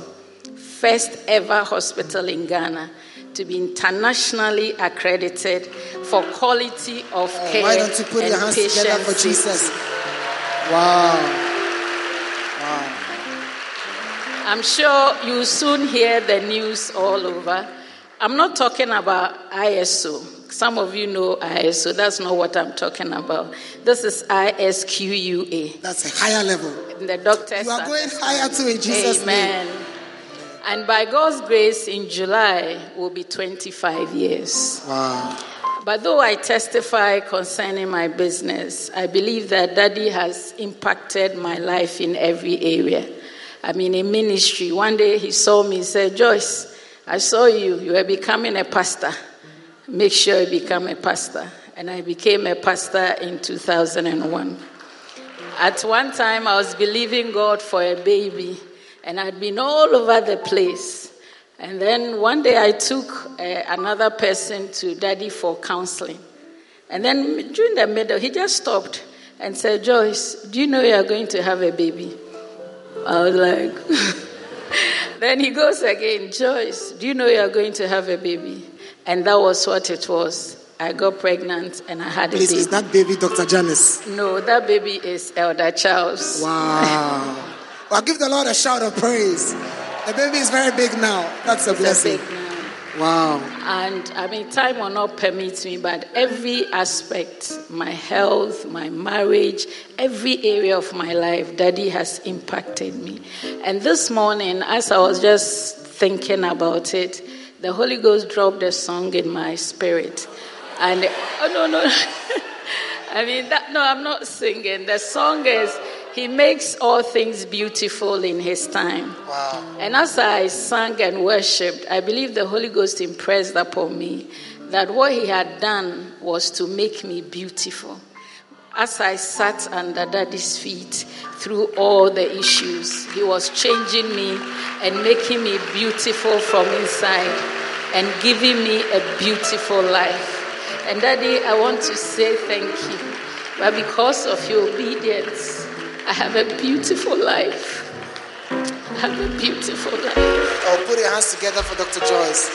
first ever hospital in Ghana to be internationally accredited for quality of Oh, care why don't you put and your hands together for. Jesus? Wow. Wow. I'm sure you'll soon hear the news all over. I'm not talking about ISO. Some of you know ISO. That's not what I'm talking about. This is ISQUA. That's a higher level. The doctors You are going higher to in Jesus' Amen. And by God's grace, in July will be 25 years. Wow. But though I testify concerning my business, I believe that Daddy has impacted my life in every area. I mean, in ministry, one day he saw me, he said, Joyce, I saw you, you are becoming a pastor. Make sure you become a pastor. And I became a pastor in 2001. At one time, I was believing God for a baby, and I'd been all over the place. And then one day I took uh, another person to daddy for counseling. And then during the middle, he just stopped and said, Joyce, do you know you are going to have a baby? I was like, then he goes again, Joyce, do you know you are going to have a baby? And that was what it was. I got pregnant and I had Please, a baby. is that baby Dr. Janice? No, that baby is Elder Charles. Wow. Well, give the Lord a shout of praise. The baby is very big now. That's a blessing. Wow. And I mean, time will not permit me, but every aspect my health, my marriage, every area of my life, Daddy has impacted me. And this morning, as I was just thinking about it, the Holy Ghost dropped a song in my spirit. And, oh, no, no. I mean, that, no, I'm not singing. The song is he makes all things beautiful in His time. Wow. And as I sang and worshipped, I believe the Holy Ghost impressed upon me that what He had done was to make me beautiful. As I sat under Daddy's feet through all the issues, He was changing me and making me beautiful from inside and giving me a beautiful life. And Daddy, I want to say thank you. But because of your obedience, I have a beautiful life. I have a beautiful life. Oh, put your hands together for Dr. Joyce.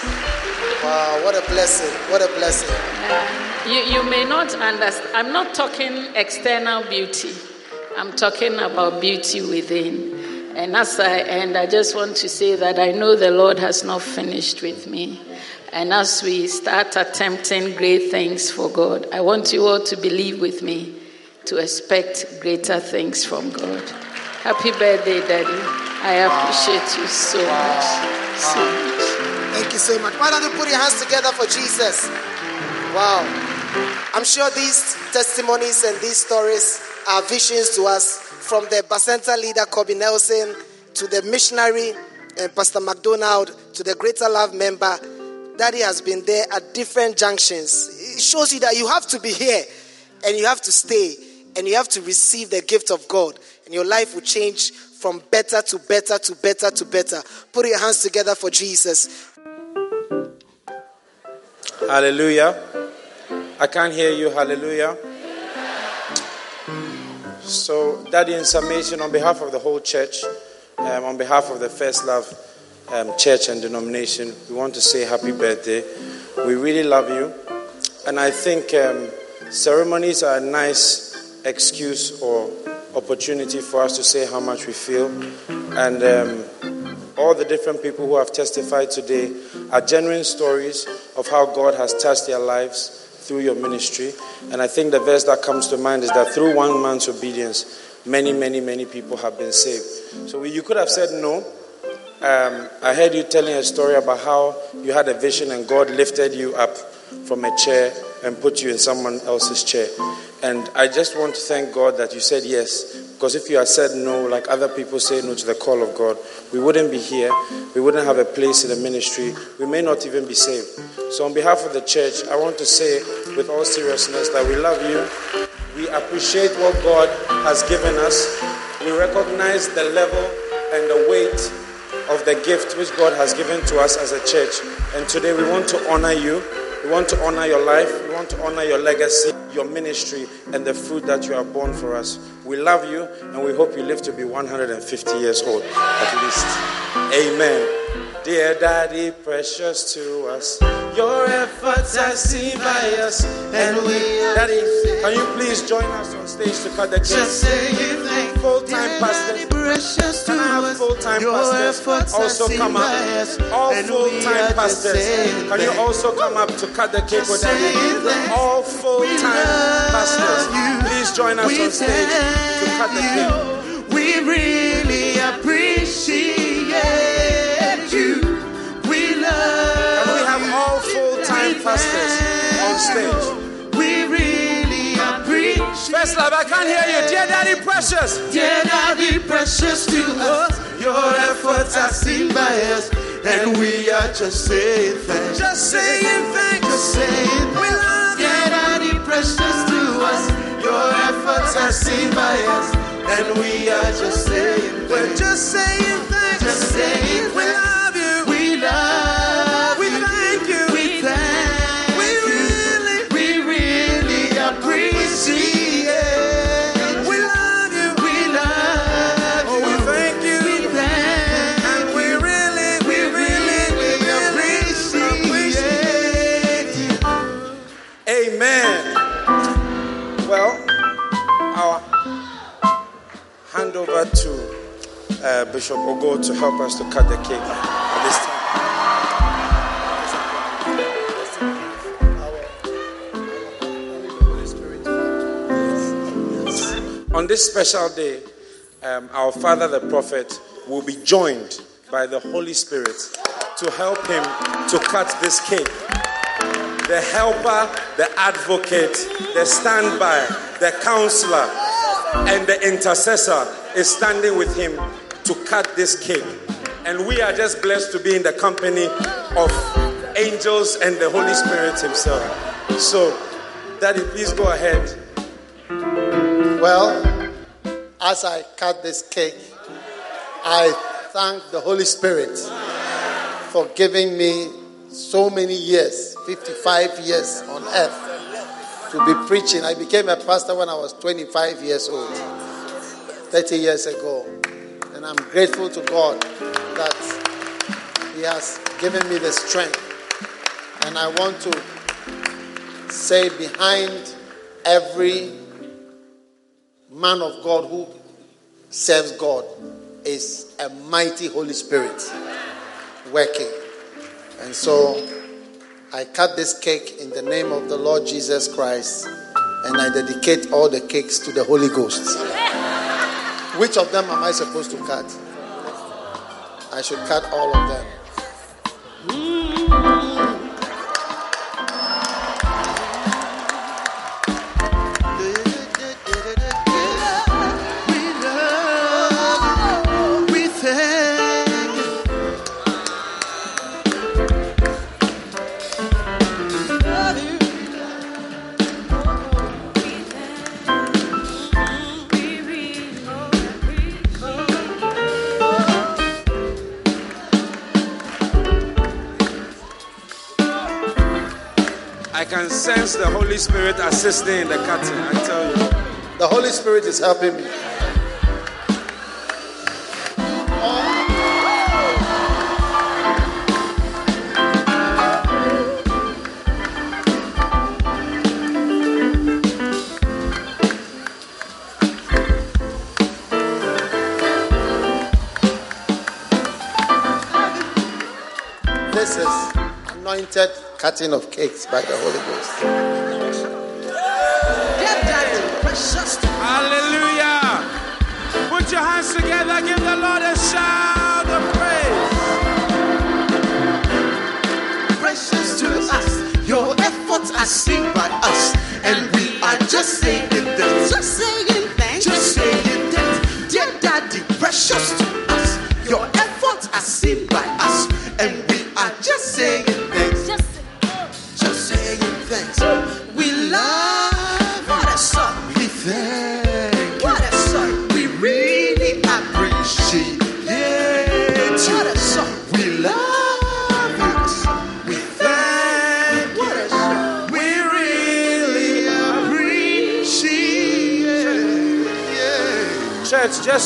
Wow, what a blessing. What a blessing. Uh, you, you may not understand. I'm not talking external beauty. I'm talking about beauty within. And as I end, I just want to say that I know the Lord has not finished with me. And as we start attempting great things for God, I want you all to believe with me to expect greater things from God. Happy birthday, Daddy. I appreciate you so much. So much. Thank you so much. Why don't you put your hands together for Jesus? Wow. I'm sure these testimonies and these stories are visions to us from the Bacenta leader, Kobe Nelson, to the missionary, uh, Pastor McDonald, to the Greater Love member. Daddy has been there at different junctions. It shows you that you have to be here and you have to stay and you have to receive the gift of God, and your life will change from better to better to better to better. Put your hands together for Jesus. Hallelujah. I can't hear you. Hallelujah. So, Daddy, in summation, on behalf of the whole church, um, on behalf of the First Love um, Church and denomination, we want to say happy birthday. We really love you. And I think um, ceremonies are nice excuse or opportunity for us to say how much we feel. And um, all the different people who have testified today are genuine stories of how God has touched their lives through your ministry. And I think the verse that comes to mind is that through one man's obedience, many, many, many people have been saved. So you could have said no. Um, I heard you telling a story about how you had a vision and God lifted you up from a chair and put you in someone else's chair. And I just want to thank God that you said yes. Because if you had said no, like other people say no to the call of God, we wouldn't be here. We wouldn't have a place in the ministry. We may not even be saved. So, on behalf of the church, I want to say with all seriousness that we love you. We appreciate what God has given us. We recognize the level and the weight of the gift which God has given to us as a church. And today we want to honor you. We want to honor your life. We want to honor your legacy, your ministry, and the fruit that you have borne for us. We love you and we hope you live to be 150 years old at least. Amen. Dear Daddy, precious to us, your efforts are seen by us, and we. Daddy, can you please join us on stage to cut the cake? Just say you thank full-time pastors. Precious to Can I have us, full-time your pastors also come up? us, All and we are full-time pastors, can you also come up to cut the cake with Daddy? All full-time pastors, please join us on stage to cut the cake. We really appreciate stage. We really appreciate First love, I can't hear you. Dear Daddy Precious. Dear Daddy, precious to us. Your efforts are seen by us. And we are just saying thanks. Just saying thanks. Just saying We love Dear Daddy, precious to us. Your efforts are seen by us. And we are just saying We're just saying thanks. Just saying We thanks. over to uh, Bishop Ogo to help us to cut the cake at this time. On this special day, um, our father the prophet will be joined by the Holy Spirit to help him to cut this cake. The helper, the advocate, the standby, the counselor, and the intercessor is standing with him to cut this cake. And we are just blessed to be in the company of angels and the Holy Spirit Himself. So, Daddy, please go ahead. Well, as I cut this cake, I thank the Holy Spirit for giving me so many years 55 years on earth to be preaching. I became a pastor when I was 25 years old, 30 years ago. And I'm grateful to God that He has given me the strength. And I want to say behind every man of God who serves God is a mighty Holy Spirit working. And so I cut this cake in the name of the Lord Jesus Christ and I dedicate all the cakes to the Holy Ghost. Which of them am I supposed to cut? I should cut all of them. Sense the Holy Spirit assisting in the cutting, I tell you. The Holy Spirit is helping me. This is anointed cutting of cakes by the Holy Ghost. Hallelujah. Put your hands together, give the Lord a shout of praise. precious to us. Your efforts are seen by us, and we are just saying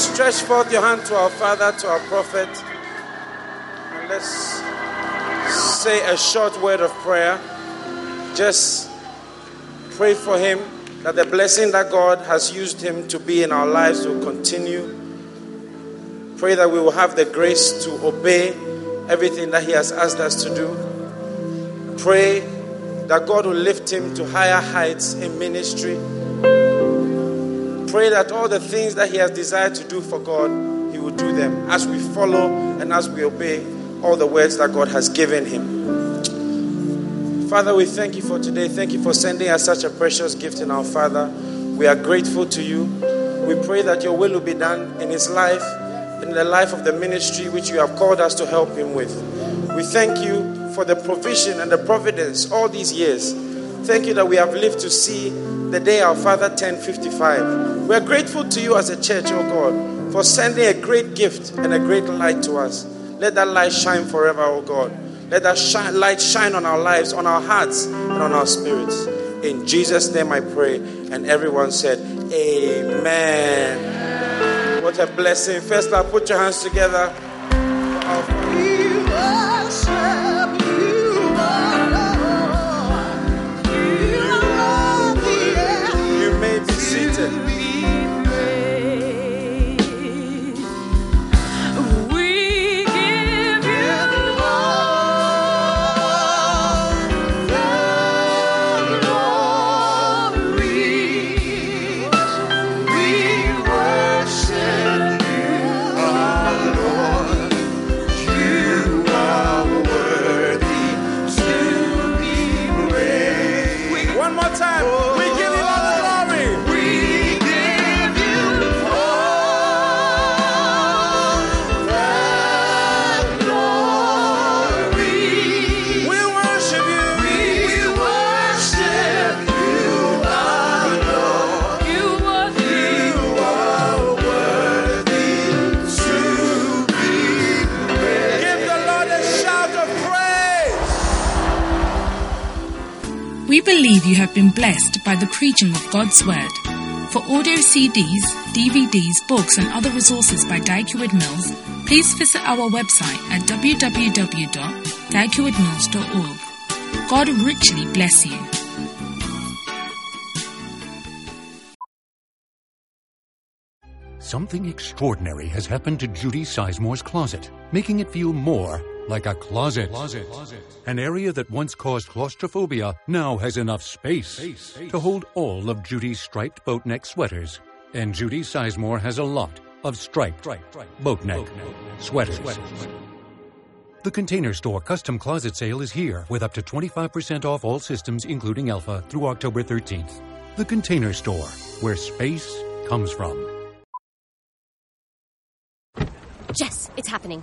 stretch forth your hand to our Father, to our prophet, and let's say a short word of prayer. Just pray for him that the blessing that God has used him to be in our lives will continue. Pray that we will have the grace to obey everything that he has asked us to do. Pray that God will lift him to higher heights in ministry. Pray that all the things that he has desired to do for God, he will do them as we follow and as we obey all the words that God has given him. Father, we thank you for today. Thank you for sending us such a precious gift in our Father. We are grateful to you. We pray that your will will be done in his life, in the life of the ministry which you have called us to help him with. We thank you for the provision and the providence all these years. Thank you that we have lived to see the day our Father turned 55. We are grateful to you as a church, oh God, for sending a great gift and a great light to us. Let that light shine forever, oh God. Let that shine, light shine on our lives, on our hearts, and on our spirits. In Jesus' name I pray. And everyone said, Amen. What a blessing. First, now put your hands together. We believe you have been blessed by the preaching of God's Word. For audio CDs, DVDs, books, and other resources by Dag Heward-Mills, please visit our website at www.daghewardmills.org. God richly bless you. Something extraordinary has happened to Judy Sizemore's closet, making it feel more like a closet. closet. closet. An area that once caused claustrophobia now has enough space, to hold all of Judy's striped boat neck sweaters. And Judy Sizemore has a lot of striped boat neck sweaters. The Container Store Custom Closet Sale is here with up to 25% off all systems, including Elfa, through October 13th. The Container Store, where space comes from. Jess, it's happening.